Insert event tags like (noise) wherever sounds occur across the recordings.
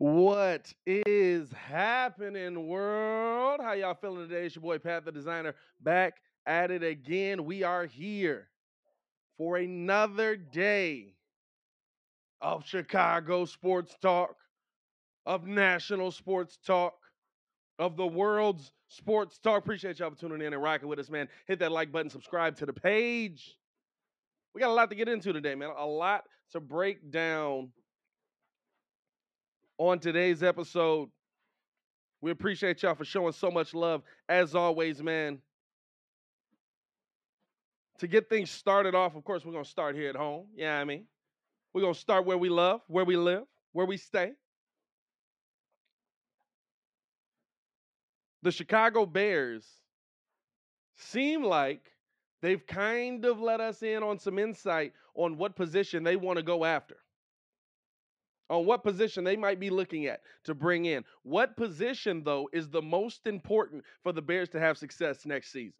What is happening, world? How y'all feeling today? It's your boy Pat the Designer back at it again. We are here for another day of Chicago sports talk, of national sports talk, of the world's sports talk. Appreciate y'all for tuning in and rocking with us, man. Hit that like button, subscribe to the page. We got a lot to get into today, man. A lot to break down on today's episode. We appreciate y'all for showing so much love. As always, man. To get things started off, of course, we're going to start here at home. Yeah, I mean, we're going to start where we love, where we live, where we stay. The Chicago Bears seem like they've kind of let us in on some insight on what position they want to go after on what position they might be looking at to bring in. What position, though, is the most important for the Bears to have success next season?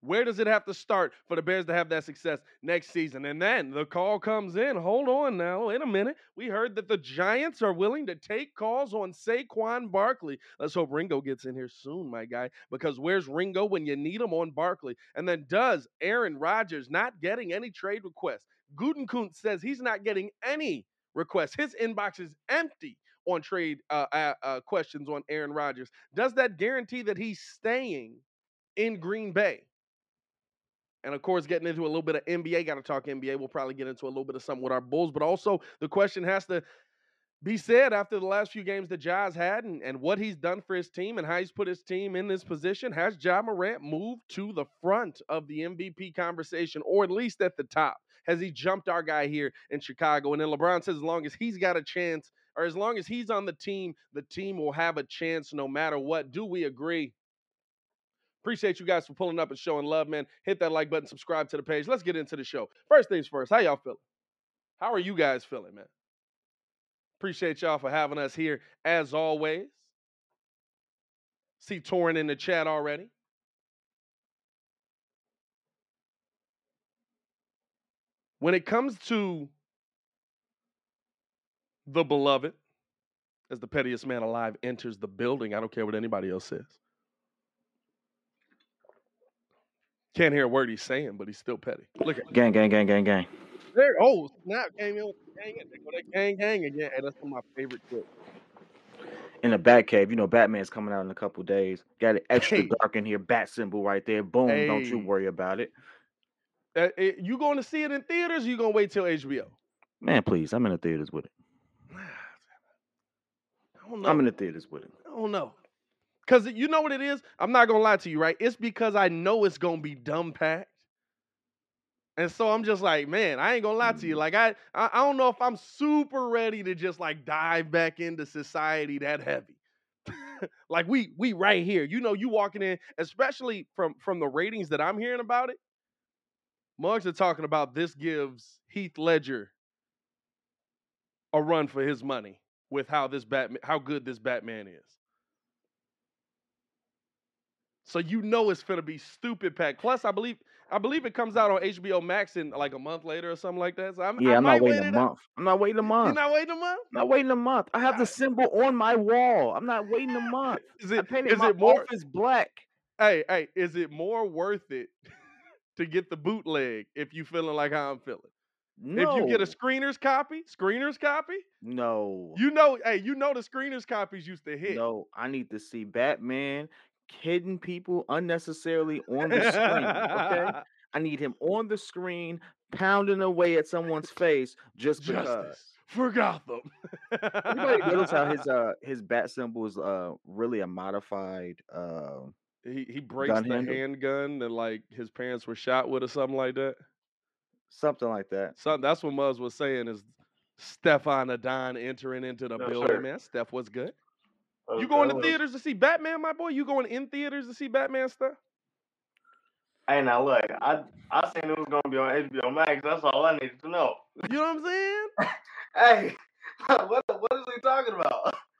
Where does it have to start for the Bears to have that success next season? And then the call comes in. Hold on now, in a minute. We heard that the Giants are willing to take calls on Saquon Barkley. Let's hope Ringo gets in here soon, my guy, because where's Ringo when you need him on Barkley? And then does Aaron Rodgers not getting any trade requests? Gutekunst says he's not getting any requests. His inbox is empty on trade uh, uh, questions on Aaron Rodgers. Does that guarantee that he's staying in Green Bay? And of course, getting into a little bit of NBA, got to talk NBA. We'll probably get into a little bit of something with our Bulls, but also the question has to be said after the last few games that Ja's had and, and what he's done for his team and how he's put his team in this position. Has Ja Morant moved to the front of the MVP conversation, or at least at the top? Has he jumped our guy here in Chicago? And then LeBron says, as long as he's got a chance, or as long as he's on the team, the team will have a chance no matter what. Do we agree? Appreciate you guys for pulling up and showing love, man. Hit that like button, subscribe to the page. Let's get into the show. First things first, how y'all feeling? How are you guys feeling, man? Appreciate y'all for having us here as always. See Torin in the chat already. When it comes to the beloved, as the pettiest man alive enters the building, I don't care what anybody else says. Can't hear a word he's saying, but he's still petty. Look at gang, gang, gang, gang, gang. there. Oh, snap! Came in with the gang. There go that gang, gang again. Hey, that's one of my favorite clips. In the Batcave, you know Batman's coming out in a couple days. Got it extra Hey. dark in here. Bat symbol right there. Boom! Don't you worry about it, Uh, it- you going to see it in theaters? Or you gonna wait till HBO? man. Please, I'm in the theaters with it. I don't know. I'm in the theaters with it. I don't know. Cause you know what it is? I'm not gonna lie to you, right? It's because I know it's gonna be dumb packed. And so I'm just like, man, I ain't gonna lie to you. Like I, I I don't know if I'm super ready to just like dive back into society that heavy. (laughs) like we we right here. You know, you walking in, especially from from the ratings that I'm hearing about it. Mugs are talking about this gives Heath Ledger a run for his money with how this Batman, how good this Batman is. So you know it's gonna be stupid packed. Plus, I believe I believe it comes out on HBO Max in like a month later or something like that. So I'm, Yeah, I I'm not waiting wait a out. month. I'm not waiting a You're month. not waiting a month. I'm not waiting a month. I have the symbol on my wall. I'm not waiting a (laughs) month. Is I it painted is my it more? office black. Hey, hey, is it more worth it to get the bootleg if you feeling like how I'm feeling? No. If you get a screener's copy, screener's copy, no. you know, hey, you know the screener's copies used to hit. No, I need to see Batman kidding people unnecessarily on the screen. Okay, (laughs) I need him on the screen pounding away at someone's face just because. Justice for Gotham. Anybody notice how his (laughs) uh his bat symbol is uh really a modified uh he he breaks gun the handle? handgun that like his parents were shot with or something like that. something like that. So that's what Muzz was saying is Stefan Adon entering into the Yes, building, sir. man. Steph, what's good? You oh, going to was- theaters to see Batman, my boy? You going in theaters to see Batman stuff? Hey, now look, I I seen it was gonna be on HBO Max. That's all I needed to know. You know what I'm saying? (laughs) Hey, (laughs) what what is he talking about? (laughs)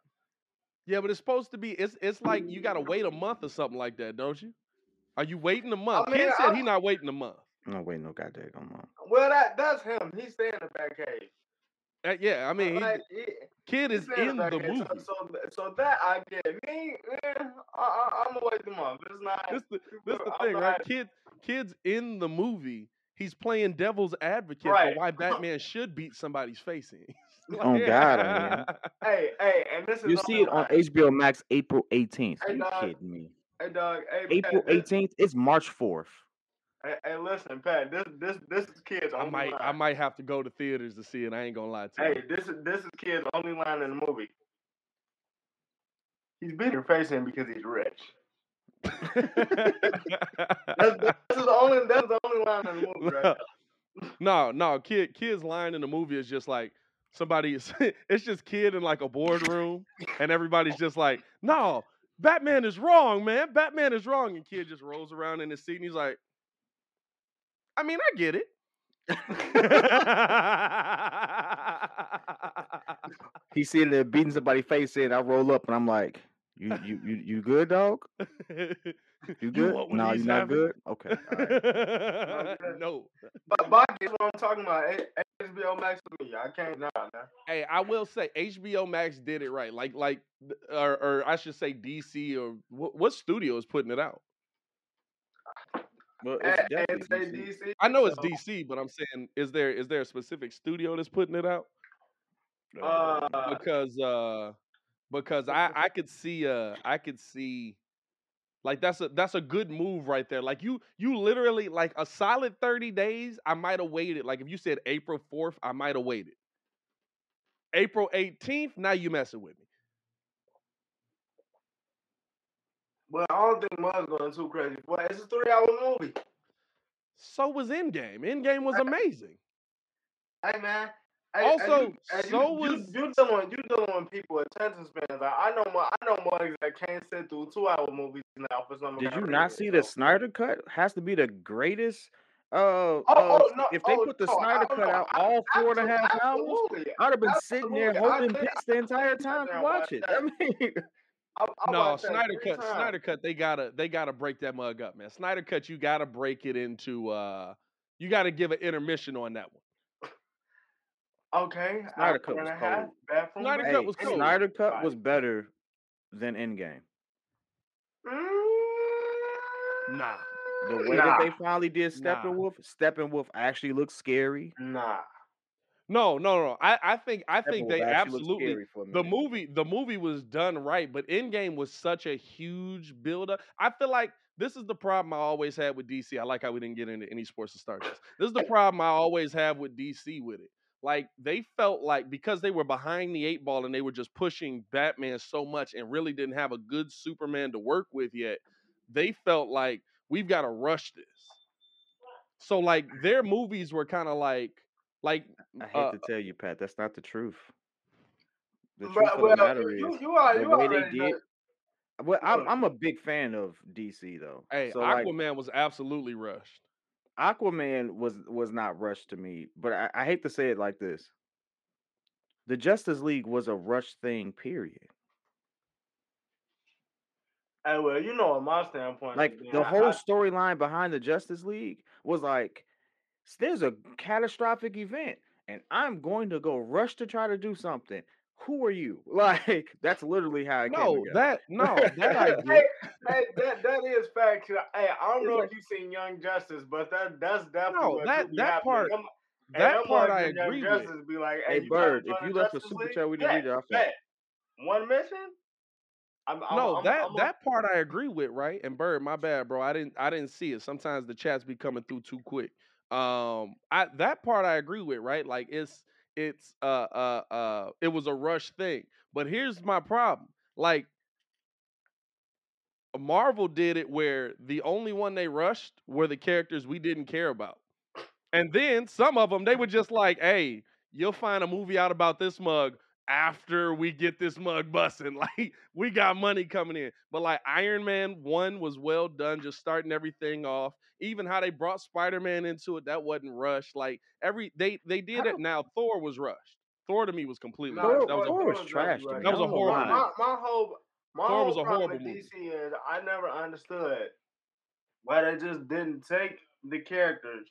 Yeah, but it's supposed to be. It's it's like you gotta wait a month or something like that, don't you? Are you waiting a month? mean, Kid said I- he not waiting a month. I'm not waiting no goddamn month. Well, that that's him. He's staying in the Batcave. Uh, yeah, I mean, he, Like, he- kid is in the Batcave. movie. So, so, so that I get. Me, eh, I, I, I'm gonna wait the month. It's not. This the this the I'm thing, right? not- Kid kid's in the movie. He's playing devil's advocate Right. for why Batman should beat somebody's face in. (laughs) (laughs) Oh, God, man. (laughs) Hey, hey, and this is You see it on online. HBO Max April 18th. Hey, you dog. kidding me? Hey, dog. Hey, April Pat, 18th? It's March 4th. Hey, hey, listen, Pat. This this this is kids. I might line. I might have to go to theaters to see it. I ain't gonna lie to Hey, you. Hey, this is this is kid's only line in the movie. He's beating her face in because he's rich. (laughs) That's, that's the only that's the only line in the movie, right? no, no, kid kid's line in the movie is just like somebody is (laughs) it's just kid in like a boardroom and everybody's just like, no, Batman is wrong, man. Batman is wrong. And kid just rolls around in his seat and he's like, I mean, I get it. (laughs) He's sitting there beating somebody's face in. I roll up and I'm like, you you you, you good, dog? (laughs) You good? want what no, you're not having? good? Okay. all right. no. But but that's what I'm talking about. A- HBO Max for me. I can't nah, nah. Hey, I will say HBO Max did it right. Like, like, or, or I should say DC or what, what studio is putting it out? Well, it's and definitely DC. DC. I know it's DC, but I'm saying, is there is there a specific studio that's putting it out? Uh, Because uh, because I I could see uh I could see like that's a that's a good move right there. Like you you literally like a solid 30 days, I might have waited. Like if you said April 4th, I might have waited. April 18th, now you messing with me. well, I don't think Mud's going too crazy. But it's a three hour movie. So was Endgame. Endgame was amazing. Hey man. Hey, Also, hey, you, hey, so you, was- you, you dealing you dealing with people attention spans. Like, I know more I know more that can't sit through two hour movies now for some. Did you not reason, see the so- Snyder cut? Has to be the greatest. Uh, Oh, uh, oh no! if they oh, put the no, Snyder cut no, out I- all four and a absol- half hours. I'd have been sitting there Absolutely. I holding did- the entire time there to and watch watch it. (laughs) that. I mean, I, I no, Snyder cut. times. Snyder cut. They gotta. They gotta break that mug up, man. Snyder cut. You gotta break it into. uh You gotta give an intermission on that one. Okay. Snyder hour cut was cold. bathroom Snyder break. cut hey, was cool. Snyder cut was better than Endgame. Mm, Nah. The way nah, that they finally did Nah. Steppenwolf, Steppenwolf actually looked scary. Nah. No, no, no. I, I think. I think they absolutely. scary for a The movie. The movie was done right, but Endgame was such a huge buildup. I feel like this is the problem I always had with DC. I like how we didn't get into any sports to start this. This is the problem I always have with DC with it. Like they felt like because they were behind the eight ball and they were just pushing Batman so much and really didn't have a good Superman to work with yet, they felt like we've got to rush this. So like their movies were kind of like like I hate uh, to tell you, Pat, that's not the truth. The truth But, of well, the matter is, you, you are the you way they already know- did. Well, I'm I'm a big fan of DC though. Hey, so like, Aquaman was absolutely rushed. Aquaman was was not rushed to me, but I, I hate to say it like this. The Justice League was a rush thing, period. Hey, well, you know, what my standpoint, Like the I- whole storyline behind the Justice League was like, there's a catastrophic event, and I'm going to go rush to try to do something. Who are you? (laughs) Like that's literally how it came No, together. that no, (laughs) that I hey, hey, that that is fact. Hey, I don't It's know like- if you've seen Young Justice, but that that's definitely No, that that part Them- and that them part ones I in Young agree with. Justice be like, Hey, hey, you trying to Bird, if you left a super chat, we didn't read it Bet, off that. bet. One mission. I'm, I'm, No, I'm, that I'm a- that part I agree with, right? And Bird, my bad, bro. I didn't I didn't see it. Sometimes the chats be coming through too quick. Um, I that part I agree with, right? Like it's it's uh uh uh it was a rush thing. But here's my problem. Like Marvel did it where the only one they rushed were the characters we didn't care about. And then some of them they were just like, "Hey, you'll find a movie out about this mug after we get this mug busting. (laughs) Like we got money coming in. But like Iron Man 1 was well done just starting everything off. Even how they brought Spider-Man into it that wasn't rushed. Like every they they did it now Thor was rushed. Thor to me was completely Nah, rushed. Thor, That was a Thor was Thor trash to right. me. That was I a horrible my, my whole my Thor whole was a horrible movie. DC is I never understood why they just didn't take the characters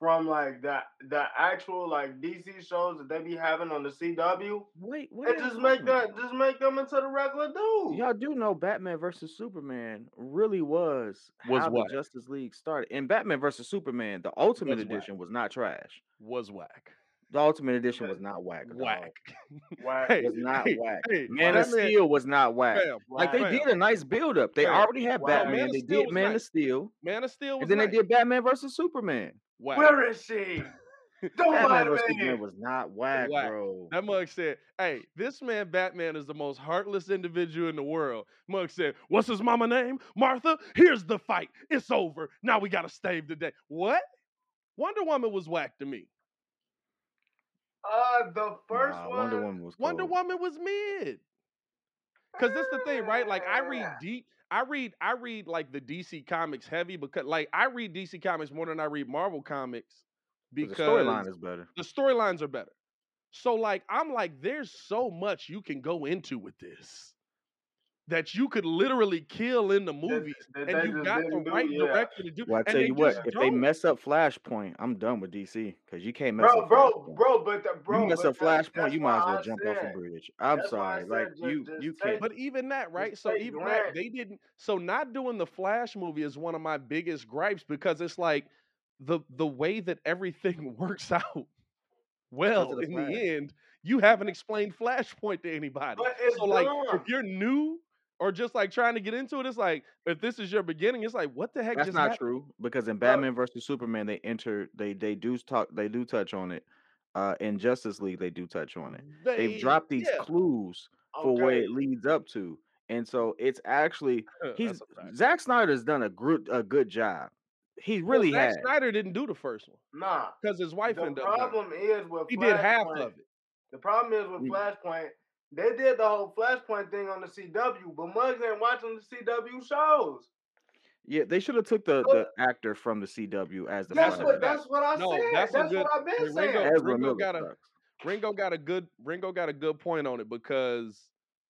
from like the the actual like DC shows that they be having on the CW Wait, what? and just make that just make them into the regular dude. Y'all do know Batman versus Superman really was, Was how what? the Justice League started. And Batman versus Superman, the Ultimate Was whack. Edition was not trash. was whack. The Ultimate Edition was not whack. dog. (laughs) Whack. Hey, Was not hey, whack. hey, Man of Batman- Steel was not whack. Fam, Like they fam, did a nice build up. They Fam. already had Wow. Batman. Man they did was Man of. Steel, Man of Steel was and then nice. they did Batman versus Superman. Whack. Where is she? (laughs) Don't Batman mind versus me. Superman was not whack, Whack. bro. That mug said, "Hey, this man Batman is the most heartless individual in the world." Mug said, "What's his mama name? Martha. Here's the fight. It's over. Now we gotta save the day." What? Wonder Woman was whack to me. Uh, the first Nah, one. Wonder Woman was Wonder. Woman was mid. Cause this the thing, right? Like I read (laughs) deep. I read I read like the DC comics heavy because like I read DC comics more than I read Marvel comics because the storyline is better. the storylines are better. So like I'm like, there's so much you can go into with this that you could literally kill in the movies, that and you got the didn't do, right yeah. director to do. Well, I and tell they you what, just if they don't. mess up Flashpoint, I'm done with DC because you can't mess Bro, up bro, Flashpoint. bro, but the, bro, you mess up Flashpoint, that's you might as well I jump off a bridge. I'm that's why I sorry, like just- you, just you can't. But even that, right? So even Grant. that, they didn't. So not doing the Flash movie is one of my biggest gripes because it's like the the way that everything (laughs) works out. Well, the in Flash. the end, you haven't explained Flashpoint to anybody. But it's so like, dumb. if you're new or just like trying to get into it, it's like if this is your beginning, it's like what the heck That's just not happened? true because in Bro. Batman versus Superman, they enter, they they do talk, they do touch on it. Uh, in Justice League, they do touch on it. They've dropped these yeah, clues for where Okay. it leads up to, and so it's actually (laughs) he's a fact. Zack Snyder's done a good a good job. He Well, really Zack has. Snyder didn't do the first one Nah. because his wife The ended up dying. problem is with He did half Flashpoint- of it. The problem is with Mm. Flashpoint, they did the whole Flashpoint thing on the CW, but Muggs ain't watching the CW shows. Yeah, they should have took the the actor from the CW as the That's what that's what I No, said. that's That's, good- what I've been Hey, saying. Ringo- Ringo got a- Ringo got a good Ringo got a good point on it because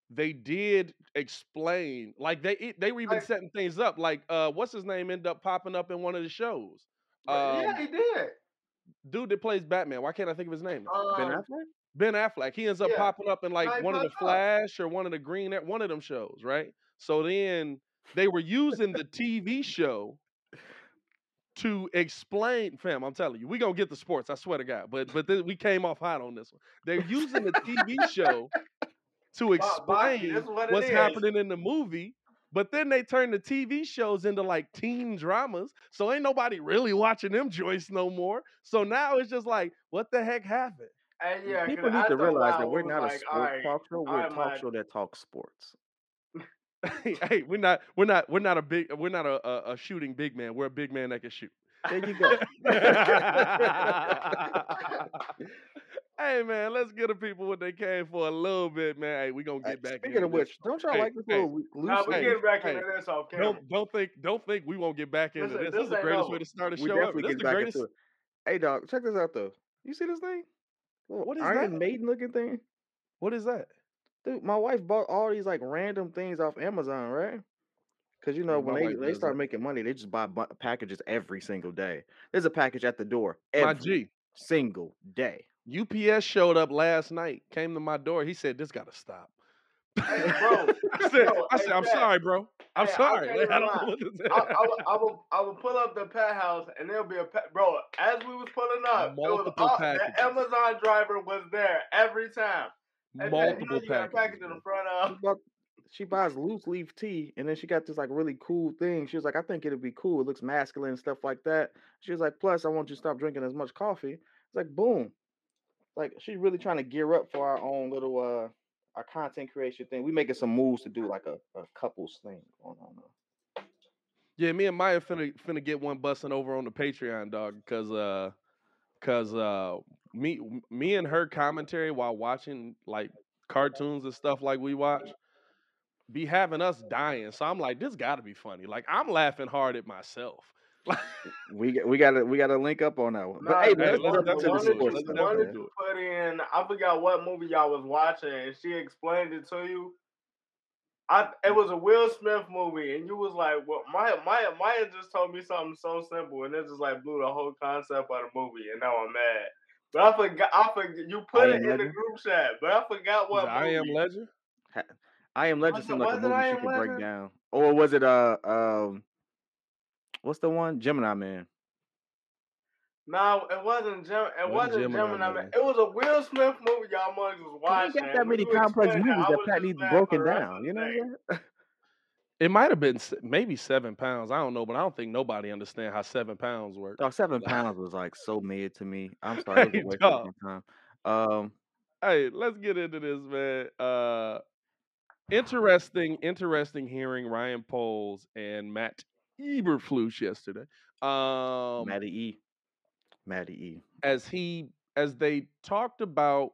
they did explain like they they were even Like- setting things up like uh what's his name ended up popping up in one of the shows But yeah, um, he did. dude that plays Batman why can't I think of his name now? Ben Um, Affleck. Ben Affleck he ends up yeah. popping up in like Night one of the up. Flash or one of the Green one of them shows right so then they were using the TV show to explain fam I'm telling you we gonna get the sports I swear to God but but then we came off hot on this one they're using the TV show to explain that's what what's is. happening in the movie. But then they turn the TV shows into like teen dramas. So ain't nobody really watching them joints no more. So now it's just like, what the heck happened? And yeah, People need to realize that we're not a like, sports alright, talk show. We're a talk man. show that talks sports. hey, (laughs) (laughs) hey, we're not, we're not, we're not a big, we're not a, a, a shooting big man. We're a big man that can shoot. There you go. (laughs) Hey man, let's get the people what they came for a little bit, man. Hey, we gonna Hey, get back. speaking of this. which, don't y'all Hey, like this hey, little loose? Nah, we Hey, getting back hey, into this off camera. Don't don't think don't think we won't get back into Listen, this. this This is the greatest over. way to start a we show definitely This is get the back greatest. Hey, dog, check this out though. You see this thing? What is Iron that? Maiden looking thing? What is that? Dude, my wife bought all these like random things off Amazon, right? Because you know Yeah, when they, they start making money, they just buy bu- packages every single day. There's a package at the door My every G. single day. UPS showed up last night, came to my door. He said, "This gotta stop." Hey, bro, (laughs) I said, bro, I said, I'm Jack. sorry, bro. I'm Hey, sorry. can't Like, (laughs) I don't know lie. what to say." I, I, will, I, will, I will pull up the pet house and there'll be a pet. Bro, as we was pulling up, it was Multiple all, packages. the Amazon driver was there every time. Hey, Jack, you Multiple you package packages. in the front She of. bought she buys loose leaf tea, and then she got this like really cool thing. She was like, I think it'd be cool. It looks masculine and stuff like that. She was like, plus I want you to stop drinking as much coffee. It's like boom. Like she's really trying to gear up for our own little uh our content creation thing. We making some moves to do like a, a couples thing going on. Yeah, me and Maya finna finna get one busting over on the Patreon, dog, because uh, cause uh, me me and her commentary while watching like cartoons and stuff like we watch, be having us dying. So I'm like, this got to be funny. Like I'm laughing hard at myself. Like, We got we gotta we gotta link up on that one. But Nah, hey, hey, let's let's jump the into definitely the one that Let's stuff, the one definitely that man. do you it. put in, I forgot what movie y'all was watching, and she explained it to you. I it was a Will Smith movie, and you was like, "Well, Maya, Maya, Maya just told me something so simple, and it just like blew the whole concept of the movie, and now I'm mad." But I forgot, I forgot you I put it Am in the group chat, but I forgot what it I am. Legend? I Am Legend Was seemed like a movie I she Am could break down. Or was it uh um what's the one? Gemini Man. No, it wasn't Gem. It Wasn't wasn't Gemini Gemini Man. Man. It was a Will Smith movie y'all motherfuckers was Cause ain't watching. got that many you complex explained movies I that Pat needs broken down. You know what. I'm saying? It might have been maybe seven pounds. I don't know, but I don't think nobody understand how seven pounds work. Dog, seven pounds was like so mid to me. I'm (laughs) sorry, it was hey, a waste of time. Um, Hey, let's get into this, man. Uh, interesting, interesting hearing Ryan Poles and Matt Eberflus yesterday. Um, Matty E, Matty E. as he as they talked about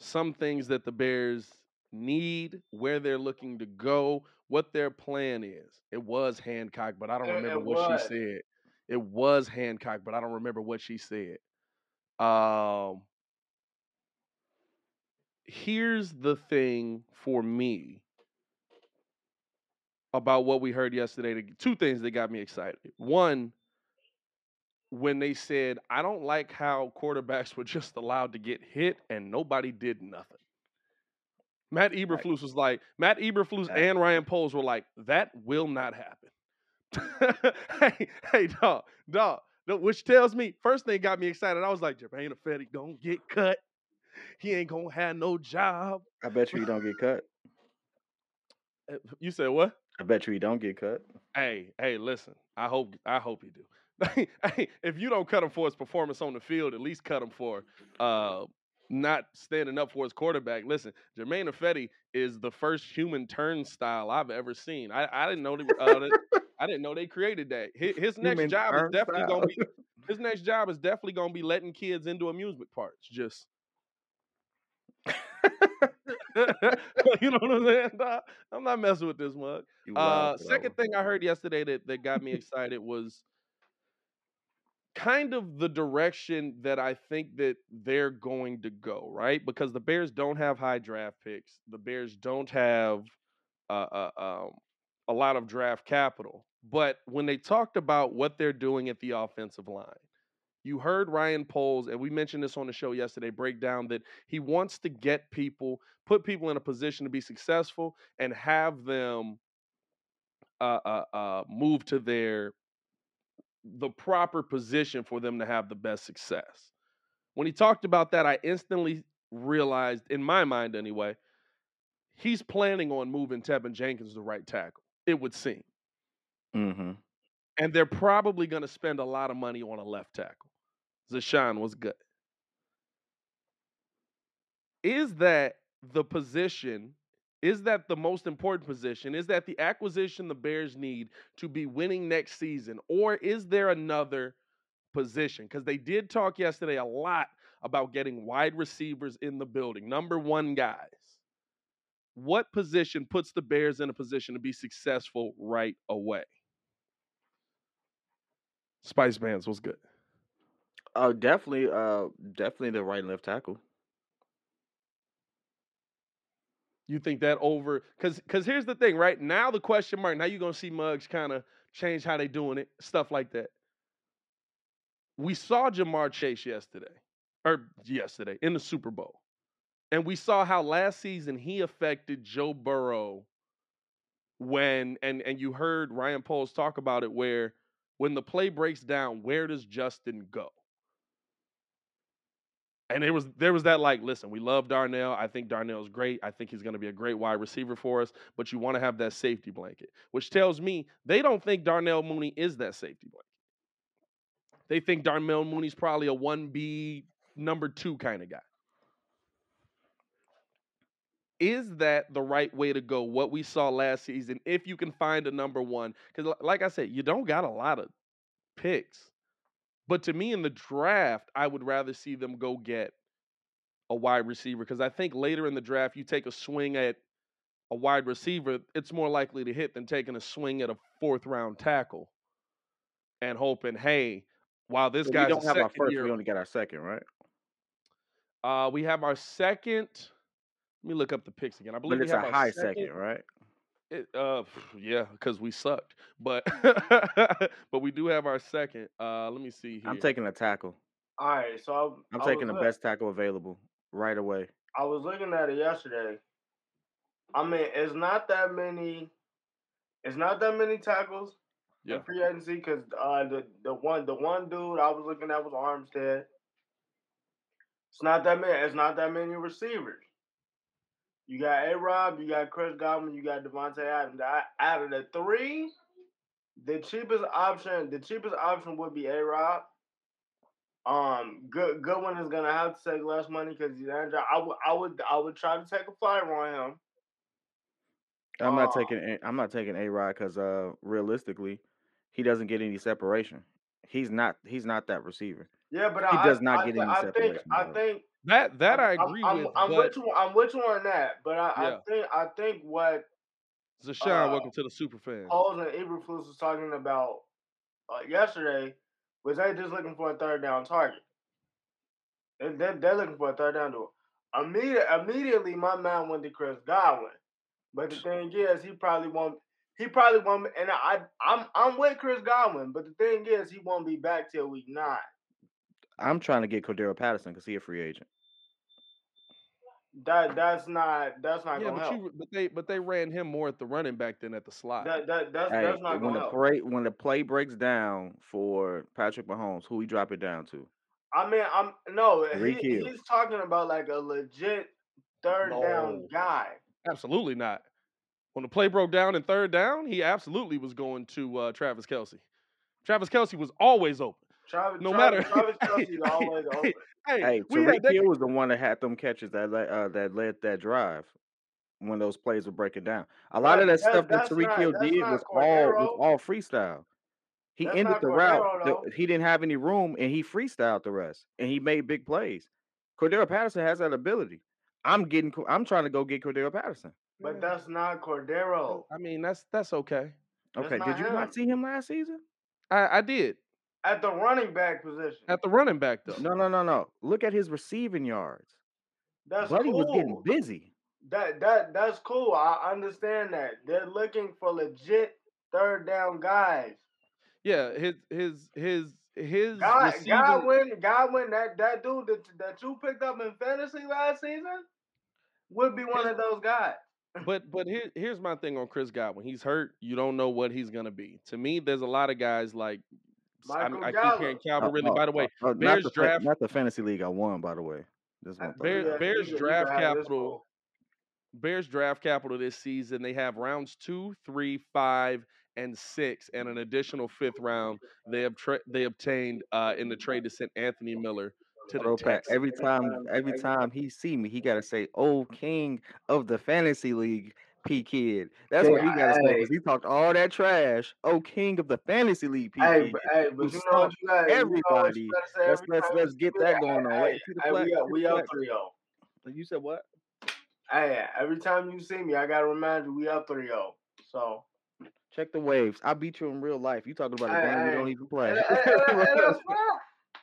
some things that the Bears need, where they're looking to go, what their plan is. It was Hancock, but I don't It, remember it what was. she said. It was Hancock, but I don't remember what she said. Um, here's the thing for me about what we heard yesterday. Two things that got me excited. One, when they said, I don't like how quarterbacks (laughs) were just allowed to get hit and nobody did nothing. Matt Eberflus was like, Matt Eberflus and Ryan (laughs) Poles were like, that will not happen. (laughs) hey, hey, dog, dog. Which tells me, first thing got me excited. I was like, Germain Ifedi gonna get cut. He ain't gonna have no job. I bet you he don't get cut. Uh, You said what? I bet you he don't get cut. Hey, hey, listen. I hope I hope you do. (laughs) hey, if you don't cut him for his performance on the field, at least cut him for uh not standing up for his quarterback. Listen, Germain Ifedi is the first human turnstile I've ever seen. I, I didn't know they, uh, that, (laughs) I didn't know they created that. His, his next Human job is definitely gonna be (laughs) his next job is definitely gonna be letting kids into amusement parks. Just (laughs) you know what I'm saying? dawg? I'm not messing with this mug. Uh, wild for that second thing I heard yesterday that, that got me excited was kind of the direction that I think that they're going to go, right? Because the Bears don't have high draft picks. The Bears don't have uh, uh, um, a lot of draft capital. But when they talked about what they're doing at the offensive line, you heard Ryan Poles, and we mentioned this on the show yesterday, break down that he wants to get people, put people in a position to be successful and have them uh, uh, uh, move to their the proper position for them to have the best success. When he talked about that, I instantly realized, in my mind anyway, he's planning on moving Teven Jenkins to right tackle. It would seem, Mm-hmm. and they're probably going to spend a lot of money on a left tackle. Zashawn was good. Is that the position? Is that the most important position? Is that the acquisition the Bears need to be winning next season? Or is there another position? Because they did talk yesterday a lot about getting wide receivers in the building, number one guys. What position puts the Bears in a position to be successful right away? Spice Bands was good. Oh, definitely, uh, definitely the right and left tackle. You think that over because because here's the thing, right? Now the question mark. Now you're gonna see Mugs kind of change how they doing it, stuff like that. We saw Ja'Marr Chase yesterday, or yesterday in the Super Bowl, and we saw how last season he affected Joe Burrow. When and and you heard Ryan Poles talk about it, where when the play breaks down, where does Justin go? And there was there was that like, listen, we love Darnell. I think Darnell's great. I think he's going to be a great wide receiver for us. But you want to have that safety blanket, which tells me they don't think Darnell Mooney is that safety blanket. They think Darnell Mooney's probably a one B number two kind of guy. Is that the right way to go? What we saw last season, if you can find a number one, because like I said, you don't got a lot of picks. But to me, in the draft, I would rather see them go get a wide receiver because I think later in the draft, you take a swing at a wide receiver, it's more likely to hit than taking a swing at a fourth round tackle and hoping, hey, while this guy don't have our first, year, we only get our second, right? Uh, we have our second. Let me look up the picks again. I believe but it's we have a high second, second, right? It, uh, (sighs) yeah, because we sucked, but (laughs) but we do have our second. Uh, let me see here. I'm taking a tackle. All right, so I, I'm I taking the was, best tackle available right away. I was looking at it yesterday. I mean, it's not that many. It's not that many tackles Yeah. in free agency because uh, the the one the one dude I was looking at was Armstead. It's not that many. It's not that many receivers. You got A Rob, you got Chris Godwin, you got Davante Adams. I- Out of the three, the cheapest option, the cheapest option would be A Rob. Um, good Godwin is gonna have to take less money because he's injured. I would, I would, I would try to take a flyer on him. I'm not Uh, taking. A- I'm not taking a rod because uh, realistically, he doesn't get any separation. He's not. He's not that receiver. Yeah, but He I, does not I, get thi- any I think, separation, I think That that I I'm- agree I'm, with, I'm, but with you. I'm with you on that. But I, Yeah. I think, I think what Zashawn, uh, welcome to the super fan. Poles and Eberflus was talking about uh, yesterday was they just looking for a third down target. They, they, they're looking for a third down to Immediate, immediately, my mind went to Chris Godwin. But the thing is, he probably won't. He probably won't. And I, I'm, I'm with Chris Godwin. But the thing is, he won't be back till week nine. I'm trying to get Cordarrelle Patterson because he a free agent. That, that's not. That's not Yeah, gonna but help. you but they but they ran him more at the running back than at the slot. That, that, that's, Hey, that's not when gonna the help. play when the play breaks down for Patrick Mahomes, who he drop it down to? I mean, I'm no. He, he's talking about like a legit third down guy. Absolutely not. When the play broke down in third down, he absolutely was going to uh, Travis Kelce. Travis Kelce was always open. Travis, No Travis, matter- Travis (laughs) Kelce's Hey, always hey. Hey, Hey, we had Tyreek that, Hill was the one that had them catches that led, uh, that led that drive when those plays were breaking down. A lot of that that- stuff that that's Tyreek not- Hill did not was all was all freestyle. He That's ended not the route. Cordarrelle, the- though. he didn't have any room, and he freestyled the rest, and he made big plays. Cordarrelle Patterson has that ability. I'm getting. I'm trying to go get Cordarrelle Patterson. But that's not Cordarrelle. I mean, that's that's okay. That's Okay, not did you him. not see him last season? I, I did At the running back position. at the running back though. No, no, no, no. Look at his receiving yards. That's Buddy cool. was getting busy. That that that's cool. I understand that. They're looking for legit third down guys. Yeah, his his his his God, receiving. Godwin, Godwin, that that dude that, that you picked up in fantasy last season would be one of those guys. (laughs) But but here here's my thing on Chris Godwin. He's hurt. You don't know what he's gonna be. To me, there's a lot of guys like I, Michael I keep hearing Gallup. Calvin Uh, Ridley. uh, By the way, uh, uh, not Bears the fa- draft not the fantasy league I won, by the way. Just Uh, want Bear- Yeah, Bears he can- he draft can have his capital. Bears draft capital this season. They have rounds two, three, five, and six, and an additional fifth round. They have tra- they obtained uh, in the trade to send Anthony Miller to the Bro, Pat, Texans. every time, every time he see me, he gotta say, "Oh, king of the fantasy league, P Kid. That's what he got to say because he talked all that trash. Oh, king of the fantasy league, P hey, Kid. but, hey, but you know what stalked you got? You know everybody. gotta Let's let's let's get that going on. Hey, Wait, see the hey, flag. we up, we up three oh. zero. You said what? Hey, every time you see me, I gotta remind you we up three zero. So, Check the waves. I beat you in real life. You talking about a game we don't even play. that's fine.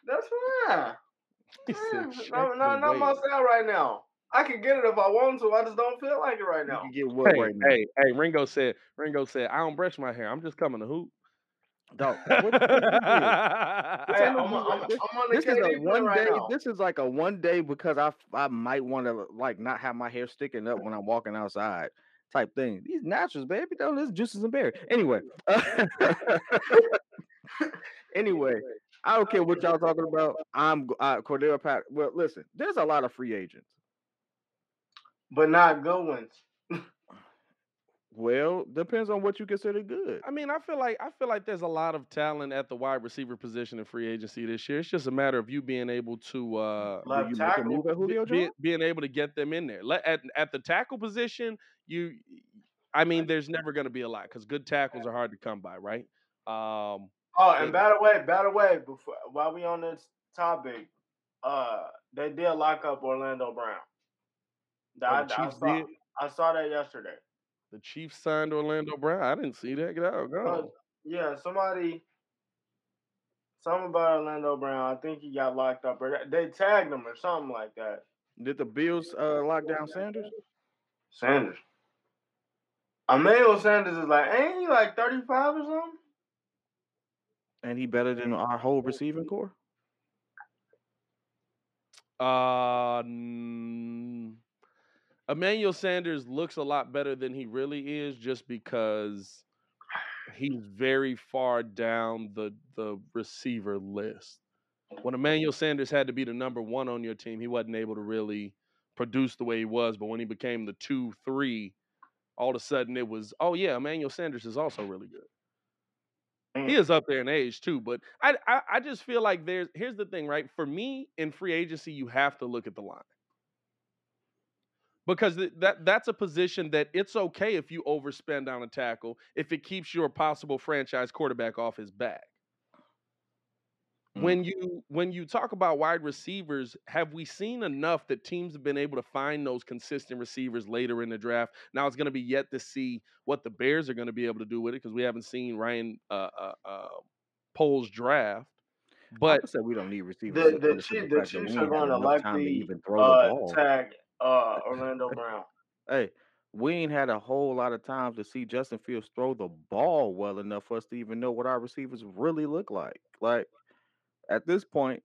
That's fine. (laughs) He said, No, no, not myself right now. I can get it if I want to. I just don't feel like it right you now. can get what Hey, right now? hey, hey, Ringo said, Ringo said, I don't brush my hair. I'm just coming to hoop. Dog, what, what, what (laughs) this is? This Hey, I'm. I'm, I'm on the this is a KD play one right day. now. This is like a one day because I I might want to like not have my hair sticking up when I'm walking outside type thing. These naturals, baby, don't this juices and berry. (laughs) (laughs) Anyway, anyway, I don't care what y'all talking about. I'm go- uh, Cordell Pat. Well, listen, there's a lot of free agents. But not good ones. Well, depends on what you consider good. I mean, I feel like I feel like there's a lot of talent at the wide receiver position in free agency this year. It's just a matter of you being able to uh Do Left make a tackle. move at be- Julio be- being able to get them in there. Let, at at the tackle position, you I mean, there's never going to be a lot cuz good tackles are hard to come by, right? Um Oh, and and by the way, by the way, before while we on this topic, uh, they did lock up Orlando Brown. Oh, I, the I saw did. I saw that yesterday. The Chiefs signed Orlando Brown. I didn't see that. Get out. Go. yeah, somebody, something about Orlando Brown. I think he got locked up, or they tagged him or something like that. Did the Bills uh, lock down Sanders? Sanders. Emmanuel Sanders is like, ain't he like thirty five or something? And he better than our whole receiving corps? Uh mm, Emmanuel Sanders looks a lot better than he really is just because he's very far down the the receiver list. When Emmanuel Sanders had to be the number one on your team, he wasn't able to really produce the way he was. But when he became the two, three, all of a sudden it was, oh yeah, Emmanuel Sanders is also really good. He Mm. is up there in age too, but I, I I just feel like there's here's the thing, right? For me in free agency, you have to look at the line because th- that that's a position that it's okay if you overspend on a tackle if it keeps your possible franchise quarterback off his back. Mm. When you when you talk about wide receivers, have we seen enough that teams have been able to find those consistent receivers later in the draft? Now it's going to be yet to see what the Bears are going to be able to do with it because we haven't seen Ryan uh, uh, uh, Poles draft. But would say we don't need receivers The the the Chiefs, the Chiefs are going to enough to likely even throw the uh ball. tag uh (laughs) Orlando Brown. Hey, we ain't had a whole lot of time to see Justin Fields throw the ball well enough for us to even know what our receivers really look like. Like at this point,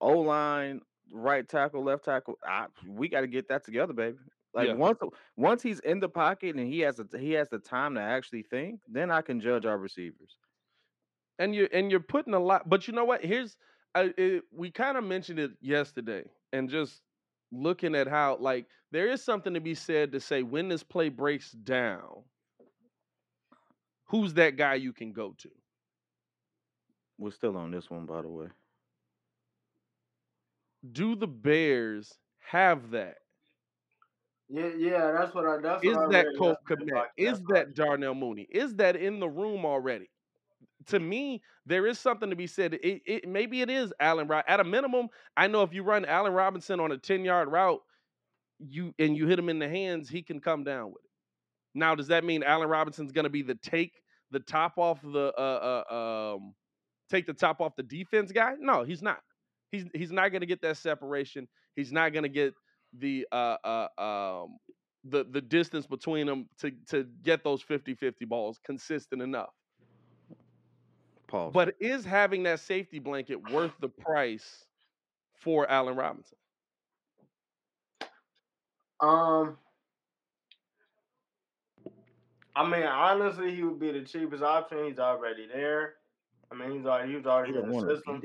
O line, right tackle, left tackle, I, we got to get that together, baby. Like yeah, once once he's in the pocket and he has a, he has the time to actually think, then I can judge our receivers. and you're and you're putting a lot. But you know what? Here's I, it, we kind of mentioned it yesterday, and just looking at how like there is something to be said to say when this play breaks down, who's that guy you can go to? We're still on this one, by the way. Do the Bears have that? Yeah, yeah, that's what I that's Is what I that read Cole yesterday. Komet? Is that Darnell Mooney? Is that in the room already? To me, there is something to be said. It, it maybe it is Allen Rob. At a minimum, I know if you run Allen Robinson on a 10-yard route, you and you hit him in the hands, he can come down with it. Now, does that mean Allen Robinson's going to be the take the top off the uh, uh um take the top off the defense guy? No, he's not. He's he's not going to get that separation. He's not going to get the uh uh um the the distance between them to to get those 50-50 balls consistent enough. Pause. But is having that safety blanket worth the price for Allen Robinson? Um, I mean, honestly, he would be the cheapest option. He's already there. I mean, he's already he was already don't in the system.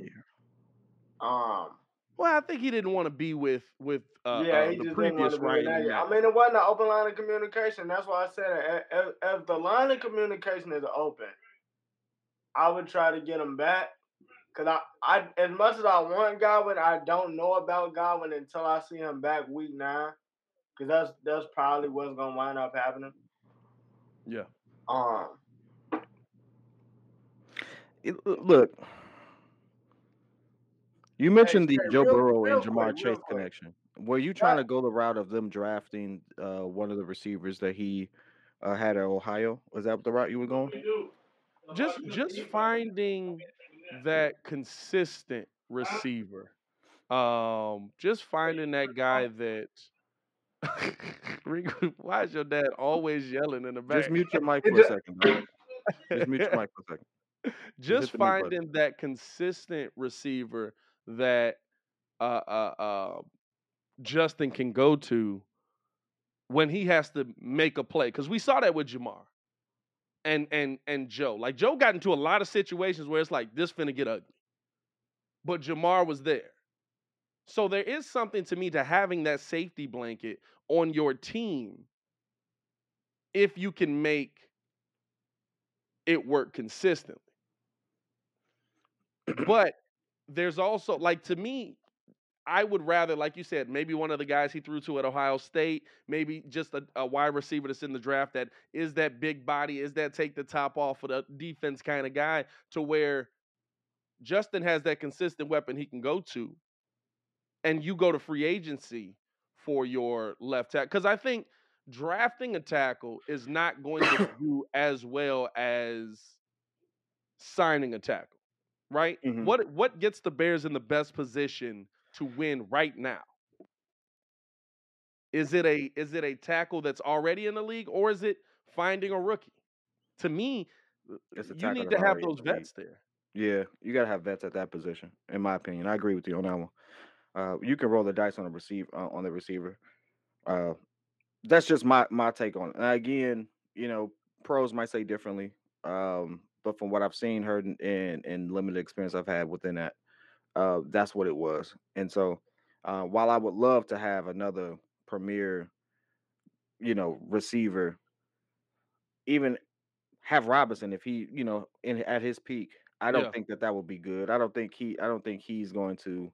Um, Well, I think he didn't want to be with with uh, yeah, uh he the just didn't want previous to be in Ryan that. I mean, it wasn't an open line of communication. That's why I said it. If, if the line of communication is open, I would try to get him back. Cause I, I, as much as I want Godwin, I don't know about Godwin until I see him back week nine. Cause that's that's probably what's gonna wind up happening. Yeah. Um, It- look, you mentioned the hey, Joe real- Burrow real and Ja'Marr real Chase quick. connection. Were you trying to go the route of them drafting uh, one of the receivers that he uh, had at Ohio? Was that the route you were going? Just just finding that consistent receiver. Um, just finding that guy that. (laughs) Why is your dad always yelling in the back? Just mute your mic for a (laughs) second. dog. Just mute your mic for a second. just hit the mute button. finding that consistent receiver that uh, uh, uh, Justin can go to when he has to make a play. Because we saw that with Ja'Marr and and and Joe. Like Joe got into a lot of situations where it's like this finna get ugly, but Ja'Marr was there. So there is something to me to having that safety blanket on your team if you can make it work consistently. But there's also like to me, I would rather, like you said, maybe one of the guys he threw to at Ohio State, maybe just a, a wide receiver that's in the draft that is that big body, is that take the top off of the defense kind of guy, to where Justin has that consistent weapon he can go to, and you go to free agency for your left tackle. Because I think drafting a tackle is not going to (coughs) do as well as signing a tackle, right? Mhm. What what gets the Bears in the best position to win right now? Is it a is it a tackle that's already in the league or is it finding a rookie? To me, It's you need to have those vets there. Yeah, you gotta have vets at that position, in my opinion. I agree with you on that one. Uh, you can roll the dice on the receive uh, on the receiver. Uh, that's just my my take on it. And again, you know, pros might say differently. Um, but from what I've seen, heard, and, and, and limited experience I've had within that, uh, that's what it was. And so, uh, while I would love to have another premier, you know, receiver, even have Robinson if he, you know, in at his peak, I don't Yeah. think that that would be good. I don't think he, I don't think he's going to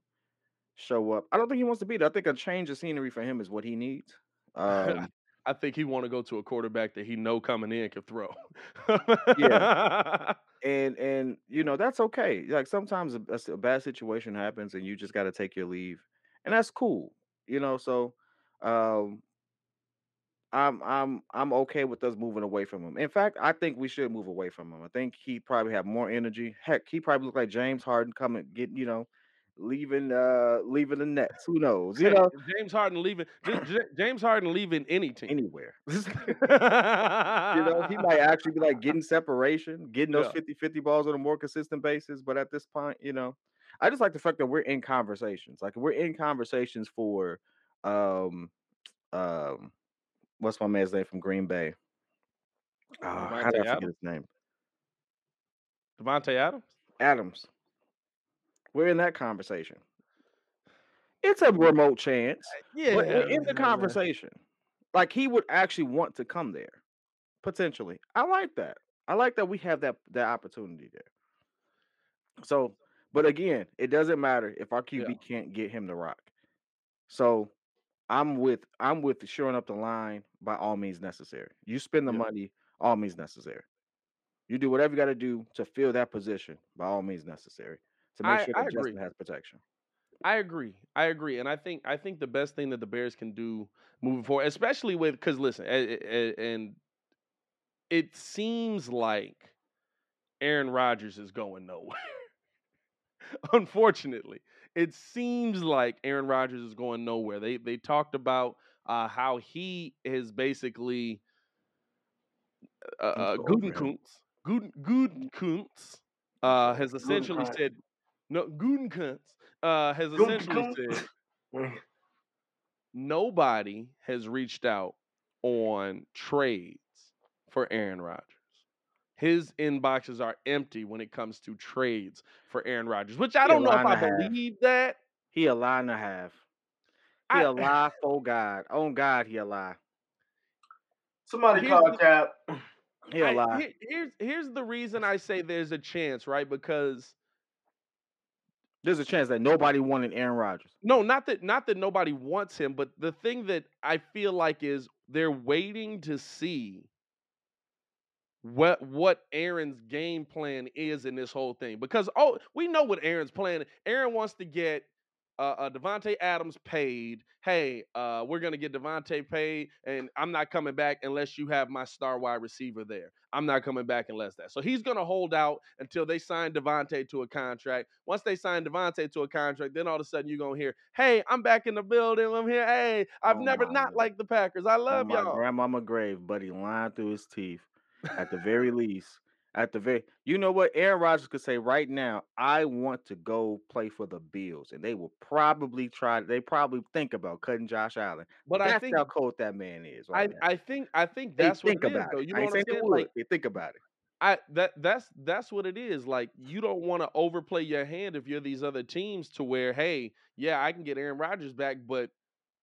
show up. I don't think he wants to be there. I think a change of scenery for him is what he needs. (laughs) Um, I think he want to go to a quarterback that he know coming in can throw. (laughs) and and you know that's okay. Like sometimes a bad situation happens and you just got to take your leave, and that's cool. You know, so um, I'm I'm I'm okay with us moving away from him. In fact, I think we should move away from him. I think he probably have more energy. Heck, he probably look like James Harden coming, getting you know, leaving uh leaving the Nets. Who knows? You Hey, know, James Harden leaving. James Harden leaving any team. anywhere. (laughs) you know, he might actually be like getting separation, getting those Yeah. 50-50 balls on a more consistent basis. But at this point, you know, I just like the fact that we're in conversations. Like we're in conversations for um um what's my man's name from Green Bay? Uh, how did I forget Adams? his name? Davante Adams. Adams. We're in that conversation. It's a remote chance, Yeah, but we're in the conversation. Like he would actually want to come there, potentially. I like that. I like that we have that that opportunity there. So, but again, it doesn't matter if our QB can't get him to rock. So, I'm with I'm with shoring up the line by all means necessary. You spend the Yeah. money, all means necessary. You do whatever you got to do to fill that position by all means necessary to make I- sure I that Justin agree. has protection. I agree. I agree, and I think I think the best thing that the Bears can do moving forward, especially with because listen, a- a- a- and it seems like Aaron Rodgers is going nowhere. (laughs) Unfortunately, it seems like Aaron Rodgers is going nowhere. They they talked about uh, how he is basically uh, uh, him. Guden Gutekunst uh, has essentially said no Gutekunst uh, has essentially said (laughs) nobody has reached out on trades for Aaron Rodgers. His inboxes are empty when it comes to trades for Aaron Rodgers, which I don't know if I and half. believe that. He a lie and a half. He I- a lie for God. On God, he a lie. Somebody Here's call the- Cap. He a I- lie. here- here's here's the reason I say there's a chance, right? Because There's a chance that nobody wanted Aaron Rodgers. No, not that not that nobody wants him, but the thing that I feel like is they're waiting to see what what Aaron's game plan is in this whole thing because oh we know what Aaron's plan. Aaron wants to get uh, uh Davante Adams paid. Hey, uh, we're gonna get Davante paid, and I'm not coming back unless you have my star wide receiver there. I'm not coming back unless that. So he's gonna hold out until they sign Davante to a contract. Once they sign Davante to a contract, then all of a sudden you're gonna hear, "Hey, I'm back in the building. I'm here. Hey, I've Oh never not liked the Packers. I on love my y'all." grandmama grave, buddy, lying through his teeth. At the very (laughs) least, at the very, you know what? Aaron Rodgers could say right now, "I want to go play for the Bills," and they will probably try. They probably think about cutting Josh Allen. But I think how cold that man is I right now. I think I think They that's what think it is about though. it. You I know ain't what I'm saying they saying? would. Like They think about it. I that that's that's what it is. Like you don't want to overplay your hand if you're these other teams to where, hey, yeah, I can get Aaron Rodgers back, but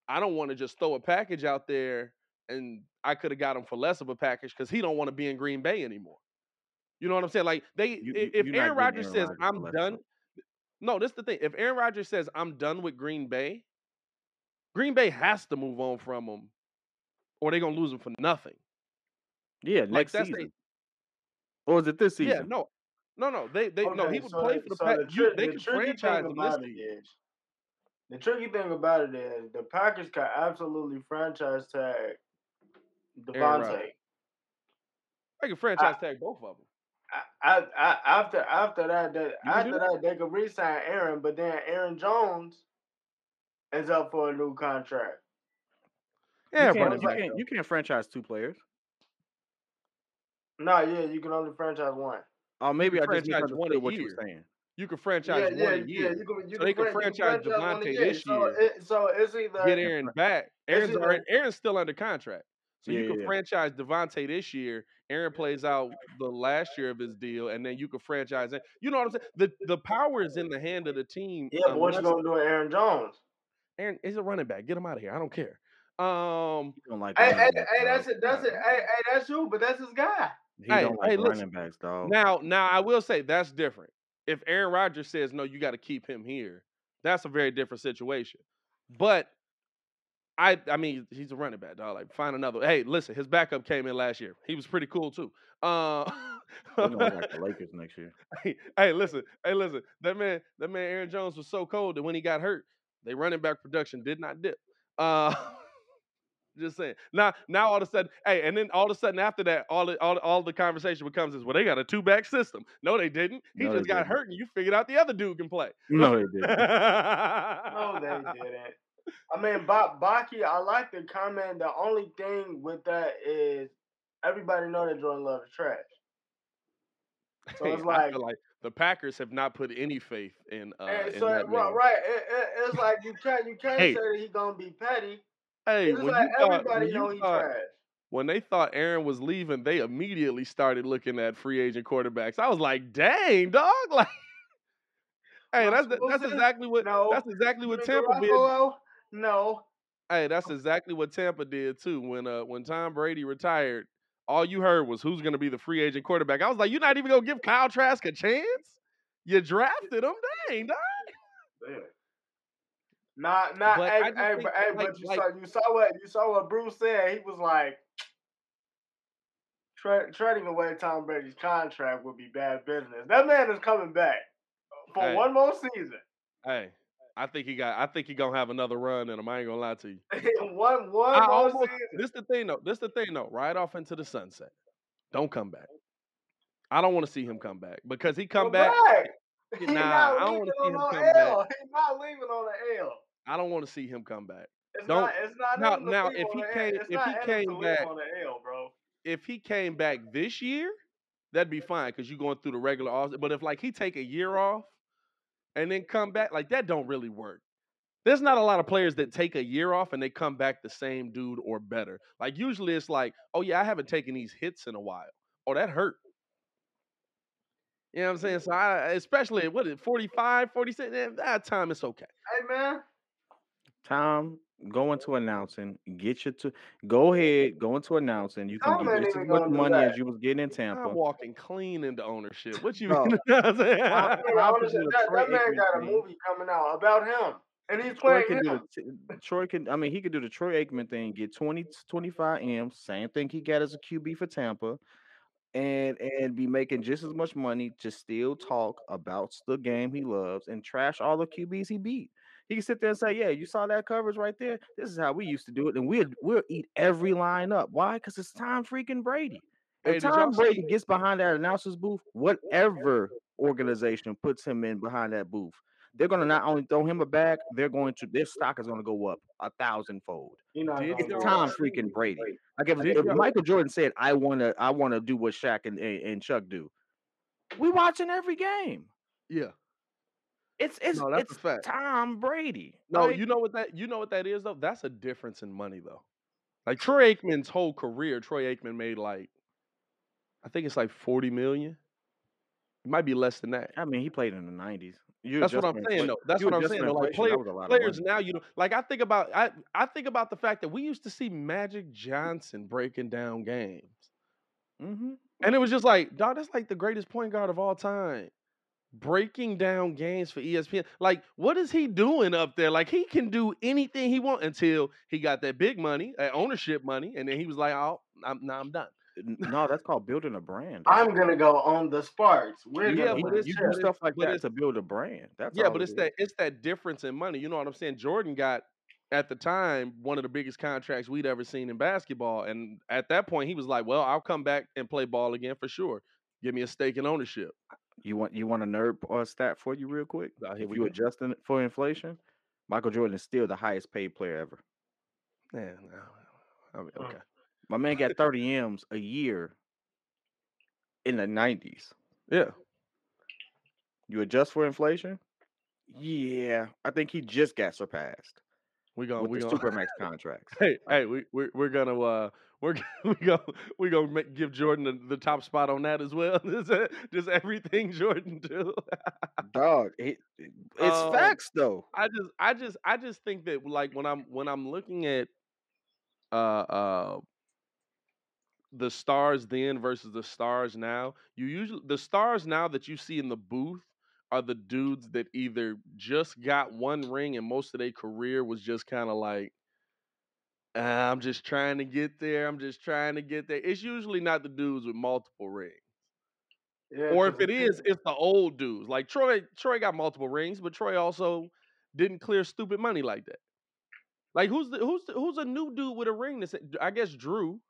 I don't want to just throw a package out there and I could have got him for less of a package because he don't want to be in Green Bay anymore. You know what I'm saying? Like they, You, i- you if Aaron not Rodgers says Rodgers for I'm less. done, no, this is the thing. If Aaron Rodgers says I'm done with Green Bay, Green Bay has to move on from him, or they're gonna lose him for nothing. Yeah, Like next that's they, season. Or is it this season? yeah, season? no, no, no. They, they, no. He Okay, would so play for the so Pack. the, You, tri- they the could franchise thing him this about is the tricky thing about it is the Packers can absolutely franchise tag Aaron Davante. Rodgers. They could I, franchise tag both of them. I, I, I, after after that, that can after that. that they could re-sign Aaron, but then Aaron Jones is up for a new contract. You Yeah, So can't. You can't. You can't franchise two players. no, yeah, you can only franchise one. Oh, You maybe I just franchise one a misunderstood what you year. were saying. You can franchise yeah, one a yeah. year. You can you So can they could can franchise franchise one a Davante year. this So year, it so it's get Aaron back. it's Aaron's already either Aaron's still under contract. So Yeah, you yeah, could yeah. franchise Davante this year. Aaron plays out the last year of his deal, and then you could franchise it. You know what I'm saying? The the power is in the hand of the team yeah. But what you gonna do with Aaron Jones? Aaron is a running back. Get him out of here. I don't care. Um, He don't like Hey, running hey, hey, that's it. That's it. Hey, hey, that's you. But that's his guy. He hey, don't like hey, running listen. backs, dog. Now, now I will say that's different. If Aaron Rodgers says no, you got to keep him here. That's a very different situation. But I, I mean, he's a running back, dog. Like, find another. Hey, listen, his backup came in last year. He was pretty cool too. Uh, (laughs) He gonna look like the (laughs) Lakers next year. hey, hey, listen, hey, listen. That man, that man, Aaron Jones was so cold that when he got hurt, they running back production did not dip. Uh, (laughs) just saying. Now, now all of a sudden, hey, and then all of a sudden after that, all the, all, all the conversation becomes is, well, they got a two back system. No, they didn't. He No, just got didn't. hurt, and you figured out the other dude can play. No, they didn't. No, they didn't. I mean, ba- Baki, I like the comment. The only thing with that is everybody know that Jordan Love is trash. (laughs) So it's I like, feel like the Packers have not put any faith in uh in so that right, right it, it, it's like you can't you can't Hey. say that he's gonna be petty. Hey, It's when like you thought when know you he thought trash. when they thought Aaron was leaving, they immediately started looking at free agent quarterbacks. I was like, dang, dog, (laughs) like. Hey, that's that's exactly what No. that's exactly what Tampa did. No. Hey, that's exactly what Tampa did too. When uh when Tom Brady retired, all you heard was who's going to be the free agent quarterback. I was like, you're not even gonna give Kyle Trask a chance. You drafted him, dang, dog. Yeah. Nah, nah. But hey, hey, hey, like- but you like- saw you saw what you saw what Bruce said. He was like, "Tra- trading away Tom Brady's contract would be bad business. That man is coming back for Hey. one more season. Hey, I think he got. I think he gonna have another run in him. I ain't gonna lie to you. (laughs) one one I almost. This the thing though. This the thing though. Right off into the sunset. Don't come back. I don't want to see him come back because he come Come back. (laughs) He's Nah, not I don't wanna see him come back. (laughs) He's not leaving on an L. I don't want to see him come back. It's Don't- not. It's not. now- to now, if he came- if he came back- on an L, bro. If he came back this year, that'd be fine because you're going through the regular off. But if like he take a year off and then come back, like that don't really work. There's not a lot of players that take a year off and they come back the same dude or better. Like usually it's like, oh yeah, I haven't taken these hits in a while. Oh, that hurt. You know what I'm saying? So I especially what is it, 45, 46, eh, that time it's okay. Hey man, Tom, go into announcing. Get your to go ahead. Go into announcing. You can Tom get just as much money as you was getting in Tampa. I'm walking clean into ownership. What you (laughs) No. mean? You know what I'm saying? (laughs) I mean, Tom honestly, can do the that, that man got a movie coming out about him, and he's Troy playing can do him. the Troy can I mean he could do the Troy Aikman thing, get 20 25 M, same thing he got as a QB for Tampa. and and be making just as much money to still talk about the game he loves and trash all the QBs he beat. He can sit there and say, "Yeah, you saw that coverage right there. This is how we used to do it, and we'll we'll eat every line up. Why? Because it's Tom freaking Brady. Hey, If y'all Tom see? Brady gets behind that announcer's booth, whatever organization puts him in behind that booth, they're gonna not only throw him a bag, they're going to their stock is gonna go up a thousandfold. Not Did It's Tom freaking Brady. Like if, if? Michael Jordan said, "I wanna, I wanna do what Shaq and, and, and Chuck do," we watching every game. Yeah. It's it's No, that's a it's fact. Tom Brady. No, Like, you know what that you know what that is though. That's a difference in money though. Like Troy Aikman's whole career, Troy Aikman made like, I think it's like forty million. It might be less than that. I mean, he played in the nineties. That's what I'm saying though. That's what I'm saying though. Like player, a players now, you know, like I think about I I think about the fact that we used to see Magic Johnson breaking down games. Mhm. And it was just like, dog, that's like the greatest point guard of all time. Breaking down games for ESPN. Like, what is he doing up there? Like, he can do anything he wants until he got that big money, that ownership money, and then he was like, "Oh, I'm now I'm done." Uh, no, that's called building a brand. I'm gonna go on the Sparks. We're Yeah, gonna you, but it's you do stuff like but that to build a brand. That's yeah, but it's is. that it's that difference in money. You know what I'm saying? Jordan got at the time one of the biggest contracts we'd ever seen in basketball, and at that point he was like, "Well, I'll come back and play ball again for sure. Give me a stake in ownership." You want you want a nerd uh, stat for you real quick? Uh, If you adjusting it for inflation, Michael Jordan is still the highest paid player ever. Yeah, no, I mean, Mm. okay. My man got 30 M's a year in the 90s. Yeah. You adjust for inflation? Yeah, I think he just got surpassed We gonna with we the gonna Supermax (laughs) contracts. hey hey we we we're gonna uh we're (laughs) we go we gonna make, give Jordan the, the top spot on that as well. Just, uh, just everything (laughs) Jordan do. Dog, it, it's Um, facts though. I just I just I just think that like when I'm when I'm looking at uh uh the stars then versus the stars now, you usually the stars now that you see in the booth are the dudes that either just got one ring and most of their career was just kind of like "Ah, I'm just trying to get there. I'm just trying to get there. It's usually not the dudes with multiple rings. Yeah, Or if it is, it's the old dudes. Like Troy, Troy got multiple rings, but Troy also didn't clear stupid money like that. Like who's the who's the, who's a new dude with a ring? That's I guess Drew.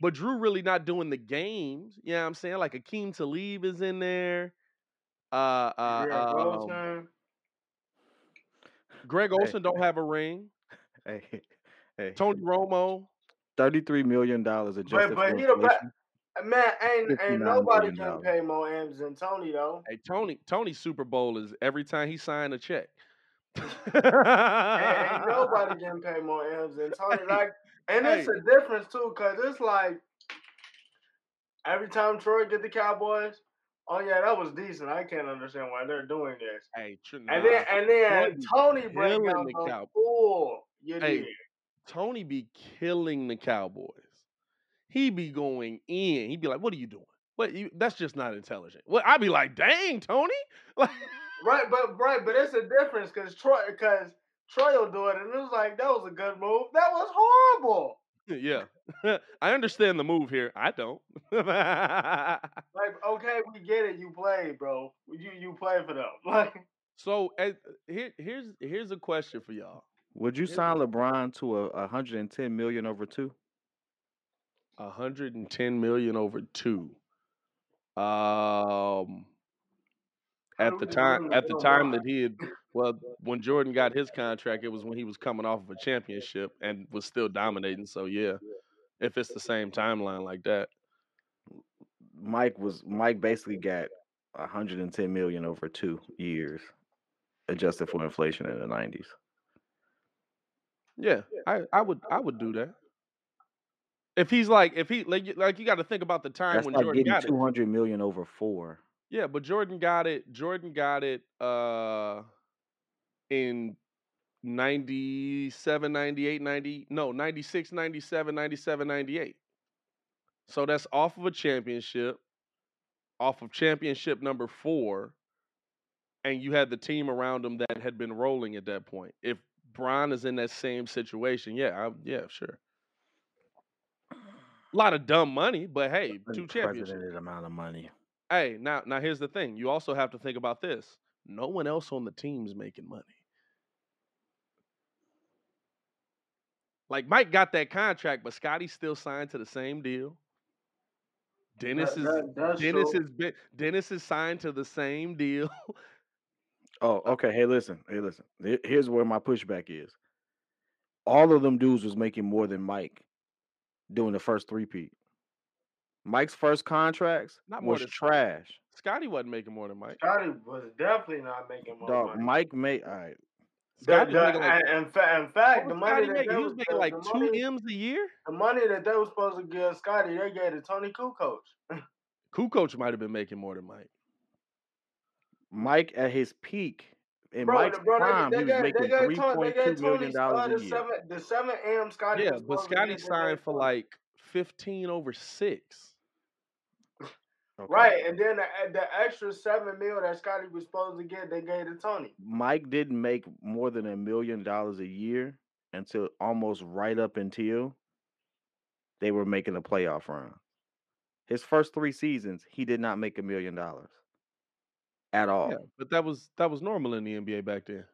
But Drew really not doing the games. You know what I'm saying? Like Aqib Talib is in there. Uh uh Greg um, Olsen. Greg. Olsen don't have a ring. Hey, (laughs) hey, Tony Romo. 33 million dollars adjusted but for he the ba- inflation. Man, ain't ain't nobody million can dollars. pay more M's than Tony though. Hey, Tony, Tony Super Bowl is every time he signed a check. Ain't, ain't nobody (laughs) can pay more M's than Tony. Like, and it's a difference too, cause it's like every time Troy get the Cowboys, oh yeah, that was decent. I can't understand why they're doing this. Hey, tr- And then and then Tony bring killing out the the Cow- fool. Hey. Tony be killing the Cowboys. He be going in. He be like, "What are you doing? What? You, that's just not intelligent." What? I'd be like, "Dang, Tony!" (laughs) Like, Right, but right, but it's a difference because Troy, because Troy will do it, and it was like that was a good move. That was horrible. yeah, (laughs) I understand the move here. I don't. (laughs) Like, okay, we get it. You play, bro. You you play for them. Like, so, as, here, here's here's a question for y'all. Would you sign LeBron to a 110 million over two? 110 million over two. Um, at the time, at the time that he had, (laughs) well, when Jordan got his contract, it was when he was coming off of a championship and was still dominating. So yeah, if it's the same timeline like that, Mike was Mike basically got 110 million over two years, adjusted for inflation in the 90s. Yeah, I, I would, I would do that. If he's like, if he like, you- like you got to think about the time That's when like Jordan got it. 200 million over four. Yeah, but Jordan got it. Jordan got it uh in 97, 98, 90, no, 96, 97, 97, 98. So that's off of a championship, off of championship number 4, and you had the team around him that had been rolling at that point. If Bron is in that same situation, yeah, I, yeah, sure. A lot of dumb money, but hey, two championships. Amount of money. Hey, now now here's the thing. You also have to think about this. No one else on the team's making money. Like Mike got that contract, but Scottie's still signed to the same deal. Dennis That- is that- Dennis true. is Dennis is signed to the same deal. (laughs) Oh, okay. Hey, listen. Hey, listen. Here- Here's where my pushback is. All of them dudes was making more than Mike doing the first three peat. Mike's first contracts Not more was than- trash. Scottie wasn't making more than Mike. Scottie was definitely not making more Dog, money. Mike made all right. The- Scottie the- was making like, and- in, fa- in what fact, the was money Scottie that making? they He was was, making the, like the two money, M's a year. the money that they was supposed to give Scottie, they gave to Toni Kukoc. (laughs) Kukoc might have been making more than Mike. Mike at his peak in Bro, Mike's bro, prime, they, he was gave, making they gave three Toni, they point two gave Toni million dollars the a year. seven, the seven M Scottie Yeah, was but supposed Scottie signed for like fifteen over six. Okay. Right, and then the, eh, the extra seven mil that Scottie was supposed to get, they gave to Toni. Mike didn't make more than a million dollars a year until almost right up until they were making a playoff run. His first three seasons, he did not make a million dollars at all. Yeah, but that was that was normal in the NBA back then.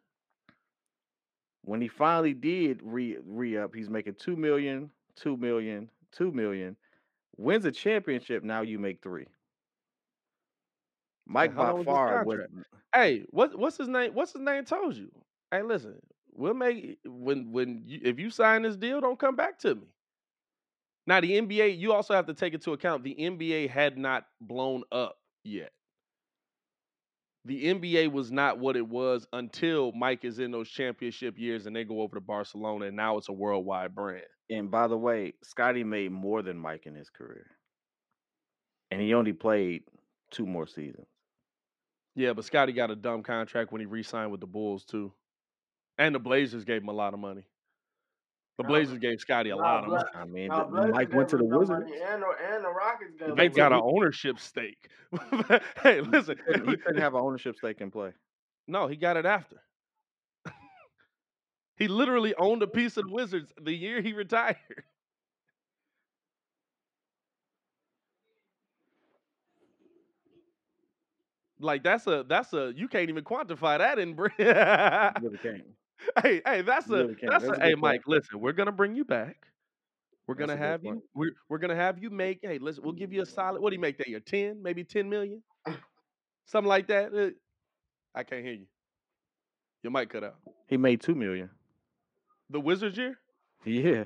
When he finally did re re up, he's making two million, two million, two million. Wins a championship, now you make three. Mike by was far was? Hey, what what's his name? What's his name? Told you. Hey, listen, we'll make when when you, if you sign this deal, don't come back to me. Now the NBA, you also have to take into account the NBA had not blown up yet. The NBA was not what it was until Mike is in those championship years and they go over to Barcelona and now it's a worldwide brand. And by the way, Scottie made more than Mike in his career. And he only played two more seasons. Yeah, but Scottie got a dumb contract when he re-signed with the Bulls too, and the Blazers gave him a lot of money. The Blazers gave Scottie a lot of Bla- money. I mean, Nah, the- Mike went to the Wizards. and the, and the Rockets gave They him got an ownership stake. (laughs) (laughs) hey, listen, He couldn't, he couldn't have an ownership stake in play. no, he got it after. (laughs) he literally owned a piece of the Wizards the year he retired. Like that's a that's a you can't even quantify that in Br- You really can't. Hey, hey, that's You a really that's That's a a hey good point. Mike, listen, we're gonna bring you back. We're That's gonna have you we're we're gonna have you make hey listen, we'll give you a solid what do you make that year? 10, maybe 10 million? Something like that. Uh, I can't hear you. Your mic cut out. He made two million. The Wizards year? Yeah.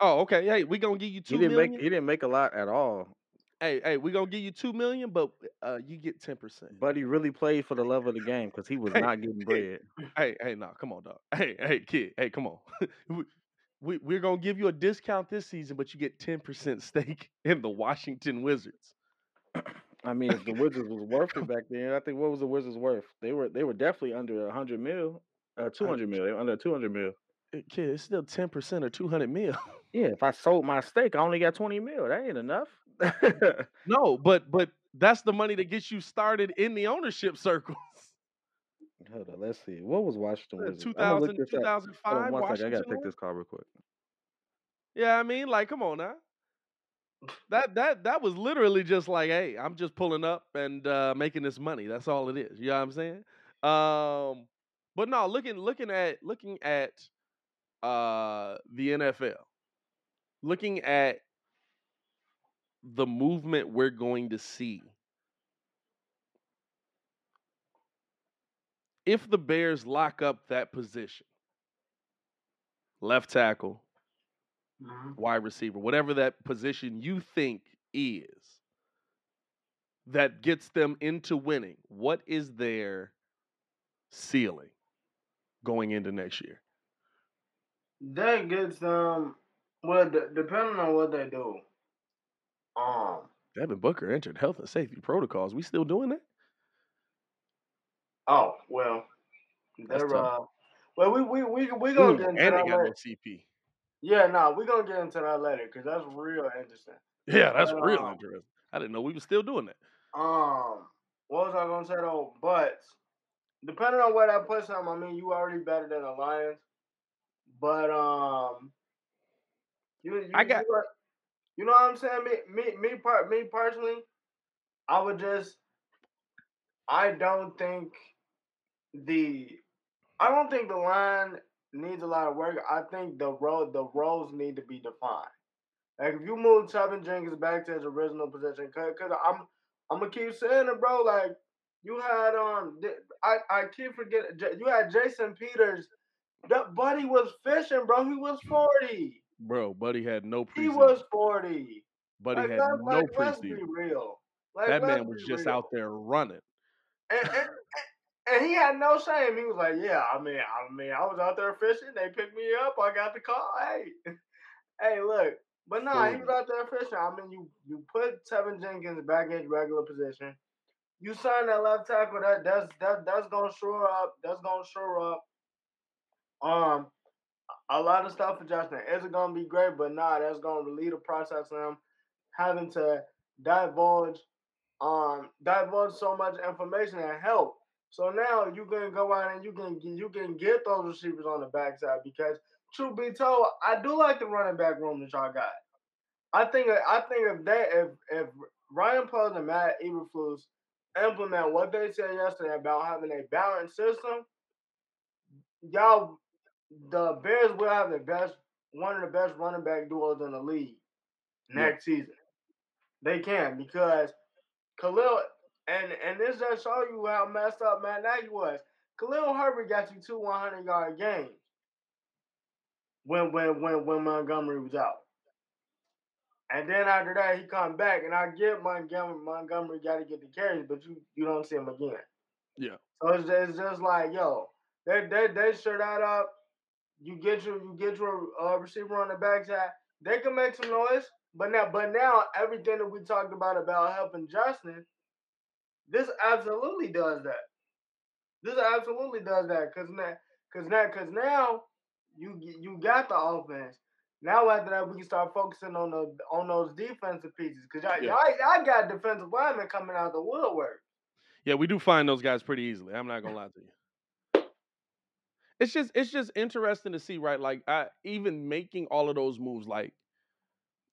Oh, okay. Hey, we gonna give you He didn't million. make he didn't make a lot at all. Hey, hey, we gonna give you two million, but uh you get ten percent. But he really played for the love of the game because he was Hey, not getting bread. Hey, hey, no, come on, dog. Hey, hey, kid, hey, come on. (laughs) we, we we're gonna give you a discount this season, but you get ten percent stake (laughs) in the Washington Wizards. I mean, if the Wizards was worth it back then, I think what was the Wizards worth? They were they were definitely under a hundred mil, uh, two hundred mil. They were under two hundred mil. Eh, Kid, it's still ten percent or two hundred mil. Yeah, if I sold my stake, I only got twenty mil. That ain't enough. (laughs) no, but but that's the money that gets you started in the ownership circles. Hold on, let's see. What was Washington look 2000, this up. Hold 2005, on one second. I gotta take this call real quick. Yeah, I mean, like, come on now. That that that was literally just like, hey, I'm just pulling up and uh, making this money. That's all it is. You know what I'm saying? Um, but no, looking looking at looking at uh, the NFL, looking at the movement we're going to see. If the Bears lock up that position, left tackle, Mhm. wide receiver, whatever that position you think is, that gets them into winning, what is their ceiling going into next year? That gets them. Well, d- depending on what they do. Um. Devin Booker entered health and safety protocols. We still doing that? Oh well. That's They're tough. uh. Well, we we we we gonna Ooh, get and into they got later. no CP. Yeah, no, we gonna get into that later because that's real interesting. Yeah, that's But, real um, interesting. I didn't know we were still doing that. Um, what was I gonna say though? But depending on where that puts them, I mean, you already better than the Lions. But um, you, you I got- you got- You know what I'm saying? Me, me, me, part, me personally, I would just. I don't think the. I don't think the line needs a lot of work. I think the role, the roles need to be defined. Like if you move Teven Jenkins back to his original position, cause, cause I'm, I'm gonna keep saying it, bro. Like you had um, I, I keep forgetting. You had Jason Peters. That buddy was fishing, bro. He was forty. Bro, Buddy had no preseason. He was forty. Buddy Like, had let's, no like, preseason. real. Like, That man was just real. out there running. and, and, and he had no shame. He was like, "Yeah, I mean, I mean, I was out there fishing. They picked me up. I got the call. Hey, (laughs) hey, look." But nah, he was out there fishing. I mean, you you put Teven Jenkins back in his regular position. You sign that left tackle. That that's that that's gonna shore up. That's gonna shore up. Um, a lot of stuff for Justin. Is it gonna be great? But nah, that's gonna lead the process of him having to divulge um divulge so much information and help. So now you can go out and you can you can get those receivers on the backside because truth be told, I do like the running back room that y'all got. I think I think if they if if Ryan Poles and Matt Eberflus implement what they said yesterday about having a balanced system, y'all the Bears will have the best one of the best running back duos in the league Yeah. next season. They can because Khalil and and this just show you how messed up Matt Nagy was. Khalil Herbert got you two 100 yard games when when when when Montgomery was out. And then after that, he come back, and I get Montgomery. Montgomery got to get the carries, but you you don't see him again. Yeah. So it's just, it's just like yo, they they they sure that up. You get your you get your uh, receiver on the backside. They can make some noise, but now but now everything that we talked about about helping Justin, this absolutely does that. This absolutely does that because now because now because now you you got the offense. Now after that, we can start focusing on the on those defensive pieces because y'all, Yeah. y'all, y'all got defensive linemen coming out of the woodwork. Yeah, we do find those guys pretty easily. I'm not gonna lie to you. It's just it's just interesting to see, right? Like I even making all of those moves, like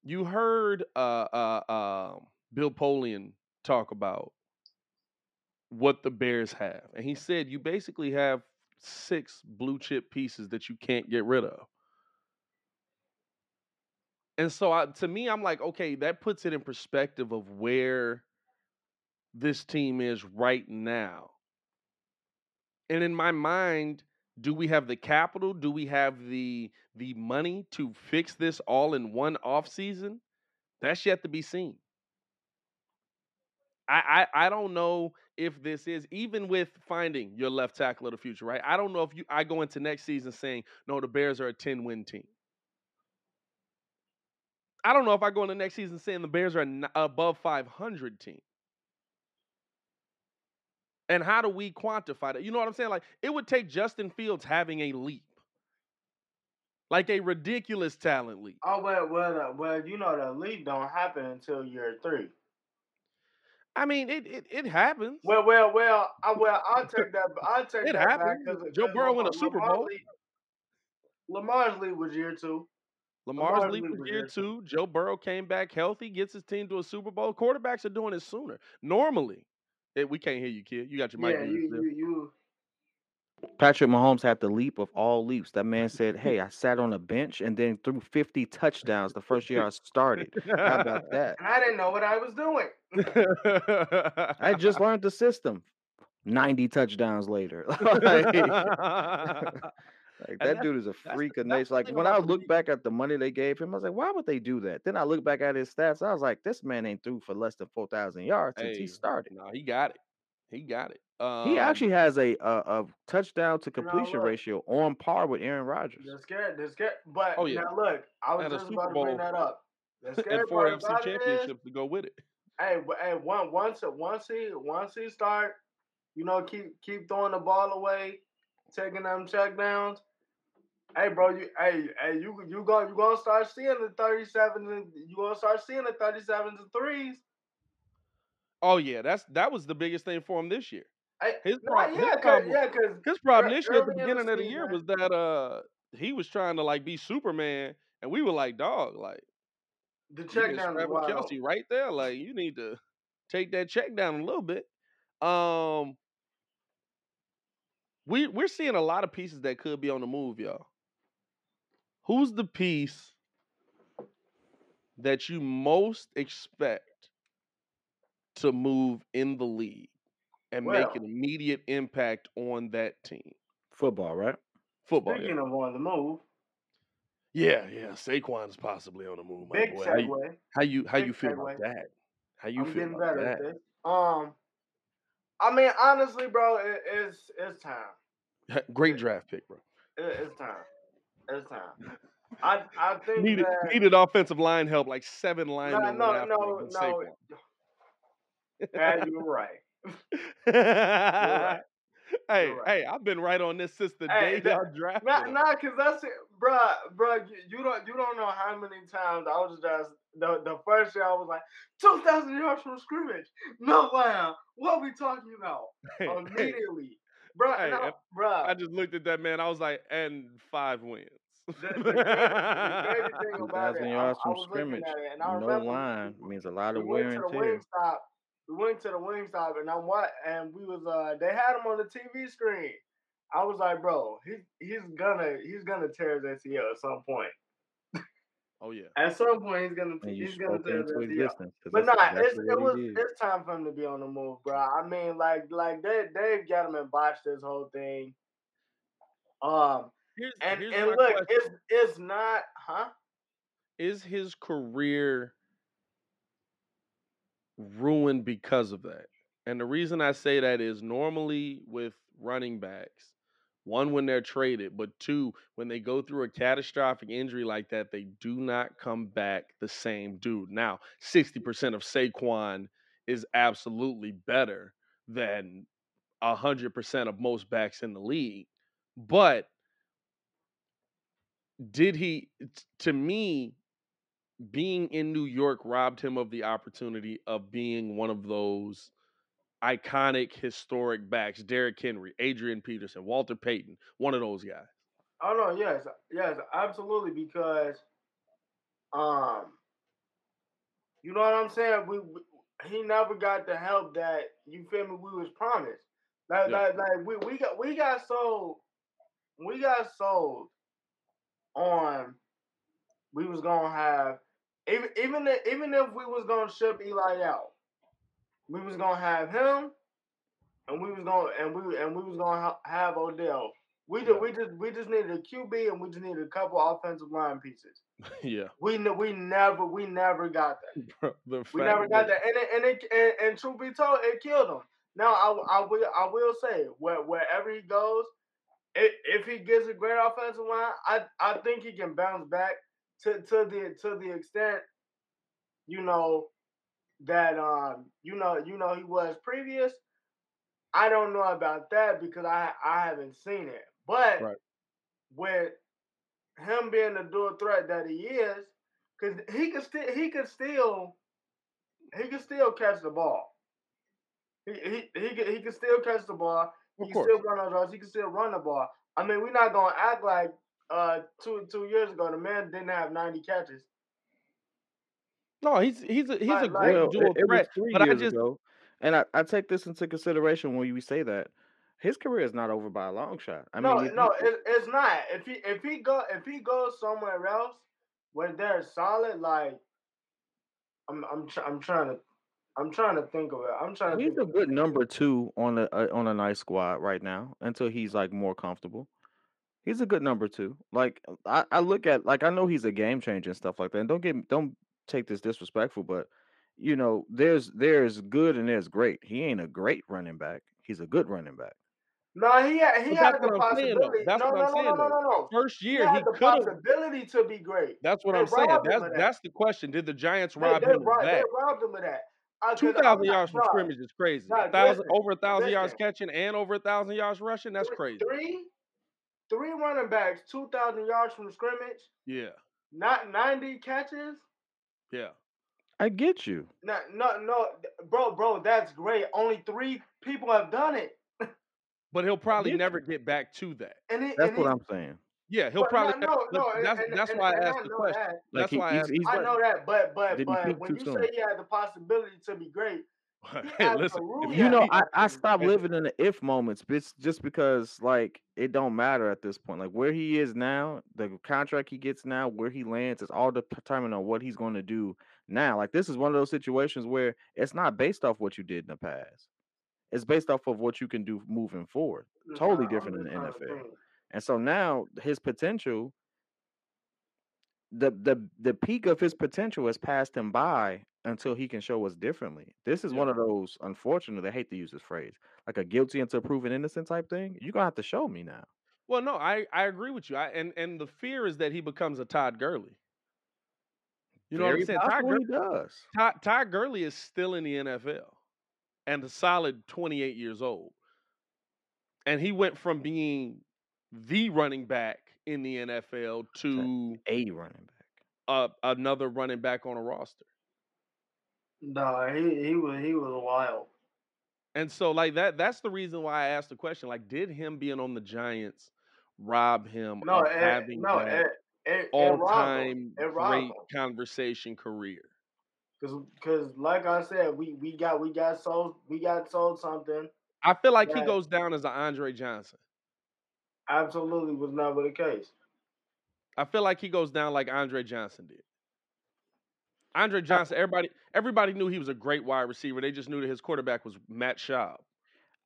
you heard uh uh um Bill Polian talk about what the Bears have. And he said you basically have six blue chip pieces that you can't get rid of. And so I, to me, I'm like, okay, that puts it in perspective of where this team is right now. And in my mind, do we have the capital? Do we have the the money to fix this all in one off season? That's yet to be seen. I, I I don't know if this is even with finding your left tackle of the future, right? I don't know if you I go into next season saying no, the Bears are a 10 win team. I don't know if I go into next season saying the Bears are an above 500 team. And how do we quantify that? You know what I'm saying? Like it would take Justin Fields having a leap, like a ridiculous talent leap. Oh well, well, uh, well, you know the leap don't happen until year three. I mean, it it, it happens. Well, well, well, I well, I'll (laughs) take that. I'll take It that back happened. because Joe Burrow won a Super Bowl. Lamar's league was year two. Lamar's Lamar's leap leap was year two. Joe Burrow came back healthy, gets his team to a Super Bowl. Quarterbacks are doing it sooner. Normally, we can't hear you, kid. You got your mic Yeah, you, you, you. Patrick Mahomes had the leap of all leaps. That man said, (laughs) "Hey, I sat on a bench and then threw 50 touchdowns the first year I started." How about that? (laughs) I didn't know what I was doing. (laughs) I just learned the system. 90 touchdowns later. like, like, And that dude is a freak the- of nature. Like when I look back at the money they gave him, I was like, why would they do that? Then I look back at his stats. I was like, this man ain't through for less than 4,000 yards since Hey, he started. No, he got it. He got it. Um, He actually has a, a a touchdown to completion ratio on par with Aaron Rodgers. The scared, the scared. But Oh, yeah. now look, I was And just Super about to bring that up. The (laughs) scary and four part FC about it is, championships to go with it. hey, hey, one, once, once he, once he start, you know, keep keep throwing the ball away, taking them checkdowns. Hey, bro, you, hey, hey, you, you going you gonna start seeing the thirty sevens and you gonna start seeing the thirty sevens and threes. Oh yeah, that's that was the biggest thing for him this year. His no, prob- his yeah, cause, problem- yeah, cause His problem this year at the in the beginning of the year was that uh he was trying to like be Superman, and we were like, dog, like The check down is strapping wild. Kelce right there. Like you need to take that check down a little bit. Um, we we're seeing a lot of pieces that could be on the move, y'all. Who's the piece that you most expect to move in the league and Well- make an immediate impact on that team? Football, right? Football. Speaking Yeah, of on the move, yeah, yeah. Saquon's possibly on the move, my big boy. How you, segue. how you how you Big feel about that? How you I'm feel getting about better that? at this. Um, I mean, honestly, bro, it, it's it's time. (laughs) Great draft pick, bro. It, it's time. It's time. (laughs) I I think Needed that needed offensive line help, like seven no linemen no no no. but (laughs) Yeah, you're right. (laughs) Hey, You're right. hey, I've been right on this since the Hey, day that- y'all drafted Nah, nah, cause that's it, bruh, bruh. You, you don't, you don't know how many times I was just the the first year I was like two thousand yards from scrimmage. No wow, what are we talking about? Hey, hey, Immediately, bruh, Hey, no, and bruh. I just looked at that man. I was like, and five wins. the, (laughs) the, crazy, the thing about it, 2,000 yards I from was scrimmage. it, No line means a lot we of went wear to and the tear. wing stop. We went to the wing stop, and I'm what, and we was uh, they had him on the TV screen. I was like, bro, he's he's gonna he's gonna tear his ACL at some point. Oh yeah. At some point, he's gonna And he's gonna spoke tear it his into ACL. existence. 'cause But that's nah, it's it was it's time for him to be on the move, bro. I mean, like like they Dave Gettleman botched this whole thing. Um, Here's, and here's and look, question. it's it's not, huh? Is his career ruined because of that? And the reason I say that is normally with running backs, one when they're traded, but two when they go through a catastrophic injury like that, they do not come back the same dude. Now, 60% mm. of Saquon is absolutely better than 100% of most backs in the league. But did he to me being in New York robbed him of the opportunity of being one of those iconic historic backs, Derrick Henry, Adrian Peterson, Walter Payton, one of those guys. Oh no, yes, yes, absolutely. Because, um, you know what I'm saying. We, we he never got the help that you feel me. We was promised. Like, Yeah. like, like we we got we got sold. We got sold on. We was gonna have even even if, even if we was gonna ship Eli out, we was gonna have him, and we was gonna and we and we was gonna ha- have Odell. We just Yeah. we just we just needed a QB and we just needed a couple offensive line pieces. (laughs) yeah. We we never we never got that. (laughs) Bro, We never got that. And it, and it and, and truth be told, it killed him. Now I, I will I will say where, wherever he goes, i if he gets a great offensive line, I I think he can bounce back to to the to the extent, you know, that um you know you know he was previous. I don't know about that because I I haven't seen it. But Right. with him being the dual threat that he is, because he could still he could still he could still catch the ball. He he he could, he could still catch the ball. Of He course. still run those routes. He can still run the ball. I mean, we're not gonna act like uh two two years ago the man didn't have ninety catches. No, he's he's a he's a Like- like- great dual it, it was threat. but I just ago, and I, I take this into consideration when you say that his career is not over by a long shot. I no, mean, no, it, it's not. If he if he go if he goes somewhere else where they're solid, like I'm I'm tr- I'm trying to I'm trying to think of it. I'm trying to he's a good number two on a, a on a nice squad right now until he's like more comfortable. He's a good number two. Like I, I look at like I know he's a game changer and stuff like that. And don't get don't take this disrespectful, but you know there's there's good and there's great. He ain't a great running back. He's a good running back. No, he had he had the what I'm saying, possibility. That's no, what no, I'm no, saying, no, no, no, no. first He year had he the could have. possibility to be great. That's what I'm saying. That's that. that's the question. Did the Giants rob him of robbed, they robbed him of that. Uh, Two thousand yards from scrimmage is crazy. Thousand over a thousand yards catching and over a thousand yards rushing. That's crazy. Three, three running backs, two thousand yards from scrimmage, Yeah, not ninety catches. Yeah. I get you. No, no, no, bro, bro, that's great. Only three people have done it, (laughs) But he'll probably Get never get back to that. and it, That's and what he's- I'm saying. Yeah, he'll But probably. no, no, no. that's and- that's and- why I asked I the question. that. Like That's he, why I asked. he's I right. know that, but but but peak when too you soon? say he had the possibility to be great, he (laughs) hey, listen. absolutely If You know, I, I possibility. (laughs) stopped living in the if moments, bitch, just because like it don't matter at this point. Like where he is now, the contract he gets now, where he lands, is all determined on what he's going to do now. Like this is one of those situations where it's not based off what you did in the past. It's based off of what you can do moving forward. Totally trying- different in just the NFL. think. And so now his potential, the the the peak of his potential has passed him by until he can show us differently. This is Yeah. one of those, unfortunately, I hate to use this phrase, like a guilty until proven innocent type thing. You're gonna have to show me now. Well, no, I I agree with you. I and and the fear is that he becomes a Todd Gurley. You know Very what I'm saying? Todd, possible Gur- he does. Todd, Todd Gurley is still in the NFL and a solid 28 years old. And he went from being the running back in the NFL to A running back. uh, another running back on a roster. Nah, he he was he was wild. And so like that that's the reason why I asked the question like did him being on the Giants rob him No, of it, having no, that it, it, it all robbed him. time It great conversation career? Cause, cause, like I said, we we got we got sold we got sold something. I feel like he goes down as an Andre Johnson. Absolutely was never the case. I feel like he goes down like Andre Johnson did. Andre Johnson, everybody everybody knew he was a great wide receiver. They just knew that his quarterback was Matt Schaub.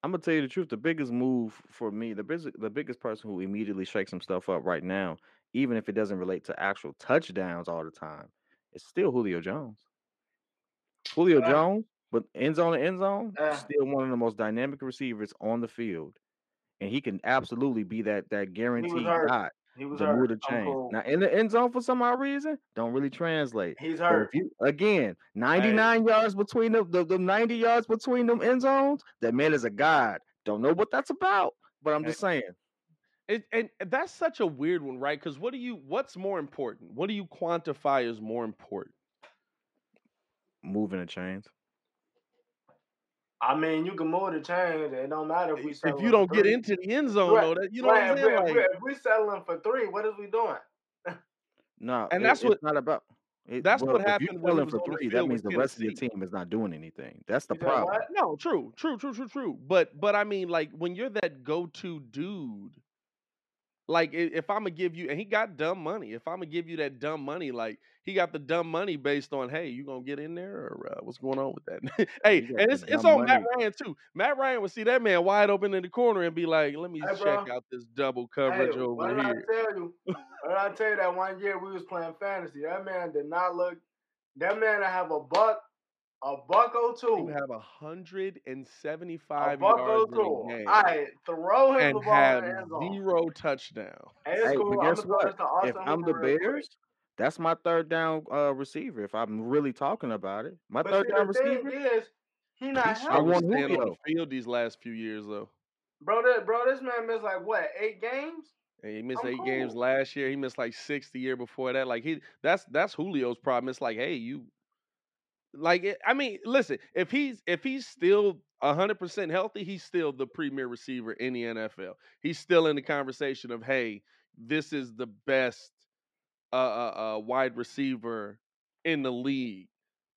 I'm gonna tell you the truth. The biggest move for me, the biggest, the biggest person who immediately shakes some stuff up right now, even if it doesn't relate to actual touchdowns all the time, is still Julio Jones. Julio Uh, Jones, but end zone to end zone, uh, still one of the most dynamic receivers on the field, and he can absolutely be that that guaranteed hurt. Dot He was to move hurt. the I'm chains. Now in the end zone for some odd reason, don't really translate. He's But hurt. if you again, Hey, 99 yards between them, the, the 90 yards between them end zones, that man is a god. Don't know what that's about, but I'm Hey, just saying. It, and that's such a weird one, right? Because what do you what's more important? What do you quantify as more important? Moving the chains. I mean, you can move the chains. It don't matter if we If you don't get into the end zone, Right, though, that you know what. I'm If we, saying? if, we, Like, if we settling for three, what is we doing? No, and it, that's it's what not about it. that's Well, what if you're happened when he selling for three, that means the rest of your team is not doing anything. That's the You problem. No, true, true, true, true, true. But but I mean, like when you're that go-to dude, like if I'm gonna give you, and he got dumb money. If I'm gonna give you that dumb money, like he got the dumb money based on, hey, you gonna get in there or uh, what's going on with that? (laughs) hey, and it's it's dumb on Matt. Ryan too. Matt Ryan would see that man wide open in the corner and be like, let me Hey, check bro. out this double Hey, coverage what over did I here. tell you? What I tell you that one year we was playing fantasy? That man did not look. That man I have a buck, a buck or He two, would have hundred and a seventy-five buck or yards in two. a game I throw him the and ball have the end zero touchdown. Hey, it's Hey, cool. but I'm guess what? this If I'm the Hooper real quick. Bears, that's my third down uh, receiver. If I'm really talking about it, my But third see, down receiver, is, he He not I struggled healthy, want staying on the field these last few years, though. bro. That bro, this man missed like what eight games? And he missed I'm eight games last year. He missed like six the year before that. Like he, that's that's Julio's problem. It's like, hey, you, like, it, I mean, listen, if he's if he's still hundred percent healthy, he's still the premier receiver in the NFL. He's still in the conversation of, hey, this is the best uh, uh, uh wide receiver in the league.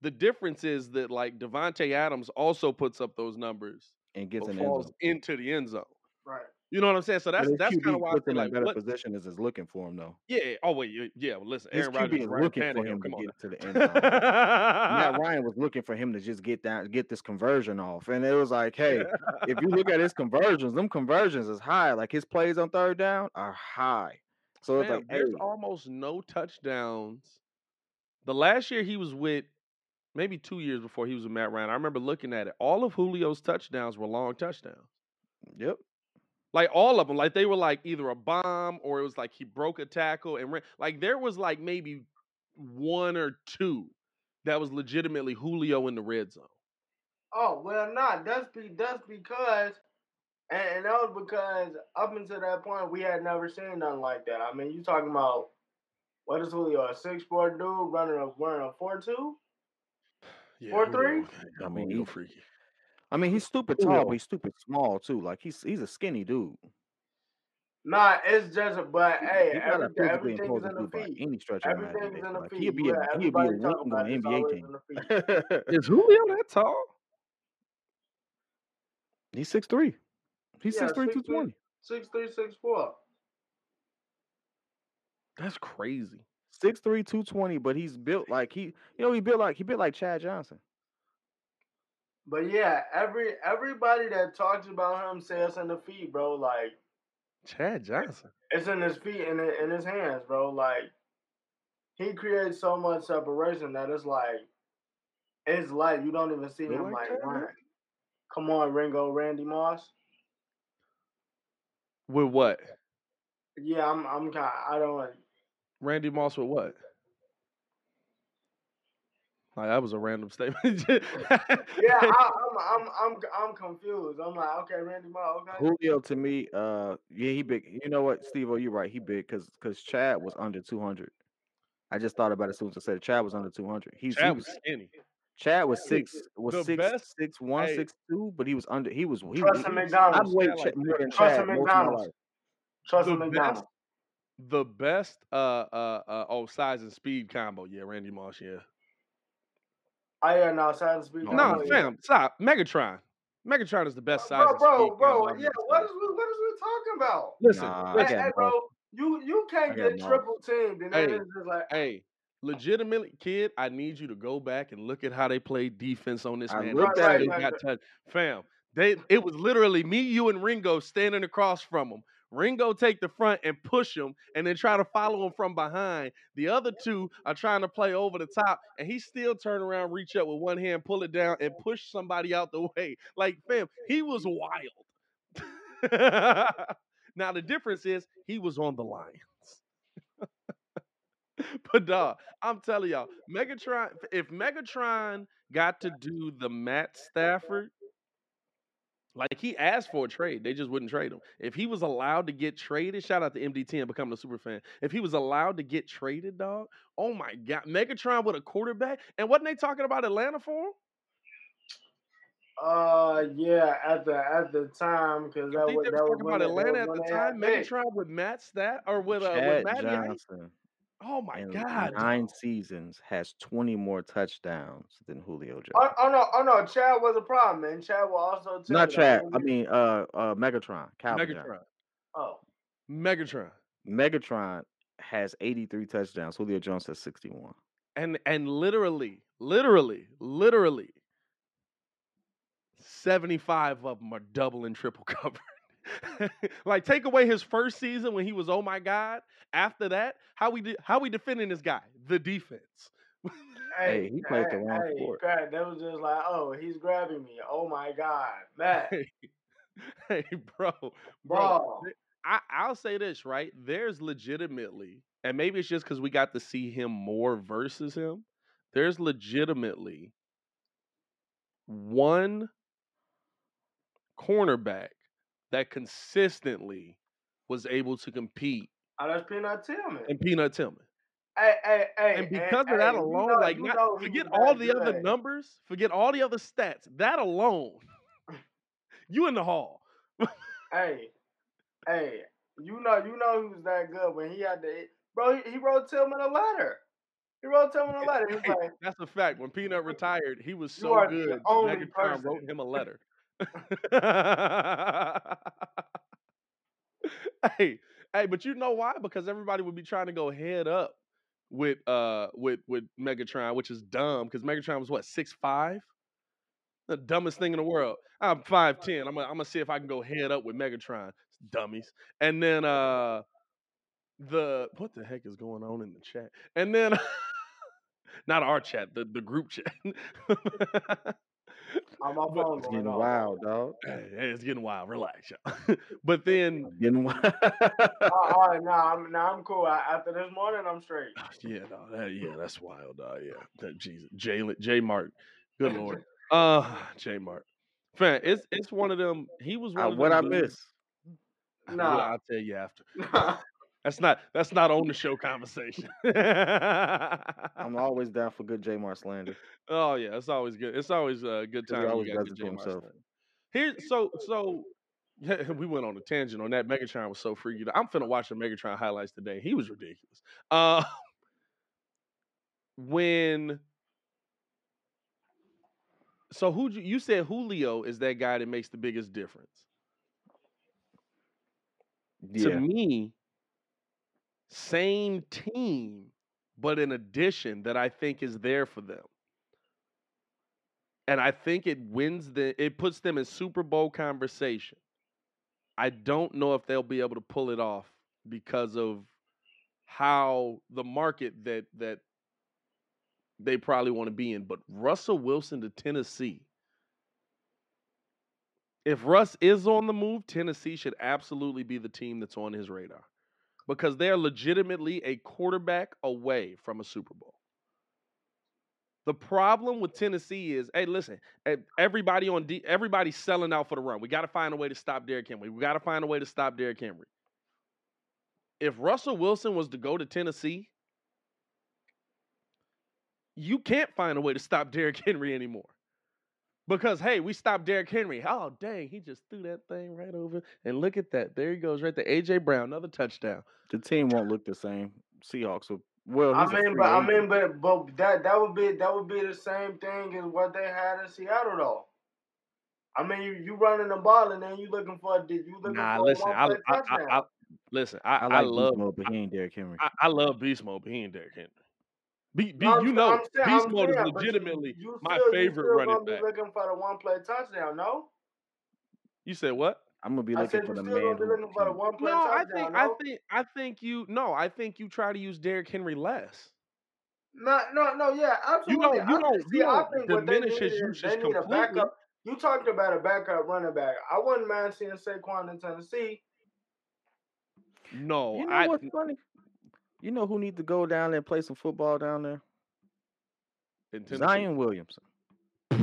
The difference is that like Davante Adams also puts up those numbers, and gets but an end falls zone. into the end zone. Right. You know what I'm saying? So that's that's kind of why I feel like better what position as is looking for him though. yeah. Oh wait. yeah. Well, listen. Aaron Rodgers is is looking for him to on. get to the end zone. Matt. (laughs) Ryan was looking for him to just get down, get this conversion off, and it was like, hey, if you look at his conversions, them conversions is high. Like his plays on third down are high. So it's Fam, like, hey, there's almost no touchdowns. The last year he was with, maybe two years before he was with Matt Ryan. I remember looking at it. All of Julio's touchdowns were long touchdowns. yep. Like all of them, like they were like either a bomb or it was like he broke a tackle and ran. Like there was like maybe one or two that was legitimately Julio in the red zone. Oh well, not that's be that's because, and, and that was because up until that point we had never seen nothing like that. I mean, you talking about what is Julio a six four dude running a running a four two? (sighs) Yeah, Four three? I mean, Julio he- freaky. I mean, he's stupid tall, but he's stupid small too. Like he's he's a skinny dude. Nah, it's just a but hey, He's not everything physically is in the dude by feet. any stretch of the in imagination. the Like feet. he'll be You a he'll be a everybody wing about on it. an NBA team. in the feet. (laughs) Is Julio that tall? He's six three. He's Yeah, six three, six two three, twenty. six three, six four. That's crazy. Six three, two twenty, but he's built like he you know, he built like he built like Chad Johnson. But yeah, every everybody that talks about him says in the feet, bro. Like Chad Johnson. it's in his feet and in his hands, bro. Like he creates so much separation that it's like it's like you don't even see You him like like Chad run. Johnson? Come on, Ringo, Randy Moss. With what? Yeah, I'm I'm kind. Of I don't. Randy Moss with what? Like that was a random statement. (laughs) Yeah, I, I'm I'm I'm I'm confused. I'm like, okay, Randy Moss. Okay. Julio to me, uh yeah, he big. You know what, Steve, oh, you're right, he big because because Chad was under two hundred. I just thought about it as soon as I said it. Chad was under two hundred. He's he Chad was was skinny. Chad was six was the six best- six one hey. six two, but he was under he was he, Trust he, in he- McDonald's. I've weighed Chad like more than Trust Chad in most of my McDonald's. life. Trust the McDonald's. best, the best, uh, uh, uh, oh, size and speed combo. Yeah, Randy Moss. Yeah. Oh yeah, no, Silent Speed. No, No, Combo, yeah. fam, stop. Megatron. Megatron is the best size Bro, and bro, speed bro. Yeah, ever what seen. is we what is we talking about? Listen, Nah, listen. hey, bro, you you can't get Moss. triple teamed, and then Hey, it's just like, Hey, legitimately, kid, I need you to go back and look at how they played defense on this I man. looked at at it. Got touched. Fam, they it was literally me, you, and Ringo standing across from him. Ringo take the front and push him, and then try to follow him from behind. The other two are trying to play over the top, and he still turn around, reach up with one hand, pull it down, and push somebody out the (laughs) way. Like, fam, he was wild. (laughs) now the difference is he was on the Lions. (laughs) but dog, I'm telling y'all, Megatron. If Megatron got to do the Matt Stafford, like he asked for a trade, they just wouldn't trade him. If he was allowed to get traded, shout out to MDT and becoming a super fan. If he was allowed to get traded, dog, oh my god, Megatron with a quarterback, and wasn't they talking about Atlanta for him? uh, yeah, at the at the time, because I that think was they that was was talking about Atlanta at the time. Megatron with Matt Stat or with uh with Chad Matty Ice. Johnson Oh my in god, nine seasons has 20 more touchdowns than Julio Jones. Oh, oh no, oh no, Chad was a problem, man. Chad will also tell Not. Chad. I mean, uh, uh, Megatron. Calvin. Megatron. oh, Megatron. Megatron has 83 touchdowns. Julio Jones has 61. and and literally, literally, literally, seventy five of them are double and triple (laughs) covered. (laughs) like take away his first season when he was oh my god. After that, how we de- how we defending this guy? The defense. Hey, he played the wrong hey, sport. Pat, that was just like, oh, he's grabbing me. Oh my god, Matt, hey, (laughs) hey, bro, bro. bro. I, I'll say this right. There's legitimately, and maybe it's just because we got to see him more versus him. There's legitimately one cornerback that consistently was able to compete Oh, that's Peanut Tillman. in Peanut Tillman. Hey, hey, hey, And because of that alone, know- like not, forget all the other numbers, forget all the other stats. That alone, (laughs) you in the hall. (laughs) Hey, hey, you know, you know he was that good when he had to, bro. He, he wrote Tillman a letter. He wrote Tillman a (laughs) letter. Hey, like, that's a fact. When Peanut retired, he was so the good. Megatron wrote him a letter. (laughs) hey, hey, but you know why? Because everybody would be trying to go head up with uh with with Megatron, which is dumb. Because Megatron was what six five, the dumbest thing in the world. I'm five ten. I'm gonna I'm gonna see if I can go head up with Megatron, dummies. And then uh the what the heck is going on in the chat? And then (laughs) not our chat, the the group chat. (laughs) on my But- It's getting wild, dog. (clears throat) It's getting wild. Relax, y'all. (laughs) but then, Getting wild. (laughs) (laughs) Oh, all right, nah, I'm, nah, I'm cool. I, after this morning, I'm straight. yeah, no, that, yeah, that's wild. Uh, yeah, that Jesus, Jalen, J. Mark, good lord. Uh, J. Mark, fan, it's it's one of them. He was one Uh, what I miss? Well, Nah. I'll tell you after. That's not that's not on the show conversation. I'm (laughs) always down for good J Mar slander. Oh yeah, it's always good. It's always a good 'Cause he time. always does it to himself. slander. Here's so so Yeah, (laughs) we went on a tangent on that. Megatron was so freaky. I'm finna watch the Megatron highlights today. He was ridiculous. (laughs) Uh, when so who you said Julio is that guy that makes the biggest difference? Yeah. To me, same team, but an addition that I think is there for them. And I think it wins the it puts them in Super Bowl conversation. I don't know if they'll be able to pull it off because of how the market that that they probably want to be in. But Russell Wilson to Tennessee. If Russ is on the move, Tennessee should absolutely be the team that's on his radar because they're legitimately a quarterback away from a Super Bowl. The problem with Tennessee is, hey, listen, everybody on D, everybody's selling out for the run. We got to find a way to stop Derrick Henry. We got to find a way to stop Derrick Henry. If Russell Wilson was to go to Tennessee, you can't find a way to stop Derrick (laughs) Henry anymore. Because hey, we stopped Derrick Henry. Oh dang, he just threw that thing right over. And look at that. There he goes, right there. AJ Brown, another touchdown. The team won't look the same. Seahawks will. Well, I mean, but I mean, but but that that would be that would be the same thing as what they had in Seattle, though. I mean, you, you running the ball and then you looking for a you looking Nah, for listen, a I, one I, I, touchdown. I listen. I, I I, love, Beast Mode, but he ain't Derrick Henry. I, I love Beast Mode, but he ain't Derrick Henry. Be, be, No, you know, I'm saying- Beast I'm Mode is saying, but you- legitimately you my still- you favorite still running gonna be back. looking for the one play touchdown, no? You said what? I'm gonna be I looking for the man gonna be who looking for the can- one play No, I think no? I think I think you no, I think you try to use Derrick Henry less. No, no, no, yeah, You absolutely. don't- you I don't- think, you see, don't think what they diminish his usage they a completely. backup. You talked about a backup running back. I wouldn't mind seeing Saquon in Tennessee. No, You know I what's funny? You know who needs to go down there and play some football down there? Zion Williamson. (laughs)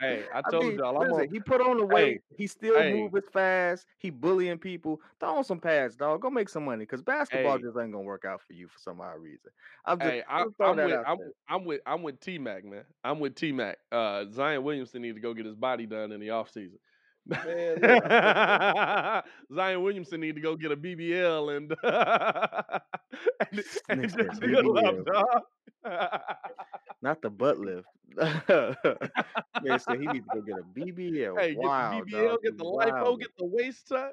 Hey, I I told mean, y'all I'm listen, on. he put on the Hey, weight. he still hey. move fast. He bullying people. Throw on some pads, dog. Go make some money because basketball Hey. just ain't gonna work out for you for some odd reason. I'm just, Hey, I, I'm throwing I'm that with I'm. I'm with I'm with T Mac, man. I'm with T Mac. Uh, Zion Williamson need to go get his body done in the off season. Man, (laughs) Zion Williamson need to go get a BBL and (laughs) and, (laughs) and Nigga said just chill up, dog. Not the butt lift. Man said he needs to go get a BBL. hey, wow, get the BBL, dog, get you the lipo, wild. get the waist tuck.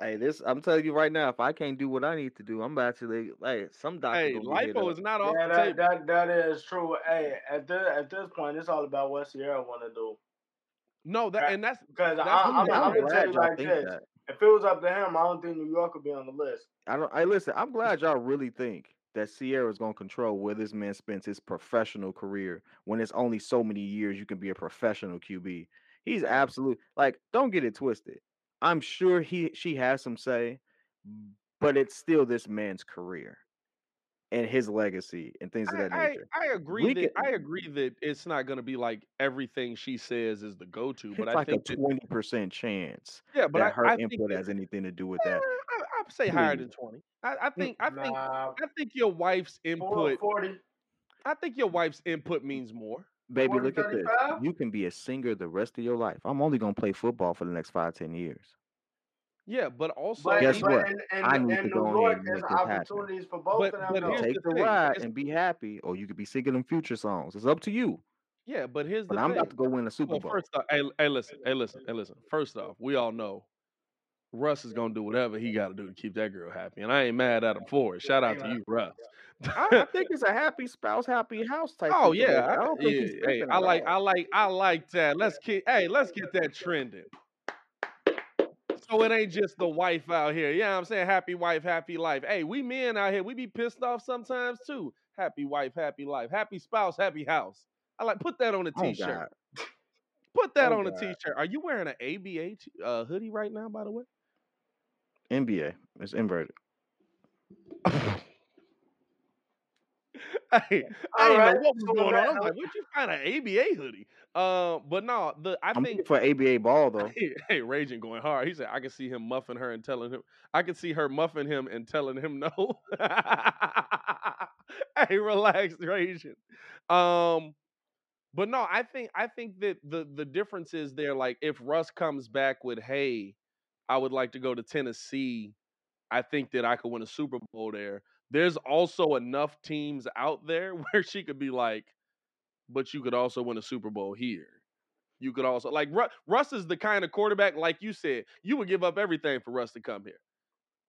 Hey, this I'm telling you right now. If I can't do what I need to do, I'm about actually like some doctor Hey, gonna lipo is not off Yeah, the that, table. that that is true. Hey, at this at this point, it's all about what Sierra want to do. No, that That- and that's Because That's I, what I'm, I'm I'm, saying. tell you y'all like think this: that. if it was up to him, I don't think New York would be on the list. I don't. I listen. I'm glad y'all really think that Sierra's gonna control where this man spends his professional career when it's only so many years you can be a professional QB. He's absolute. Like, don't get it twisted. I'm sure he she has some say, but it's still this man's career and his legacy and things of that I, nature. I agree We that can- I agree that it's not going to be like everything she says is the go-to, It's but I like think that, twenty percent chance yeah, but that I, her I input that, has anything to do with that. I, I'd say higher than twenty. I, I think I think Nah, I think your wife's input. 40. I think your wife's input means more. Baby, 40, look at this. You can be a singer the rest of your life. I'm only gonna play football for the next five, ten years. Yeah, but also But, Guess but what? In, in, I need in to New go ahead York, and there's make this happen. opportunities for both But- of them. but Take the the thing, ride it's- and be happy, or you could be singing them future songs. It's up to you. yeah, but here's the But I'm thing. about to go win a Super Well, Bowl. first off, hey, hey, listen, hey, listen, hey, listen. First off, we all know Russ is gonna do whatever he got to do to keep that girl happy, and I ain't mad at him for it. Shout out to you, Russ. I, I think (laughs) it's a happy spouse, happy house type. Oh situation. yeah, I I, don't think yeah. he's Hey, I like, I like, I like that. Let's keep. Hey, let's get that trending. So it ain't just the wife out here. Yeah, I'm saying happy wife, happy life. Hey, we men out here, we be pissed off sometimes too. Happy wife, happy life. Happy spouse, happy house. I like put that on a Oh, t-shirt. God. Put that Oh, on a God. t-shirt. Are you wearing an ABA uh, hoodie right now? By the way. NBA. It's inverted. (laughs) Hey, I didn't right, know what was so going on. that- I was like, where'd you find an ABA hoodie? Uh, but no, the I I'm think for ABA ball though. (laughs) Hey, hey, raging going hard. He said, I can see him muffing her and telling him, I can see her muffing him and telling him no. (laughs) hey, relax, raging. Um, But no, I think I think that the the difference is there. Like if Russ comes back with, "Hey, I would like to go to Tennessee," I think that I could win a Super Bowl there. There's also enough teams out there (laughs) where she could be like, "But you could also win a Super Bowl here." You could also like Ru- Russ is the kind of quarterback, like you said, you would give up everything for Russ to come here.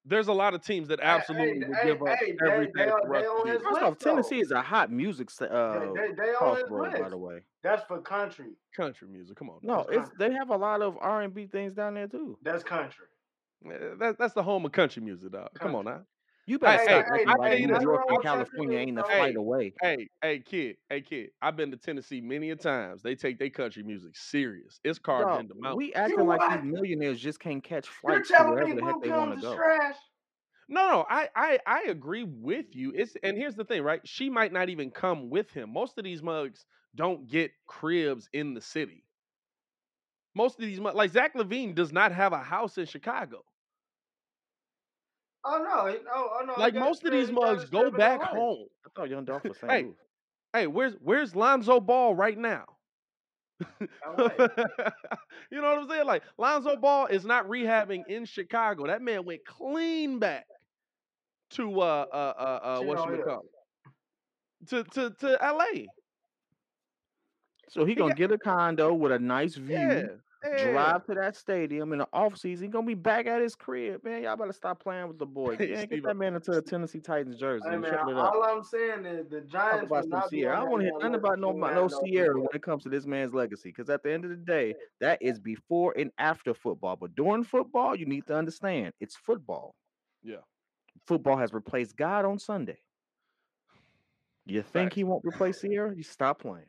There's a lot of teams that absolutely hey, would hey, give up hey, they- everything they for are- Russ to on be here. First off, list, though. Tennessee is a hot music st- uh, they, they, they on his crossroad, by the way. That's for country. country music. Come on, No, That's it's they have a lot of R and B things down there too. That's country. That, that's the home of country music, dog. Come on now. You better Hey, stop hey, acting like you New this. York and Nothing wrong with California ain't a flight away. Hey, hey, kid, hey, kid. I've been to Tennessee many a times. They take their country music serious. It's carved Dog, the mountain. we acting like what? these millionaires just can't catch flights to wherever me the heck they want to go. trash? No, no, I, I, I agree with you. It's and here's the thing, right? She might not even come with him. Most of these mugs don't get cribs in the city. Most of these mugs, like Zach LaVine, does not have a house in Chicago. Oh no, he- oh, oh no. Like got most of these crib- he got mugs go back LA. home. I thought Young Dolph was St. Hey, Hey, where's where's Lonzo Ball right now? LA. (laughs) you know what I'm saying? Like Lonzo Ball is not rehabbing in Chicago. That man went clean back to uh uh uh, uh what Chino you Hill. call it? To to to LA. So he He gonna got- get a condo with a nice view, Yeah. Drive to that stadium in the off season. He gonna be back at his crib, man. Y'all better stop playing with the boy. (laughs) Yeah, get that man into a Tennessee Titans jersey Hey man, all I'm saying is the Talk Giants about not be Sierra. I don't want to hear nothing about no no Sierra when it comes to this man's legacy. Because at the end of the day, that is before and after football. But during football, you need to understand it's football. Yeah. Football has replaced God on Sunday. You think he won't replace Sierra? You stop playing.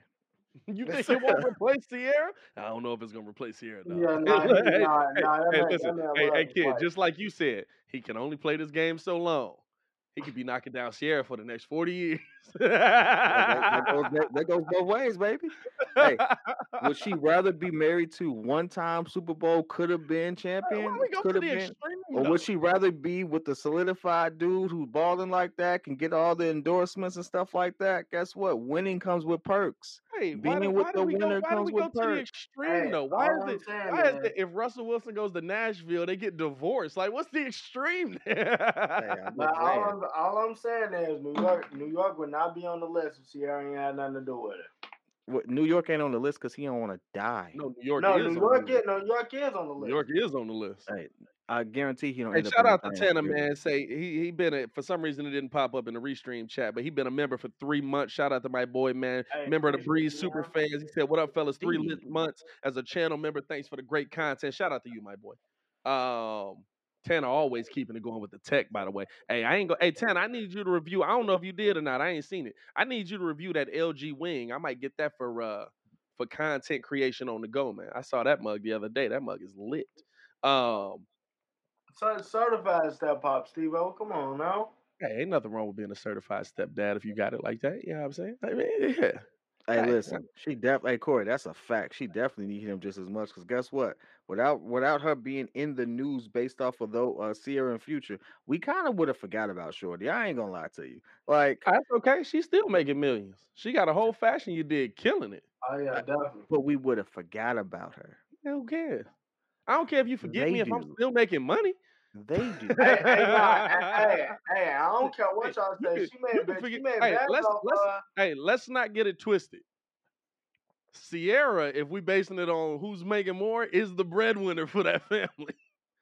(laughs) You think it won't replace Sierra? I don't know if it's gonna replace Sierra. Dog. Yeah, (laughs) nah, he- hey, nah, hey, nah, hey, listen, hey, hey, kid, just like you said, he can only play this game so long. He could be knocking down Sierra for the next forty years. That, that goes, that, that goes both (laughs) ways, baby. Hey, Would she rather be married to one-time Super Bowl could have been champion, we go could have been, extreme? or though? would she rather be with the solidified dude who's balling like that, can get all the endorsements and stuff like that? Guess what? Winning comes with perks. Hey, why being did, with why the did we go? winner Why did comes we go with to the perks. extreme Hey, though? Why is it? saying Why is is- it? If Russell Wilson goes to Nashville, they get divorced. Like, what's the extreme there? Hey, I'm But just all. I'm, saying is New York, New York would not be on the list if Sierra ain't had nothing to do with it. What, New York ain't on the list because he don't want to die. no, New York no, is New on the York list. is New York is on the list. New York is on the list. Hey, I guarantee he don't Hey, end shout in out to the Tanner, man. Say he he been a, for some reason it didn't pop up in the restream chat, but he been a member for three months. Shout out to my boy, man. Hey, Member of the appreciate Breeze you, super man. fans. He said, "What up, fellas? Three months as a channel member. Thanks for the great content. Shout out to you, my boy." Um, Tanner always keeping it going with the tech. By the way, hey, I ain't go. Hey, Tanner, I need you to review. I don't know if you did or not. I ain't seen it. I need you to review that LG Wing. I might get that for uh for content creation on the go, man. I saw that mug the other day. That mug is lit. Um, Cer- Certified step pop, Steve O. Come on now. Hey, ain't nothing wrong with being a certified stepdad if you got it like that. You know what I'm saying? I mean, yeah. Hey, Hey, listen, she def. Hey, Corey, that's a fact. She definitely need him just as much. Because guess what? Without without her being in the news based off of though uh, Sierra and Future, we kind of would have forgot about Shorty. I ain't gonna lie to you. Like, That's okay. She's still making millions. She got a whole fashion you did killing it. Oh yeah, definitely. but we would have forgot about her. Who cares? I don't care if you forget They me if I'm still making money. They do. (laughs) hey, hey, hey, hey, I (laughs) don't care what y'all say. she you made, can ba- she forget- made hey, let's- let's- uh, Hey, let's not get it twisted. Sierra, if we basing it on who's making more, is the breadwinner for that (laughs) family.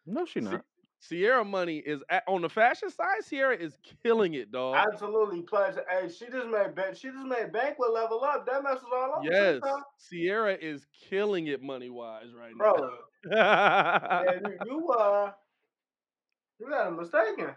No, she not. Sierra money is at, on the fashion side. Sierra is killing it, dog. absolutely pleasure. Hey, she just made ba- she just made banquet level up. That mess was all up. Yes, Sierra is killing it money wise right bro. now. yeah, you, you uh, you got a mistaken.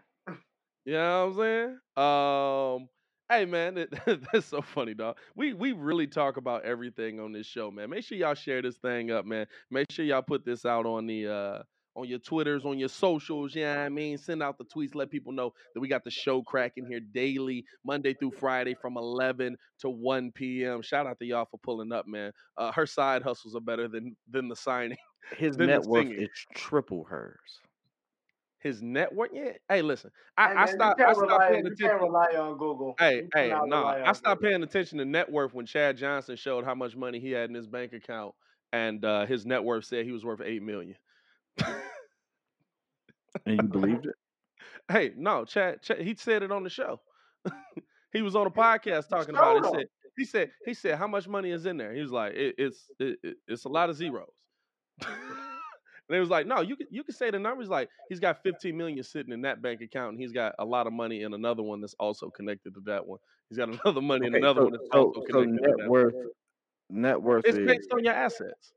You know what I'm saying? Um, hey man, that, (laughs) that's so funny, dog. We we really talk about everything on this show, man. Make sure y'all share this thing up, man. Make sure y'all put this out on the uh on your Twitters, on your socials. Yeah, you know I mean, send out the tweets, let people know that we got the show cracking here daily, Monday through Friday from 11 to 1 p.m. Shout out to y'all for pulling up, man. Uh, her side hustles are better than than the signing. His Then net worth is triple hers. His network. Yeah. Hey, listen, Hey, I, I man, you stopped. I can't stopped rely. paying You attention. can't rely on Google. Hey, hey, cannot nah. I on stopped Google. paying attention to net worth when Chad Johnson showed how much money he had in his bank account, and uh, his net worth said he was worth eight million. And you believed it? (laughs) Hey, no, Chad, Chad he said it on the show. (laughs) he was on a podcast talking about it. He said, he said, he said, how much money is in there? He was like, it, it's it, it- it's a lot of zeros. (laughs) and it was like, no, you can you can say the numbers. Like he's got 15 million sitting in that bank account, and he's got a lot of money in another one that's also connected to that one. He's got (laughs) another money in Okay, another so, one that's so, also so connected to net that. worth, net worth It's is, based on your assets.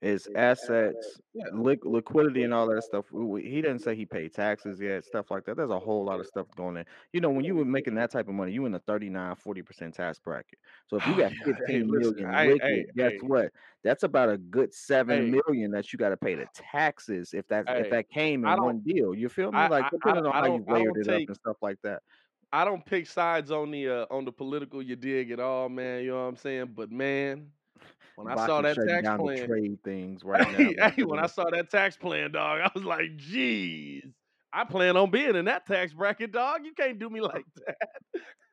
Is assets, liq- liquidity, and all that stuff. He didn't say he paid taxes yet, stuff like that. There's a whole lot of stuff going in. You know, when you were making that type of money, you in the 39, 40% tax bracket. So if you Oh, got yeah. (laughs) Hey, 15 listen, million I- liquid, hey, guess hey. what? That's about a good seven Hey. million that you got to pay the taxes if that Hey, if that came in one deal. You feel me? I- like I- I depending on how you layered it take- up and stuff like that. I don't pick sides on the uh, on the political you dig at all, man. You know what I'm saying? But man, when I saw that tax plan, trade things (laughs) right now. hey, when. I saw that tax plan, dog, I was like, geez, I plan on being in that tax bracket, dog. You can't do me uh, like (laughs) that.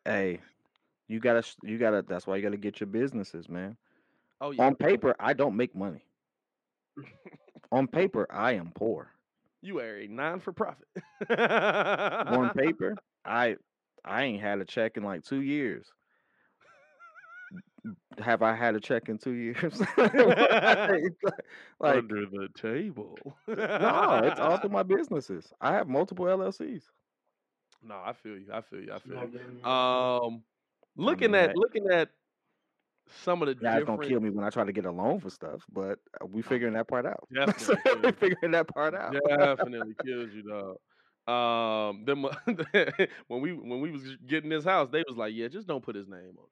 Hey, you gotta, you gotta. That's why you gotta get your businesses, man. Oh yeah, On paper, I don't make money. On (laughs) paper, I am poor. you are a non for profit. On paper, I, I ain't had a check in like two years. Have I had a check in two years? (laughs) (laughs) like, under the table. (laughs) no, it's all through my businesses. I have multiple LLCs. No, I feel you. I feel you. I feel you. Um, looking mean, at that- looking at some of the Guys different. gonna kill me when I try to get a loan for stuff, but uh, we figuring that part out. Definitely we kills figuring that part out. Definitely kills you, dog. Um, them when we when we was getting this house, they was like, "Yeah, just don't put his name on it.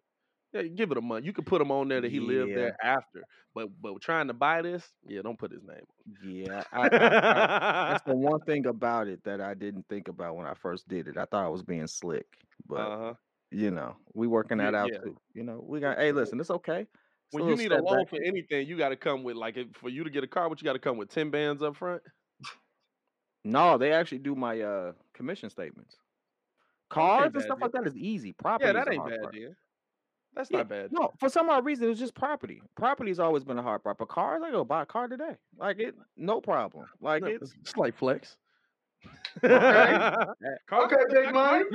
Yeah, give it a month. You could put him on there that he lived there after, but but trying to buy this, yeah, don't put his name Yeah, I, I, I, that's the one (laughs) thing about it that I didn't think about when I first did it. I thought I was being slick, but uh-huh. you know, we working Yeah, that out yeah. too. You know, we got. Hey, listen, it's okay. It's When you need a loan for anything, you got to come with like if, for you to get a car. What you got to come with ten bands up front. No, they actually do my uh commission statements. Cars and stuff then. like that is easy. Property Yeah, that ain't bad. Then. That's Yeah, not bad. No, for some odd reason, it was just property. Property's always been a hard part. But cars, I go buy a car today. Like it, no problem. Like No, it's (laughs) slight flex. (laughs) Okay. (laughs) Car- Okay, big money.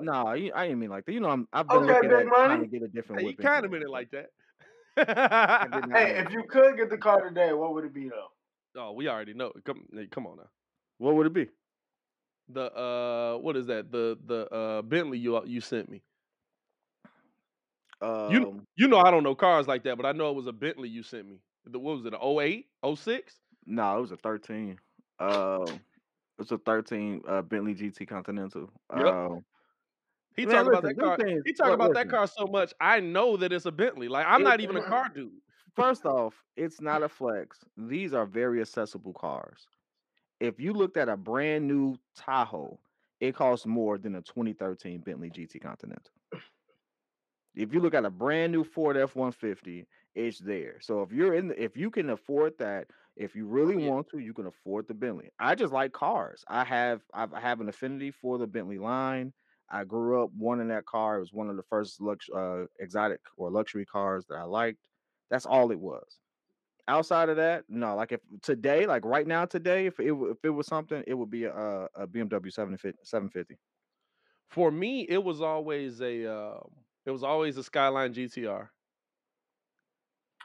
No, I I didn't mean like that. You know, I'm I've been Okay, looking big at trying to money. get a different Hey, you kind of income, meant it like that. Hey, if you could get the car today, what would it be though? oh, we already know. Come, come on now. What would it be? The uh, what is that? The the uh Bentley you you sent me. Um, You you know I don't know cars like that, but I know it was a Bentley you sent me. The what was it? A 08? 06? no, it was a 13. Um, it was a 13 uh, Bentley GT Continental. Yep. Um, He Man, talk about that car. things- He talk look, about that car so much. I know that it's a Bentley. Like I'm It- not even a car dude. First off, it's not a (laughs) flex. These are very accessible cars. If you looked at a brand new Tahoe, it costs more than a 2013 Bentley GT Continental. If you look at a brand new Ford F150, it's there. So if you're in, the, if you can afford that, if you really yeah. want to, you can afford the Bentley. I just like cars. I have I've, I have an affinity for the Bentley line. I grew up wanting that car. It was one of the first lux, uh, exotic or luxury cars that I liked. That's all it was. Outside of that, no. Like if today, like right now, today, if it if it was something, it would be a, a BMW 750. 750. For me, it was always a um, it was always a Skyline GTR.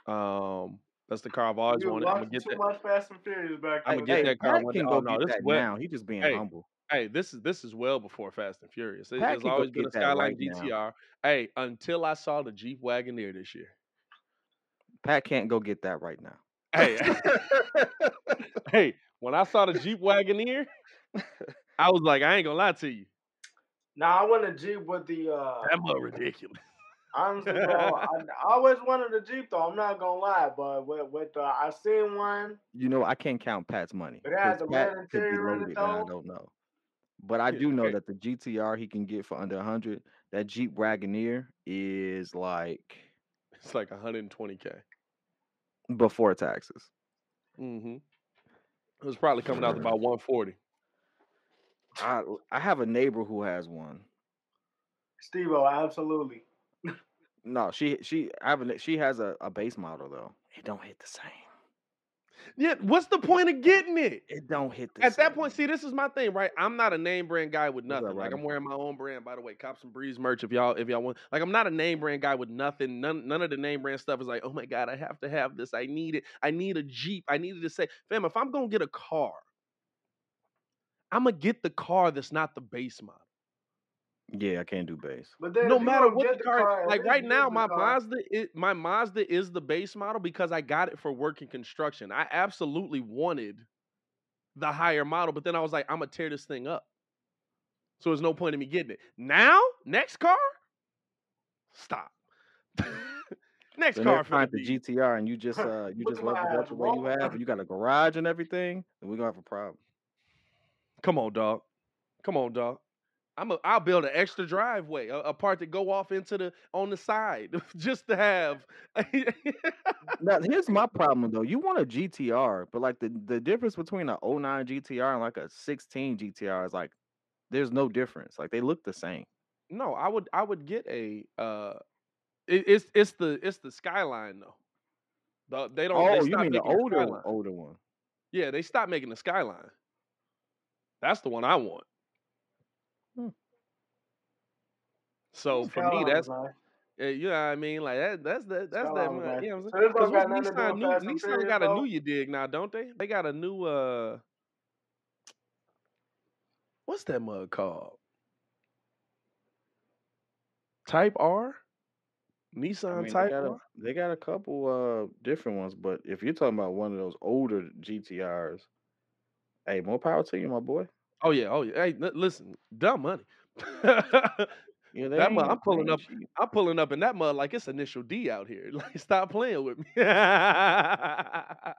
Um, that's the car I've always You wanted. I'm gonna get too that. much Fast and Furious back I'ma get day. that car Pat one can day. go Oh, no, get this is that well- now. He just being Hey, humble. Hey, this is this is well before Fast and Furious. It, Pat it's can go always been a Skyline right now. GTR. Hey, until I saw the Jeep Wagoneer this year. Pat can't go get that right now. Hey, (laughs) hey, when I saw the Jeep Wagoneer, (laughs) I was like, I ain't gonna lie to you. Now I want a Jeep with the uh That mug ridiculous. honestly, (laughs) bro, I, I always wanted a Jeep though. I'm not gonna lie, but with with uh, I seen one. You know, I can't count Pat's money. It has 'cause a Pat red could be interior in it, loaded, I don't know. But I do know okay. that the GTR he can get for under 100, that Jeep Wagoneer is like (laughs) It's like 120k. before taxes. Mm-hmm. It was probably coming out to about 140. I I have a neighbor who has one. Steve absolutely. (laughs) No, she she I have a, she has a, a base model though. It don't hit the same. Yeah, what's the point of getting it? It don't hit the At same. that point, see, this is my thing, right? I'm not a name brand guy with nothing. Like I'm wearing my own brand, by the way. Cops and Breeze merch. If y'all, if y'all want, like, I'm not a name brand guy with nothing. None, none of the name brand stuff is like, oh my god, I have to have this. I need it. I need a Jeep. I needed to say, fam, if I'm gonna get a car, I'm gonna get the car that's not the base model. Yeah, I can't do base. But then no matter gonna what the car, like right now, my. Mazda, it, my Mazda is the base model because I got it for working construction. I absolutely wanted the higher model, but then I was like, I'm gonna tear this thing up. So there's no point in me getting it. Now, next car, stop. (laughs) next When car they're for the the GTR and you (laughs) just uh you just love my the ass, way you have and you got a garage and everything, then we're gonna have a problem. Come on, dog. Come on, dog. I'm a, I'll build an extra driveway, a, a part to go off into the on the side, (laughs) just to have. Now (laughs) here's my problem though. You want a GTR, but like the the difference between a 09 GTR and like a 16 GTR is like there's no difference. Like they look the same. No, I would I would get a uh it, it's it's the it's the skyline though. The, they don't Oh, they you mean the older older one? Yeah, they stopped making the skyline. That's the one I want. Hmm. So for me, that's was nice. uh, you know what I mean. Like that, that's that, that's that. Skyline was mon- nice. You know what I'm saying? this got Because nothing to do Nissan new Nissan got a new you dig now, don't they? They got a new uh, what's that mug called? Type R, Nissan I mean, they Type got a, R. they got a couple uh different ones, but if you're talking about one of those older GTRs, hey, more power to you, my boy. Oh yeah, oh yeah. Hey, n- listen, dumb money. Yeah, (laughs) they that mud, I'm pulling up. cheap. I'm pulling up in that mud like it's initial D out here. (laughs) Like, stop playing with me. (laughs) I,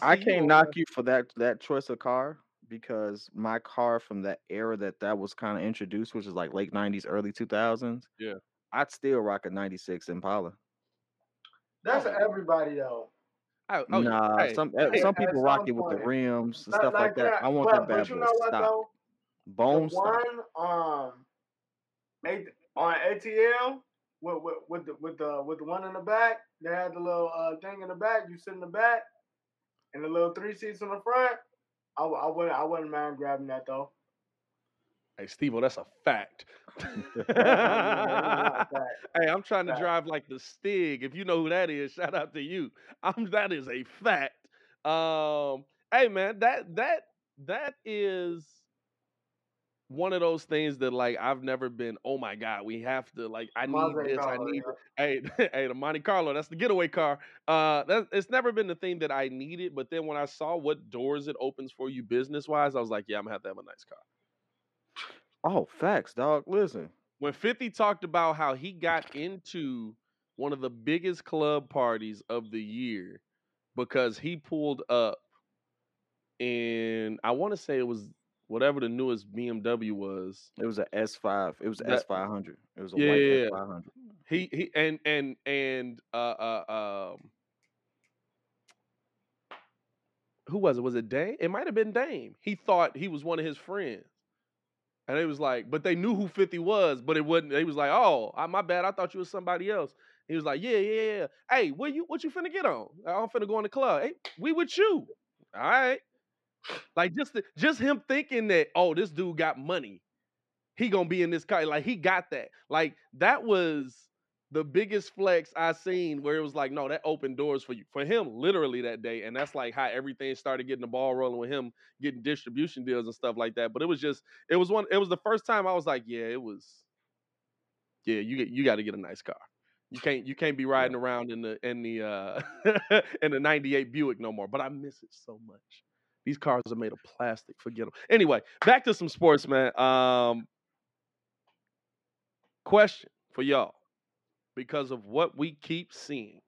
I can't on knock the- you for that that choice of car because my car from that era that that was kind of introduced, which is like late '90s, early 2000s. Yeah. I'd still rock a '96 Impala. Oh, That's Oh, everybody though. Oh, oh, nah, Hey, some eh, hey, some people rock some it with the rims and Not stuff like that. I want but, that bad but you boy know what stock, though? bone the stock. one um on ATL with, with with the with the with the one in the back, they had the little uh thing in the back. You sit in the back, and the little three seats in the front. I, I wouldn't I wouldn't mind grabbing that though. Hey, Steve, that's a fact. Hey, I'm trying to drive like the Stig. If you know who that is, shout out to you. (laughs) I'm that is a fact. Um, hey man, that that that is one of those things that like I've never been. Oh my god, we have to like. I need Monte this. I need. yeah. Hey, (laughs) hey, the Monte Carlo. That's the getaway car. Uh, that it's never been the thing that I needed. But then when I saw what doors it opens for you business wise, I was like, yeah, I'm gonna have to have a nice car. Oh, facts, dog. Listen, when 50 talked about how he got into one of the biggest club parties of the year because he pulled up and I want to say it was whatever the newest BMW was. it was a S5. It was a That- S500. It was a Yeah, white yeah, yeah. S500. He he and and and uh uh um who was it? Was it Dame? It might have been Dame. He thought he was one of his friends. And it was like, but they knew who 50 was, but it wasn't. He was like, oh, I, my bad. I thought you was somebody else. He was like, yeah, yeah, yeah. Hey, what you what you finna get on? I'm finna go in the club. Hey, we with you. All right. (sighs) Like just the, just him thinking that, oh, this dude got money. He gonna be in this car. Like he got that. Like that was the biggest flex I seen where it was like, no, that opened doors for you for him literally that day. And that's like how everything started getting the ball rolling with him getting distribution deals and stuff like that. But it was just it was one it was the first time I was like, yeah, it was yeah, you get you got to get a nice car. You can't you can't be riding around in the in the uh (laughs) in the 98 Buick no more, but I miss it so much. These cars are made of plastic, forget them. Anyway, back to some sports, man. Um question for y'all because of what we keep seeing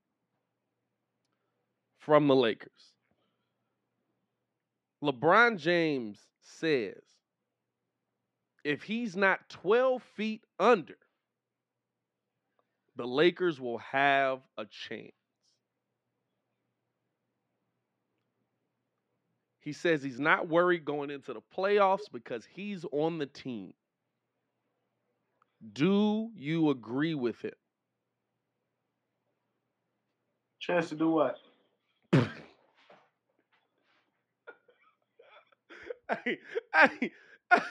from the Lakers. LeBron James says if he's not 12 feet under, the Lakers will have a chance. He says he's not worried going into the playoffs because he's on the team. Do you agree with him? Chance to do what? hey, hey. (laughs) that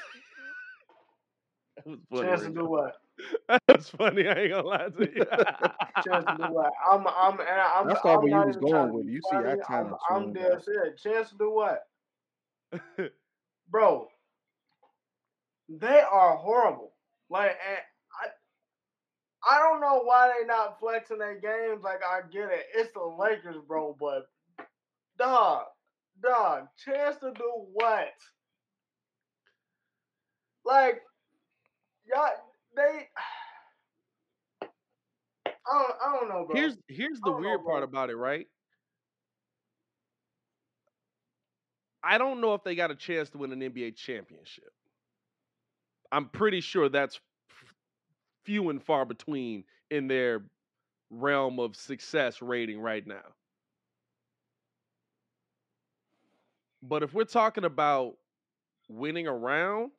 was funny. Chance to Rico. do what? (laughs) That's funny. I ain't gonna lie to you. (laughs) Chance to do what? I'm, I'm, and I'm. That's all where you not was even trying going to with. You see, I funny. I'm, kinda I'm dead out. serious. Chance to do what? Bro, they are horrible. Like, and I, don't know why they not flexing their games. Like, I get it. It's the Lakers, bro. But dog, dog, chance to do what? Like, y'all, they. I don't, I don't know, bro. here's here's the don't know, weird part about it, right? I don't know if they got a chance to win an NBA championship. I'm pretty sure that's few and far between in their realm of success rating right now. But if we're talking about winning a round,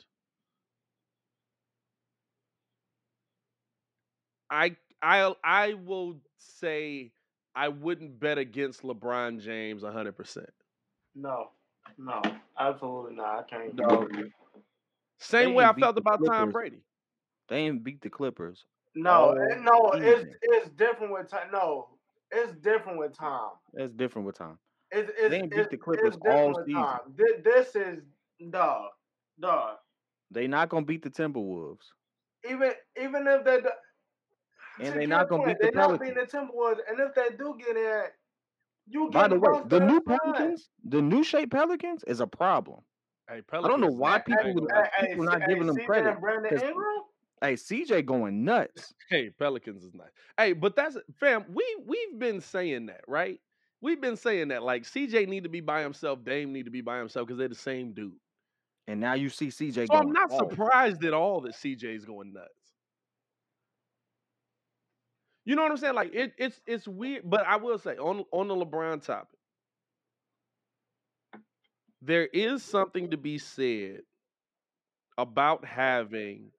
I I I will say I wouldn't bet against LeBron James 100%. No, no, absolutely not. I can't. do Dog. it. Same They way I felt the about Tom Brady. They ain't beat the Clippers. No, all it- no, it's season. it's different with time. No, it's different with time. That's different with time. It's it's, They ain't beat it's, the Clippers different all with season. time. This is dog, dog. They not gonna beat the Timberwolves. Even even if they, do- And they not gonna point, beat the they not beating the Timberwolves, and if they do get in, you By the way, the new fine. Pelicans, the new shape Pelicans is a problem. Hey, I don't know why people ain't would- gonna lie. Hey, people hey, not hey, giving them CJ credit, and Brandon 'cause- Ingram. Hey, CJ going nuts. (laughs) Hey, Pelicans is nice. Hey, but that's fam. We we've been saying that, right? We've been saying that. Like CJ need to be by himself, Dame need to be by himself because they're the same dude. And now you see CJ So. I'm not off. surprised at all that CJ is going nuts. You know what I'm saying? Like it, it's it's weird, but I will say on on the LeBron topic, there is something to be said about having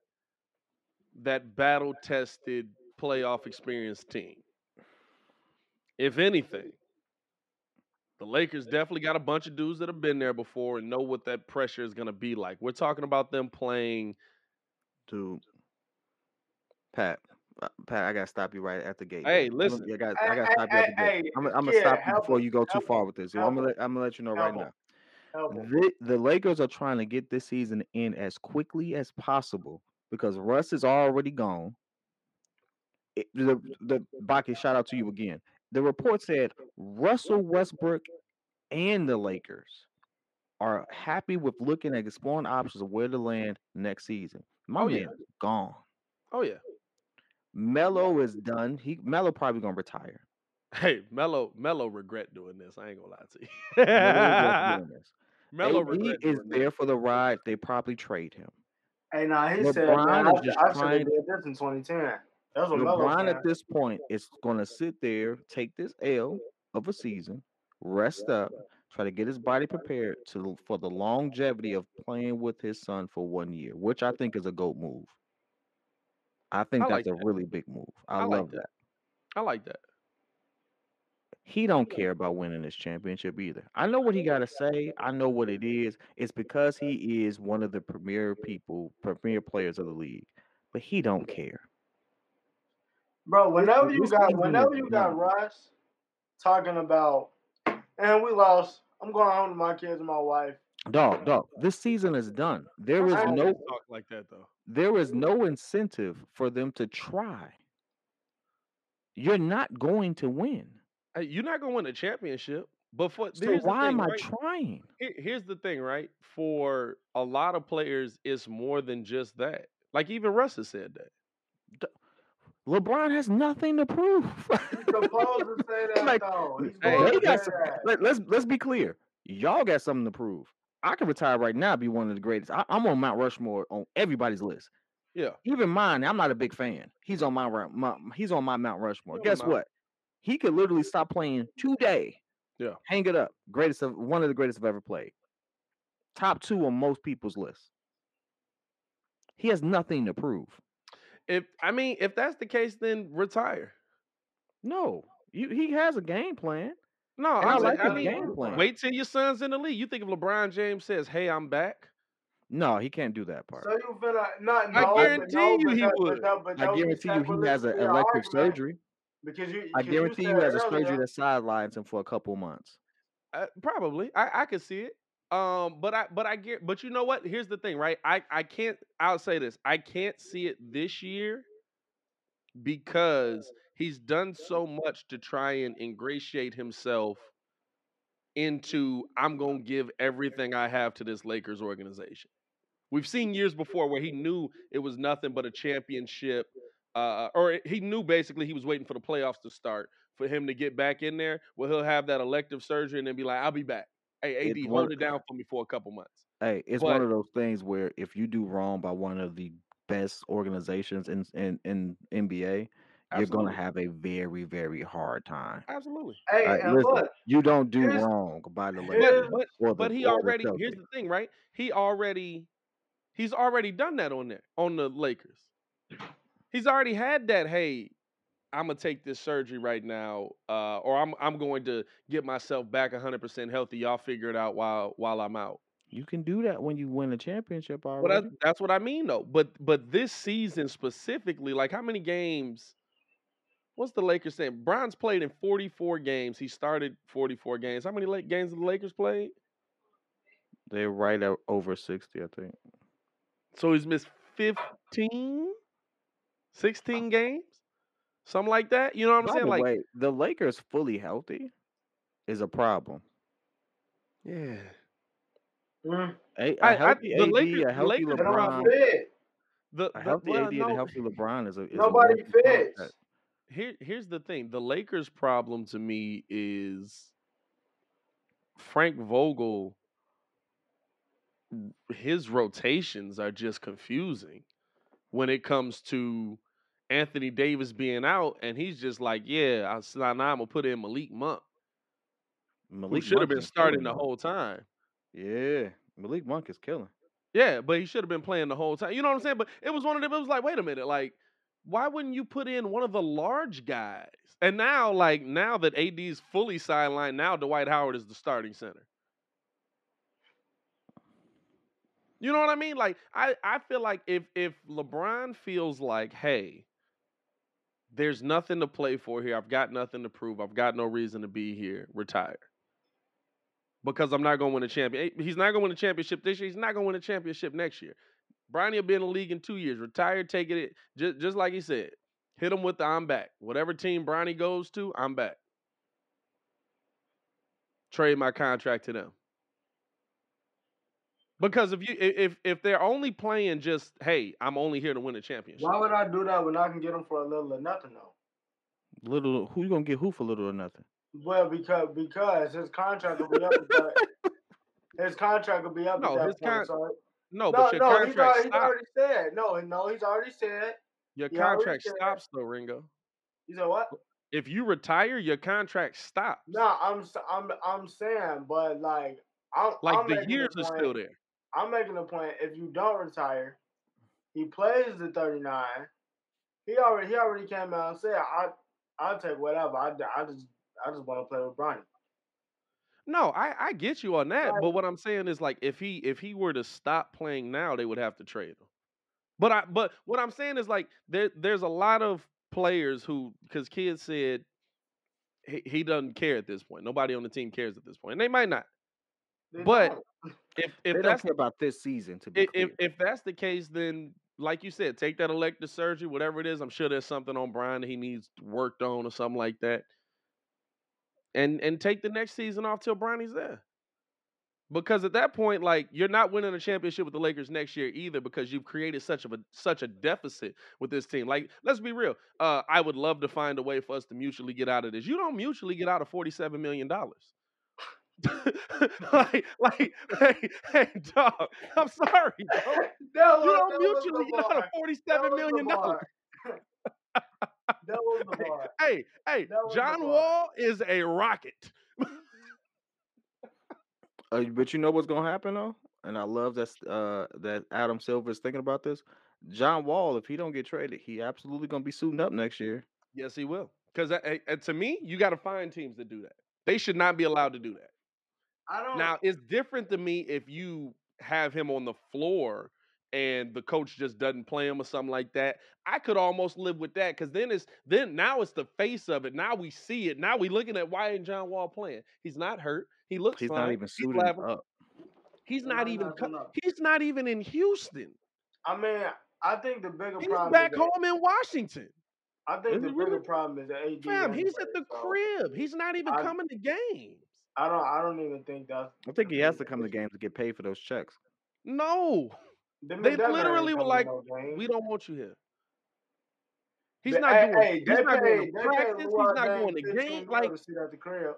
that battle tested playoff experience team. If anything, the Lakers definitely got a bunch of dudes that have been there before and know what that pressure is going to be like. We're talking about them playing Dude, Pat, uh, Pat, I gotta stop you right at the gate. Hey, listen. I got, Hey, I gotta hey, stop you at the hey, gate. hey, I'm, gonna- I'm gonna kid, stop you before him, you go too help far him, with this. I'm gonna, let, I'm gonna let you know right help now. The, the Lakers are trying to get this season in as quickly as possible because Russ is already gone. It, the the Baki, shout out to you again. The report said Russell Westbrook and the Lakers are happy with looking at exploring options of where to land next season. My Oh, man yeah. is gone. Oh yeah. Melo is done. He Melo probably gonna retire. Hey, Melo, Melo regret doing this. I ain't gonna lie to you. Melo (laughs) regret is doing there for the ride. They probably trade him. Hey, nah, he said, LeBron man, is I, just I should trying- have did this in 2010. That's what Melo LeBron said. at this point is going to sit there, take this L of a season, rest up, try to get his body prepared to for the longevity of playing with his son for one year, which I think is a goat move. I think I that's like a that. really big move. I, I like love that. that. I like that. He don't care about winning this championship either. I know what he got to say. I know what it is. It's because he is one of the premier people, premier players of the league, but he don't care. Bro, whenever you got whenever you got. Russ talking about and we lost. I'm going home to my kids and my wife. Dog, dog. This season is done. There is no talk like that though. there is no incentive for them to try. You're not going to win. Hey, you're not gonna win a championship, but for So here's the why thing, am I right? trying? Here- here's the thing, right? For a lot of players, it's more than just that. Like even Russ has said that. LeBron has nothing to prove. He's supposed to say (laughs) that Like, though. He's Hey, to got say some, that. let, let's let's be clear. Y'all got something to prove. I can retire right now, be one of the greatest. I, I'm on Mount Rushmore on everybody's list. Yeah. Even mine. I'm not a big fan. He's on my, my he's on my Mount Rushmore. He's Guess Mount. what? He could literally stop playing today. Yeah. Hang it up. Greatest of one of the greatest I've ever played. top two on most people's list. He has nothing to prove. If I mean, if that's the case, then retire. No, you, he has a game plan. No, And I I'm like saying, I his mean, game plan. wait till your son's in the league. You think if LeBron James says, "Hey, I'm back," No, he can't do that part. So you finna not I guarantee no, you he that- would. But that, but that I guarantee you he has an sacrilege to elective argument, surgery. Because you, I guarantee you he has a earlier- that sidelines him for a couple months. Uh, probably, I I could see it. Um, but I but I get but you know what? Here's the thing, right? I I can't. I'll say this. I can't see it this year because he's done so much to try and ingratiate himself into I'm going to give everything I have to this Lakers organization. We've seen years before where he knew it was nothing but a championship, uh, or he knew basically he was waiting for the playoffs to start for him to get back in there. Well, he'll have that elective surgery and then be like, "I'll be back." Hey, AD, It's hold one- it down for me for a couple months. Hey, it's But- one of those things where if you do wrong by one of the best organizations in in, in NBA, you're gonna have a very very hard time. Absolutely. Hey, Like, and listen, look, you don't do wrong by the here's- Lakers. But but the- but he or the already here's the thing, right? He already he's already done that on there on the Lakers. He's already had that. Hey, I'm gonna take this surgery right now, uh, or I'm I'm going to get myself back 100 percent healthy. Y'all figure it out while while I'm out. You can do that when you win a championship Well, already. that's, that's what I mean, though. But but this season specifically, like how many games? What's the Lakers saying? Bron's played in 44 games. He started 44 games. How many late games have the Lakers played? They're right at over sixty, I think. So he's missed 15, 16 games, something like that. You know what I'm By saying? the Like, way, the Lakers fully healthy is a problem. yeah, mm, A, a I- I- healthy the AD, Lakers- a the healthy Lakers they don't LeBron, fit. the, a healthy well, AD and a healthy LeBron is a is Nobody a fits. concept. here here's the thing. The Lakers' problem to me is Frank Vogel. His rotations are just confusing when it comes to Anthony Davis being out, and he's just like, "Yeah, I, now I'm gonna put in Malik Monk, who Malik should have been starting the whole time." Yeah, Malik Monk is killing. Yeah, but he should have been playing the whole time. You know what I'm saying? But it was one of them. It was like, wait a minute, like, why wouldn't you put in one of the large guys? And now, like, now that AD's fully sidelined, now Dwight Howard is the starting center. You know what I mean? Like, I, I feel like if if LeBron feels like, hey, there's nothing to play for here. I've got nothing to prove. I've got no reason to be here. Retire. Because I'm not going to win a champion. eh, He's not going to win a championship this year. He's not going to win a championship next year. Bronny will be in the league in two years. Retire, take it just, just like he said. Hit him with the I'm back. Whatever team Bronny goes to, I'm back. Trade my contract to them. Because if you if if they're only playing just hey, I'm only here to win a championship. Why would I do that when I can get them for a little or nothing though? Little, who you gonna get who for a little or nothing? Well, because because his contract will be up. That, (laughs) his contract will be up No, at that his point. con- so No, no, but your no, he's contract already, he's already said no, no, he's already said. Your he already contract said- stops though, Ringo. You said what? If you retire, your contract stops. No, I'm s- I'm I'm saying, but like I'm like I'm the years are point, still there. I'm making a point. If you don't retire, he plays the 39. He already he already came out and said, "I I'll take whatever. I, I just I just want to play with Bronny." No, I, I get you on that, but what I'm saying is like if he if he were to stop playing now, they would have to trade him. But I but what I'm saying is like there there's a lot of players who because kids said he, he doesn't care at this point. Nobody on the team cares at this point. And they might not. They But don't. If They (laughs) if don't that's about this season. To be if, clear, if if that's the case, then like you said, take that elective surgery, whatever it is. I'm sure there's something on Brian that he needs worked on or something like that. And and take the next season off till Bronny's there. Because at that point, like you're not winning a championship with the Lakers next year either, because you've created such of a such a deficit with this team. Like, let's be real. Uh, I would love to find a way for us to mutually get out of this. You don't mutually get out of forty-seven million dollars. (laughs) like, like, hey, hey, dog. I'm sorry, bro. (laughs) That was, You don't mutually the get out of bar. That forty-seven was million the dollars. (laughs) that was the bar. Hey, hey, That John. Wall is a rocket. Uh, but you know what's gonna happen though? and I love that uh that Adam Silver is thinking about this. John Wall, if he don't get traded, he absolutely gonna be suiting up next year. Yes, he will. Because to me, you got to find teams that do that. They should not be allowed to do that. I don't. Now, it's different to me if you have him on the floor and the coach just doesn't play him or something like that. I could almost live with that because then it's then now it's the face of it. Now we see it. Now we looking at why ain't John Wall playing? He's not hurt. He looks He's fine. not even He's up. He's No, not no, even. no, no. He's not even in Houston. I mean, I think the bigger He's problem. back is that, home in Washington. I think Is the bigger really? problem is the AD. Fam, he's at the so crib. He's not even I- coming to games. I don't. I don't even think that's. I think he has to come to games to get paid for those checks. No, The they literally were like, no "We don't want you here." He's not hey, doing. hey, he's not paid- going to practice. He's not going to 15 game. Like to sit the crib.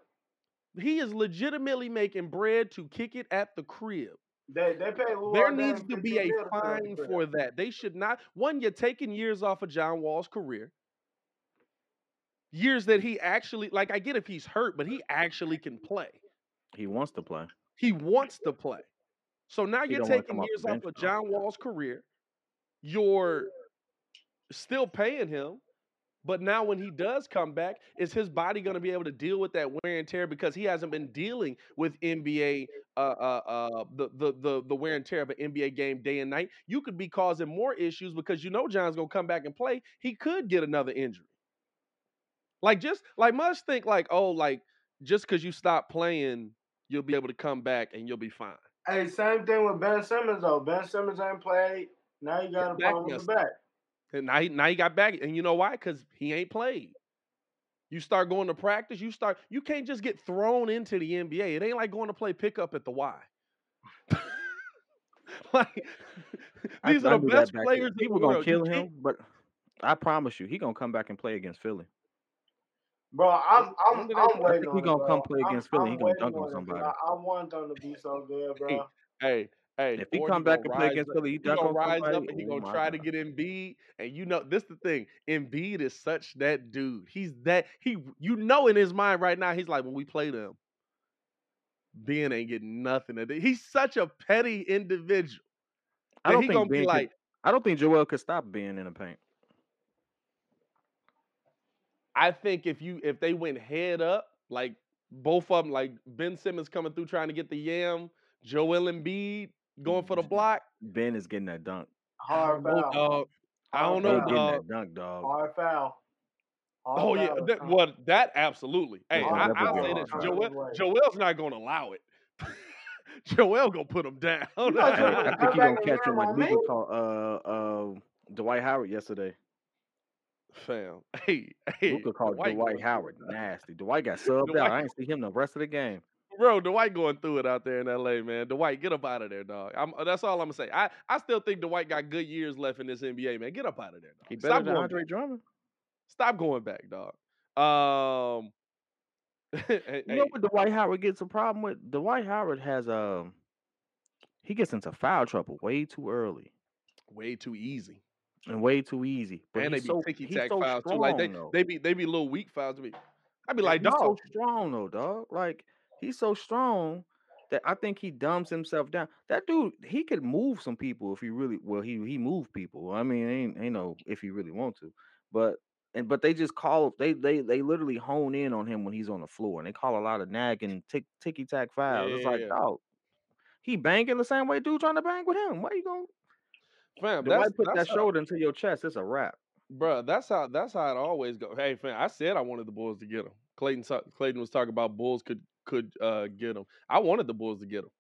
he is legitimately making bread to kick it at the crib. They they pay There needs to be a mil to sit at the fine for that. They should not. One, you're taking years off of John Wall's career. Years that he actually like. I get if he's hurt, but he actually can play. He wants to play. He wants to play. So now He you're taking come off the years off of. John Wall's career. You're still paying him, but now when he does come back, is his body going to be able to deal with that wear and tear because he hasn't been dealing with NBA uh, uh, uh, the, the the the wear and tear of an NBA game day and night? You could be causing more issues because you know John's going to come back and play. He could get another injury. Like just like must think like oh like just because you stop playing, you'll be able to come back and you'll be fine. Hey, same thing with Ben Simmons though. Ben Simmons ain't played. Now you got a back problem with messed the back. And now he, now he got back, and you know why? Because he ain't played. You start going to practice. You start. You can't just get thrown into the NBA. It ain't like going to play pickup at the Y. (laughs) like (laughs) these I are the best players in People the gonna world. You kill can't- him, but I promise you, he gonna come back and play against Philly. Bro, I'm I'm When did I'm they- I waiting think on he it, gonna come bro. play I'm- against Philly, he I'm gonna dunk on somebody. I, I want them to be so good, bro. Hey, hey. If he come back and play against up- Philly, he he dunk gonna on rise somebody. up and he Oh gonna my try to God. get Embiid. And you know, this the thing. Embiid is such that dude. He's that he. You know, in his mind right now, he's like, when we play them, Ben ain't getting nothing. of. He's such a petty individual. I don't he think gonna Ben be could- like, I don't think Joel could stop being in the paint. I think if you if they went head up, like both of them, like Ben Simmons coming through trying to get the yam, Joel Embiid going for the (laughs) block. Ben is getting that dunk. Hard I don't know, foul. dog. I don't know, foul. getting dog. that dunk, dog. Hard foul. Hard Oh yeah, foul. that, well, that absolutely. Hey, Yeah, I, I'll say this: foul. Joel, Joel's not going to allow it. (laughs) Joel gonna put him down. You know Hey, Joel I think he back gonna catch him ram like on Luka me? caught uh uh Dwight Howard yesterday. Fam, (laughs) hey, hey, Luka called Dwight Dwight Howard nasty. Dwight got subbed Dwight- out. I ain't see him the rest of the game. Bro, Dwight going through it out there in L.A. Man, Dwight, get up out of there, dog. I'm, that's all I'm gonna say. I, I still think Dwight got good years left in this NBA, man. Get up out of there, dog. He better Stop than going Andre back. Drummond. Stop going back, dog. Um, (laughs) hey, You know what Dwight Howard gets a problem with? Dwight Howard has um he gets into foul trouble way too early way too easy. And way too easy. But and they be so, ticky tack so strong too. Like they, though. they be they be little weak fouls to me. I'd be Yeah, like, dog. so strong though, dog. Like he's so strong that I think he dumbs himself down. That dude, he could move some people if he really well. He he moved people. I mean, ain't ain't no if he really want to, but and but they just call they they they literally hone in on him when he's on the floor, and they call a lot of nagging tick ticky tack fouls. It's like, Yeah. dog, he banging the same way dude trying to bang with him. Why you going? Fam, that's, Dwight put that's that how, shoulder into your chest. It's a wrap. Bruh, that's how that's how it always go. Hey, fam, I said I wanted the Bulls to get him. Clayton Clayton was talking about Bulls could could uh, get him. I wanted the Bulls to get him.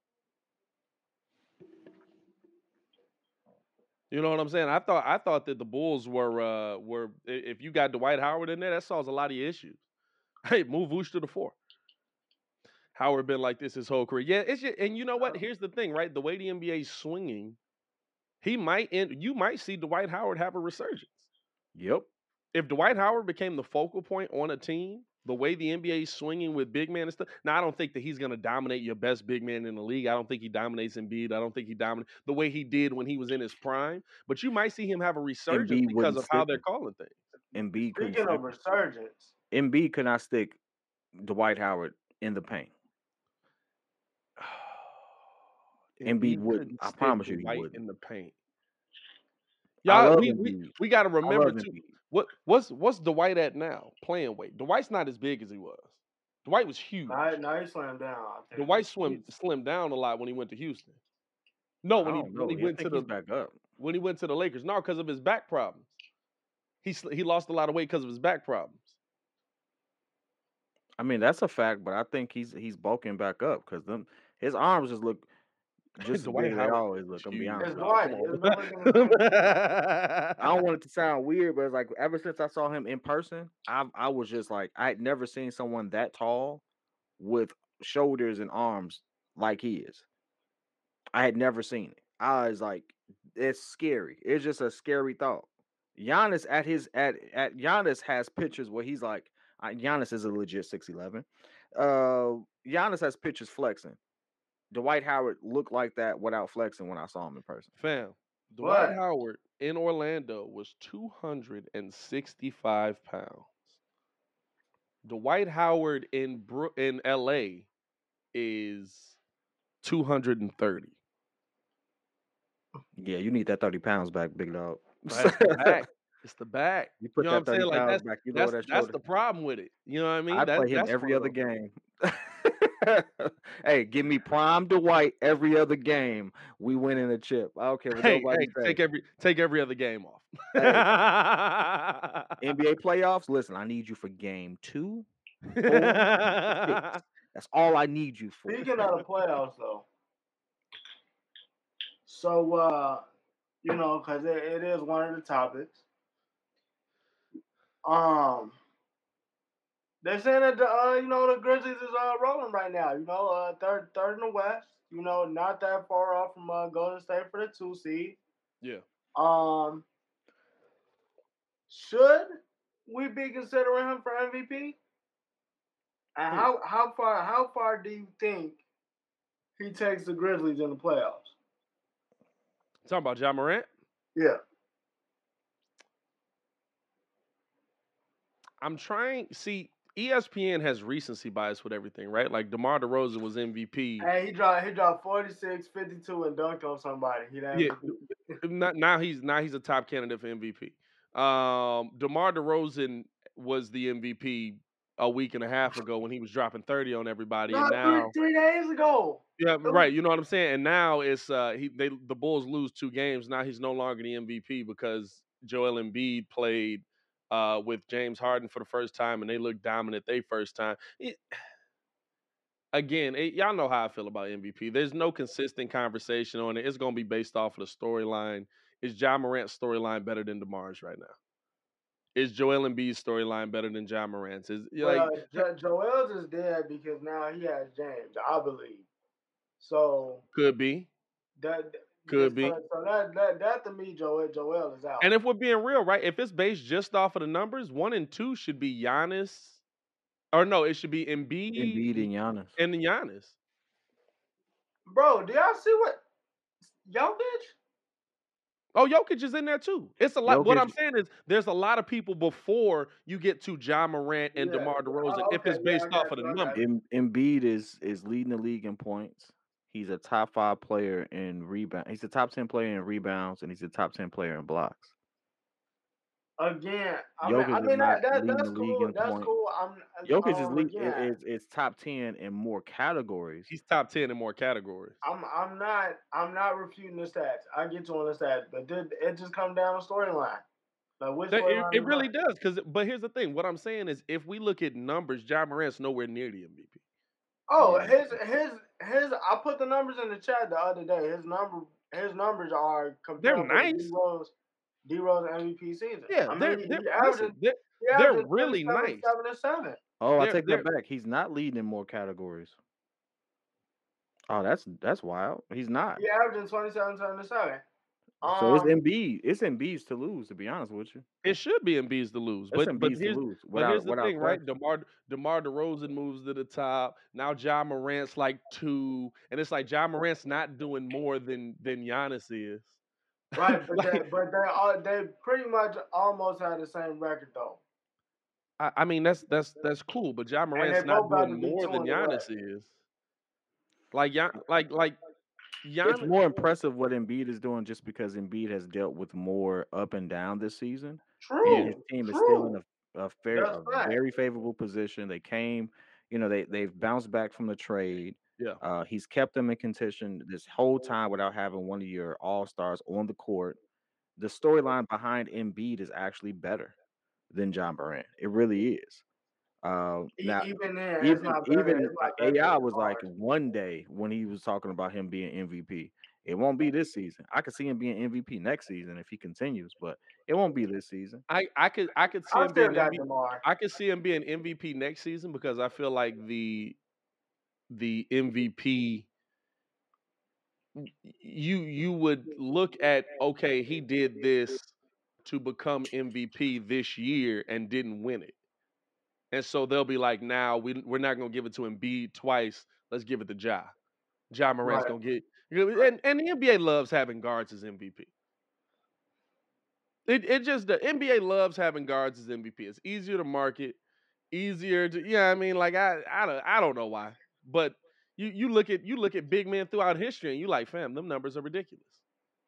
You know what I'm saying? I thought I thought that the Bulls were uh were if you got Dwight Howard in there, that solves a lot of your issues. (laughs) Hey, move Vooch to the four. Howard been like this his whole career. Yeah, it's just, and you know what? Here's the thing, right? The way the NBA's swinging, he might end. You might see Dwight Howard have a resurgence Yep. if Dwight Howard became the focal point on a team, the way the NBA is swinging with big man and stuff. Now, I don't think that he's going to dominate your best big man in the league. I don't think he dominates Embiid. I don't think he dominates the way he did when he was in his prime. But you might see him have a resurgence Embiid because wouldn't of how stick they're calling things. Embiid couldn't Speaking of resurgence, Embiid could not stick Dwight Howard in the paint. Embiid Embiid wouldn't. I promise you he wouldn't. in the paint. Y'all, we we, we got to remember love too. Embiid. What what's what's Dwight at now? Playing weight. Dwight's not as big as he was. Dwight was huge. Now, now he slammed down. I think. Dwight swim slimmed down a lot when he went to Houston. No, when he when he I went to the back up. when he went to the Lakers. No, because of his back problems. He sl- he lost a lot of weight because of his back problems. I mean, that's a fact, but I think he's he's bulking back up because them his arms just look just the way they always look. I'm be honest It's Dwight. you. It's Come nobody gonna change on. I don't want it to (laughs) sound weird, but it's like ever since I saw him in person, I I was just like I had never seen someone that tall with shoulders and arms like he is. I had never seen it. I was like, it's scary. It's just a scary thought. Giannis at his at at Giannis has pictures where he's like, Giannis is a legit six eleven. Uh, Giannis has pictures flexing. Dwight Howard looked like that without flexing when I saw him in person. Fam, Dwight What? Howard in Orlando was 265 pounds. Dwight Howard in Bro- in LA is 230. Yeah, you need that thirty pounds back, big dog. (laughs) That's the back. It's the back. You put you know that what I'm saying? 30 Like pounds that's back, you that's, that that's the problem with it. You know what I mean? I That- play him every other game. (laughs) (laughs) hey, give me prime Dwight every other game. We winning a chip. I don't care what Hey, nobody hey, take every take every other game off. (laughs) NBA playoffs. Listen, I need you for game two. (laughs) That's all I need you for. Speaking of the playoffs, though, so uh, you know, because it, it is one of the topics. Um, they're saying that the, uh, you know the Grizzlies is uh rolling right now. You know, uh, third third in the West. You know, not that far off from uh, Golden State for the two seed. yeah. Um, should we be considering him for MVP? And Who? how how far how far do you think he takes the Grizzlies in the playoffs? Talking about Ja Morant. Yeah. I'm trying. See, ESPN has recency bias with everything, right? Like DeMar DeRozan was MVP. Hey, he dropped he dropped 46, 52 and dunked on somebody. He Yeah, Not- now he's now he's a top candidate for MVP. Um, DeMar DeRozan was the MVP a week and a half ago when he was dropping 30 on everybody, and now three, three days ago. yeah, right. You know what I'm saying? And now it's uh he they the Bulls lose two games. Now he's no longer the MVP because Joel Embiid played uh with James Harden for the first time and they looked dominant they first time. It- (sighs) again, it, y'all know how I feel about MVP. There's no consistent conversation on it. It's gonna be based off of the storyline. Is Ja Morant's storyline better than DeMar's right now? Is Joel Embiid's storyline better than Ja Morant's? Is Well, like jo- Joel's is dead because now he has James, I believe. So could be. that Could be. So that that that to me, Joel Joel is out. And if we're being real, right? If it's based just off of the numbers, one and two should be Giannis, or no, it should be Embiid, Embiid and Giannis. and Giannis. Bro, do y'all see what Jokic? Oh, Jokic is in there too. It's a lot. What I'm saying is, there's a lot of people before you get to Ja Morant and Yeah. DeMar oh, DeRozan. Oh, if it's okay, yeah, based off of the you, I got numbers, Embiid is is leading the league in points. He's a top five player in rebound. He's a top ten player in rebounds, and he's a top ten player in blocks. Again, I Jokic mean, I is mean not that, that leading that's the league cool. in That's points. cool. I'm Jokic is, um, lead, again, is is top ten in more categories. he's top ten in more categories. I'm I'm not I'm not refuting the stats. I get you on the stats, but did, it just come down to storyline. Like which That- It, it really like? does. Because, but here's the thing. What I'm saying is, if we look at numbers, Ja Morant's nowhere near the MVP. Oh, Yeah. his his his. I put the numbers in the chat the other day. His number his numbers are comparable nice. to D Rose D Rose MVP season. Yeah, I they're, mean, they're, he averaged, they're, they're averaged really 27, nice. Seven and seven. Oh, I They're- take that back. He's not leading in more categories. Oh, that's that's wild. He's not. He averaging 27, 7 and seven. So it's Um, Embiid. It's Embiid's to lose. To be honest with you, It should be Embiid's to lose, it's but but Embiid's to here's lose. but Without, here's the without thing, right? question. Demar Demar Derozan moves to the top. Now Ja Morant's like two, and it's like Ja Morant's not doing more than than Giannis is. right, (laughs) but they, Like, but they all they pretty much almost had the same record though. I, I mean that's that's that's cool, but John they Morant's not doing be more two than in a row. Giannis is. Like Gian- like like It's more impressive what Embiid is doing just because Embiid has dealt with more up and down this season. True. And his True, team is still in a, a fair a fact. very favorable position. They came, you know, they they've bounced back from the trade. yeah, Uh, he's kept them in contention this whole time without having one of your all stars on the court. The storyline behind Embiid is actually better than Ja Morant. It really is. Uh, E- now, Even then, it's even even It's not better AI than was like one day when he was talking about him being MVP. It won't be this season. I could see him being MVP next season if he continues, but it won't be this season. I I could I could see I him being MVP. I could see him being MVP next season because I feel like the the MVP you you would look at okay he did this to become MVP this year and didn't win it. And so they'll be like, now we we're not gonna give it to Embiid twice. Let's give it to Ja. Ja Morant's Right. gonna get and, and the NBA loves having guards as MVP. It it just the NBA loves having guards as MVP. It's easier to market, easier to yeah. I mean, like I I don't I don't know why, but you you look at you look at big men throughout history and you like, fam, them numbers are ridiculous.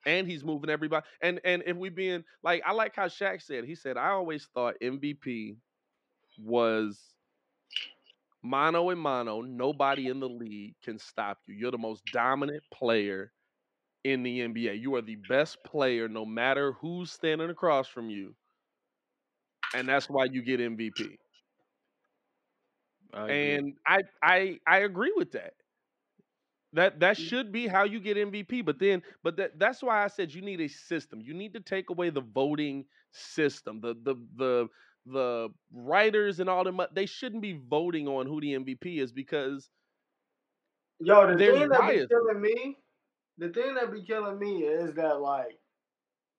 And he's moving everybody. And and if we being like, I like how Shaq said. He said, I always thought MVP was mano and mano. Nobody in the league can stop you. You're the most dominant player in the NBA. You are the best player, no matter who's standing across from you, and that's why you get MVP. I. And I I I agree with that. That that Mm. should be how you get MVP. But then, but that that's why I said you need a system. You need to take away the voting system. The the the the writers and all them. Uh, they shouldn't be voting on who the MVP is because Yo, the thing that be killing me, the thing that be killing me is that like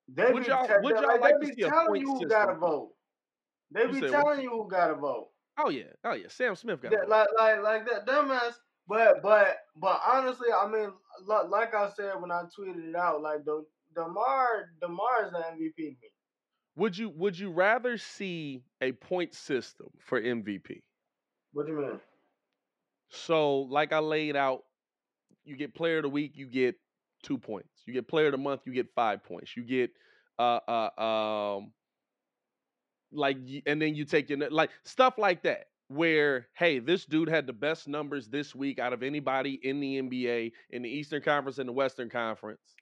they Would be, y'all- would y'all like, like they be telling you who system? gotta vote. They You be said what? telling you who gotta vote. oh yeah, oh yeah, Sam Smith got That, vote. like like like that dumbass. But but but honestly, I mean, like I said when I tweeted it out, like the Demar Demar is the MVP me. Would you would you rather see a point system for MVP? What do you mean? So, like I laid out, you get player of the week, you get two points. You get player of the month, you get five points. You get uh uh um like and then you take your like stuff like that where hey this dude had the best numbers this week out of anybody in the NBA in the Eastern Conference and the Western Conference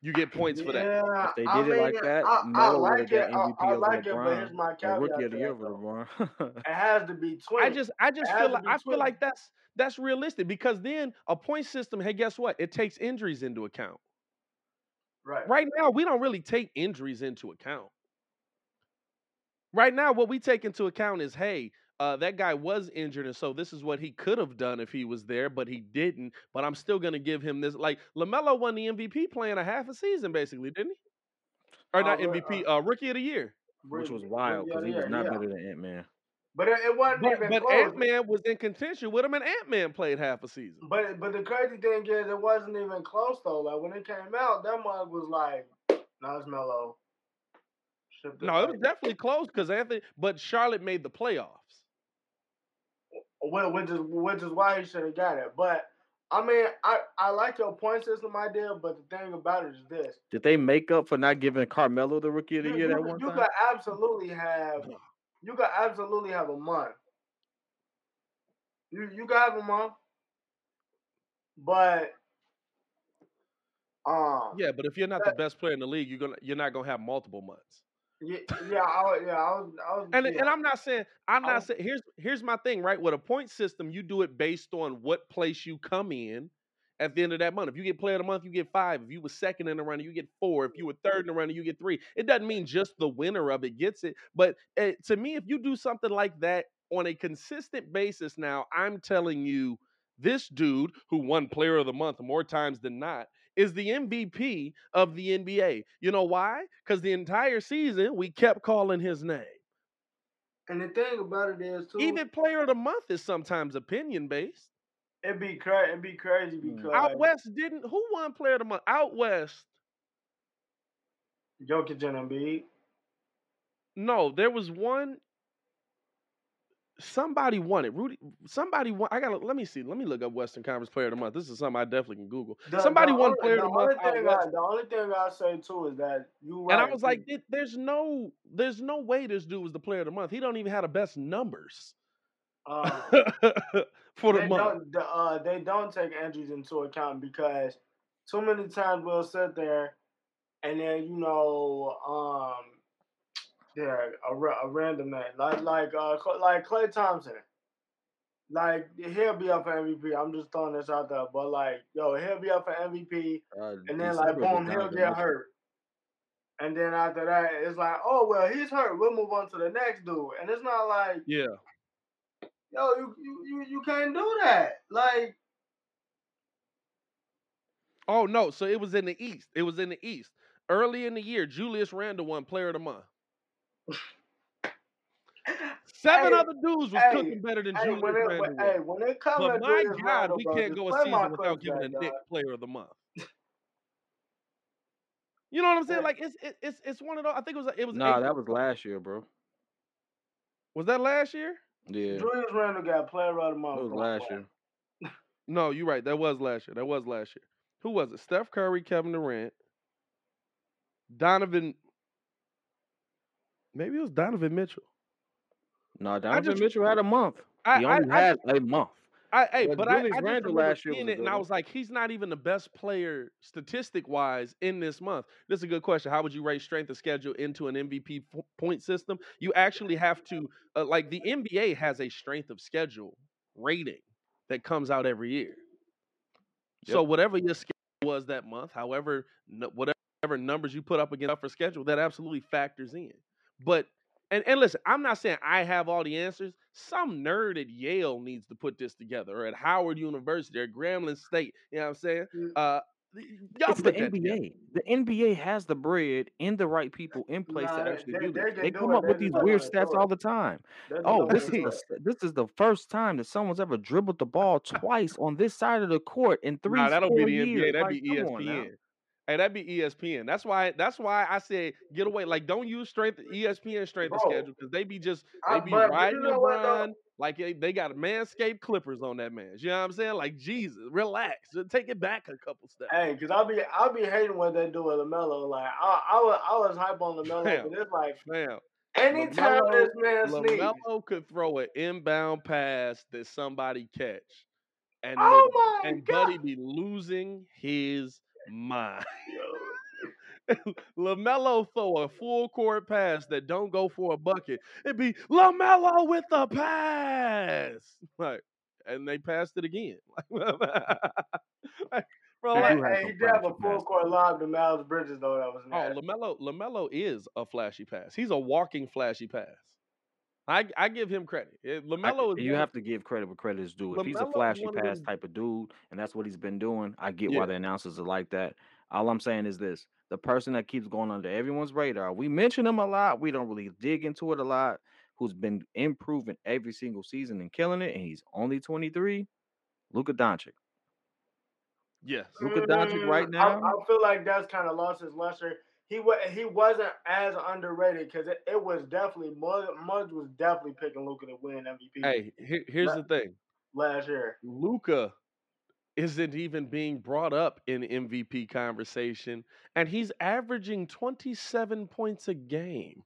you get points for that Yeah, If they I did it like that, I, I Melo would like it. got I, I over like it, but here's my caveat Rookie to of the Year that, over though. LeBron. (laughs) It has to be twin. I just I just feel like I feel like that's that's realistic because then a point system hey guess what it takes injuries into account right. right now we don't really take injuries into account right now what we take into account is hey uh, that guy was injured and so this is what he could have done if he was there but he didn't but i'm still going to give him this like lamelo won the mvp playing a half a season basically didn't he or Uh, not but, mvp uh, rookie of the year Which was wild because he was not yeah. better than Ant Man. But it, it wasn't but, even but close. ant-man was in contention with him and ant-man played half a season But but the crazy thing is, it wasn't even close though. Like when it came out, that mug was like, "No, it's mellow." Shipped no it was definitely close because anthony but charlotte made the playoffs Wh- which is which is why he should have got it. But I mean, I I like your point system idea, but the thing about it is this: Did they make up for not giving Carmelo the Rookie of the you, Year that could- one you time? could absolutely have you could absolutely have a month. You you could have a month, but um yeah but if you're not the best player in the league you're gonna you're not gonna have multiple months yeah yeah I, was- yeah I was I was And yeah. and I'm not saying I'm not saying here's here's my thing, right? With a point system, you do it based on what place you come in at the end of that month. If you get player of the month, you get five. If you were second in the running, you get four. If you were third in the running, you get three. It doesn't mean just the winner of it gets it. But uh, to me, if you do something like that on a consistent basis, now I'm telling you, this dude who won player of the month more times than not is the MVP of the NBA. You know why? Because the entire season we kept calling his name. and the thing about it is too, Even player of the month is sometimes opinion based. it'd be crazy. It'd be crazy because Out west didn't. Who won player of the month? Out west. Jokic and Embiid. No, there was one. Somebody won it. Rudy, somebody won. I gotta let me see. Let me look up Western Conference Player of the Month. This is something I definitely can Google. The, somebody the won only, Player the of the Month. I, the only thing I say too is that you right. And I was like, there's no, there's no way this dude was the Player of the Month. He don't even have the best numbers um, (laughs) for the month. uh, they don't take injuries into account because too many times we'll sit there and then you know um yeah a, a random man like like uh like Klay Thompson like he'll be up for MVP. I'm just throwing this out there, but like yo he'll be up for MVP Uh, and then like boom he'll get hurt. And then after that, it's like, oh well, he's hurt. We'll move on to the next dude. And it's not like, Yeah, yo, you you you, you can't do that. Like, Oh no, so it was in the East. It was in the East. Early in the year, Julius Randle won Player of the Month. Seven Hey, other dudes was hey, cooking better than hey, Julius when it, Randle. when, hey, when it comes but to my God, Randle, we bro, can't go a season without giving a back, Nick. Player of the Month. You know what I'm saying? Yeah. Like it's it- it's it's one of those. I think it was it was Nah, eight- that was last year, bro. was that last year? Yeah, Julius Randle got player of the that month. was from last what? year. No, you're right. That was last year. That was last year. Who was it? Steph Curry, Kevin Durant, Donovan. Maybe it was Donovan Mitchell. No, Donovan just- Mitchell had a month. I He only I, had a month. I, hey, But but I, I remember last year it, and I was like, he's not even the best player statistic wise in this month. This is a good question. How would you rate strength of schedule into an MVP po- point system? You actually have to, uh, like, the NBA has a strength of schedule rating that comes out every year. So whatever your schedule was that month, however, whatever numbers you put up against for schedule, that absolutely factors in. But and and listen, I'm not saying I have all the answers. Some nerd at Yale needs to put this together, or at Howard University, or Grambling State. You know what I'm saying? Mm. Uh, y'all It's the. NBA. The NBA has the bread and the right people in place Nah, to actually they- do this. They come up with these weird stats all the time. Oh, this is the this is the first time that someone's ever dribbled the ball twice on this side of the court in three, Nah, that'll be the NBA. years. That'd Like, be come on now. ESPN. Hey, that'd be ESPN. That's why. That's why I said get away. Like, don't use strength ESPN strength Bro, schedule because they be just I- they be but- but you riding know. LeBron like they, they got manscaped clippers on that man. You know what I'm saying? Like Jesus, relax. Take it back a couple steps. Hey, cause I'll be I'll be hating what they do with Lamelo. Like I I was I was hype on Lamelo, Fam, but it's like Fam, anytime LaMelo- this man LaMelo could throw an inbound pass that somebody catch, and oh the- my and god, Buddy be losing his mind. (laughs) Lamelo throw a full court pass that don't go for a bucket. It'd be Lamelo with the pass, like, and they passed it again. (laughs) (laughs) Like, bro, They Hey, do like, have hey, he did have a full court lob to Miles Bridges though. That was oh. Lamelo, Lamelo is a flashy pass. He's a walking flashy pass. I I give him credit. Eh, I- Lamelo is you have to give credit where credit is due. If he's a flashy pass type of dude, and that's what he's been doing, I get Yeah. why the announcers are like that. All I'm saying is this: the person that keeps going under everyone's radar, we mention him a lot. We don't really dig into it a lot. Who's been improving every single season and killing it, and he's only 23. Luka Doncic. yes. Luka Doncic right Mm, now. I, I feel like that's kind of lost his luster. He was he wasn't as underrated because it, it was definitely Mudge, Mudge was definitely picking Luka to win MVP Hey, here, here's the thing. last year. Luka isn't even being brought up in MVP conversation, and he's averaging 27 points a game.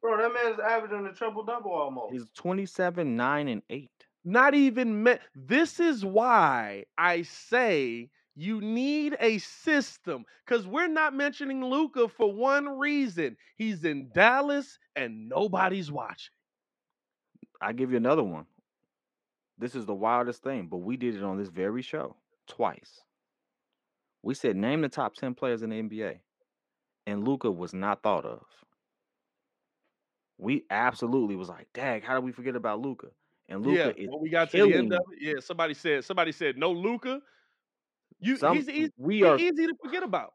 Bro, that man's averaging a triple double almost. He's 27, 9, and 8. Not even me- this is why I say you need a system because we're not mentioning Luka for one reason. He's in Dallas and nobody's watching. I give you another one. This is the wildest thing, but we did it on this very show twice. We said name the top 10 players in the NBA, and Luka was not thought of. We absolutely was like, "Dag, how did we forget about Luka?" And yeah, Luka is when we got to the end of it, yeah, somebody said somebody said no Luka. You some. he's easy, we he's are easy to forget about.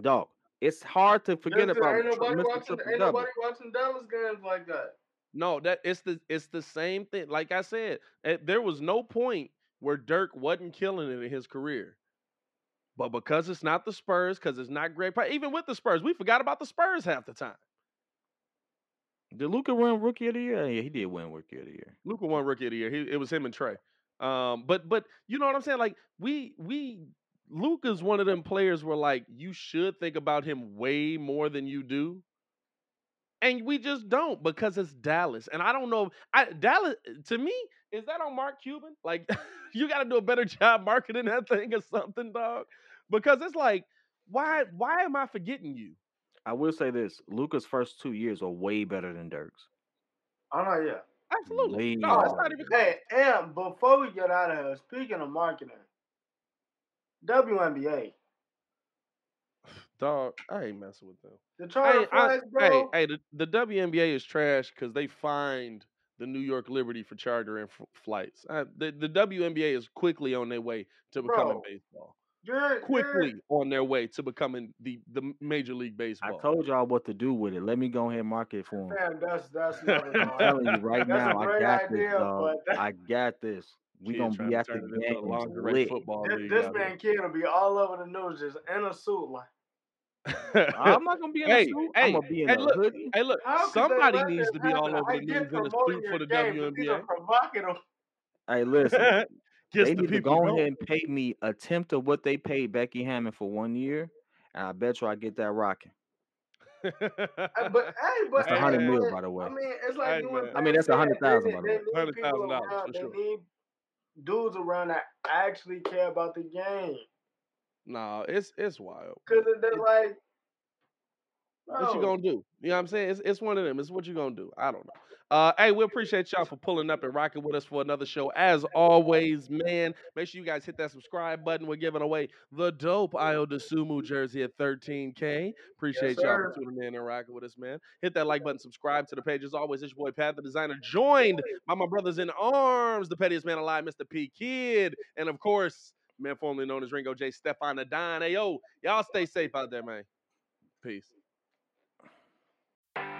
dog. It's hard to forget Listen, about ain't nobody Mr. watching Triple ain't nobody watching Dallas games like that. No, that it's the it's the same thing. Like I said, eh, there was no point where Dirk wasn't killing it in his career. But because it's not the Spurs, because it's not Gregg, Pop- even with the Spurs, we forgot about the Spurs half the time. Did Luka win Rookie of the Year? Yeah, he did win Rookie of the Year. Luka won Rookie of the Year. He, it was him and Trae. Um, but but you know what I'm saying? Like we we Luka's one of them players where like you should think about him way more than you do. And we just don't because it's Dallas. And I don't know. I Dallas to me, is that on Mark Cuban? Like (laughs) you gotta do a better (laughs) job marketing that thing or something, dog. Because it's like, why why am I forgetting you? I will say this: Luka's first two years are way better than Dirk's. Oh no, yeah. Absolutely. Way No, it's not even Hey, and before we get out of here, speaking of marketing, WNBA, (sighs) dog. I ain't messing with them. the charter Hey, I, flights, hey, bro. hey, the, the WNBA is trash because they fined the New York Liberty for chartering f- flights. Uh, the, the WNBA is quickly on their way to becoming Bro, baseball. You're, Quickly on their way to becoming the, the Major League baseball. I told y'all what to do with it. Let me go ahead and market it for (laughs) him. Man, that's that's I'm telling you right That's now, I got idea, this, dog. that- I got this. We Kid gonna be at the turn it into a games lingerie lit. football This, league. this man kid will be all over the news just in a suit. Like. I'm not gonna be in a Hey, suit. hey, I'm gonna be in hey, a look, hoodie. hey, look, how somebody needs to be all over I the news in a suit for the game, but these are WNBA. provocative. Hey, listen, Gets they the need to go ahead and pay me a tenth of what they paid Becky Hammon for one year, and I bet you I get that rocking. (laughs) But hey, but That's a hundred hey, mil, by the way. I mean, it's like Hey, you I mean, that's a hundred said, they thousand, need, by the way. need Hundred people thousand dollars for They sure. need dudes around that actually care about the game. No, it's it's wild. Cause but they're it- like, What you gonna do? You know what I'm saying? It's, it's one of them. It's what you gonna do. I don't know. Uh, hey, we appreciate y'all for pulling up and rocking with us for another show. As always, man, make sure you guys hit that subscribe button. We're giving away the dope Io DeSumo jersey at 13K. Appreciate y'all for tuning in and rocking with us, man. Hit that like button, subscribe to the page. As always, it's your boy Pat the Designer, joined by my brothers in arms, the pettiest man alive, Mr. P Kid, and of course, man formerly known as Ringo J. Stefan the Don. Hey, yo, y'all stay safe out there, man. Peace.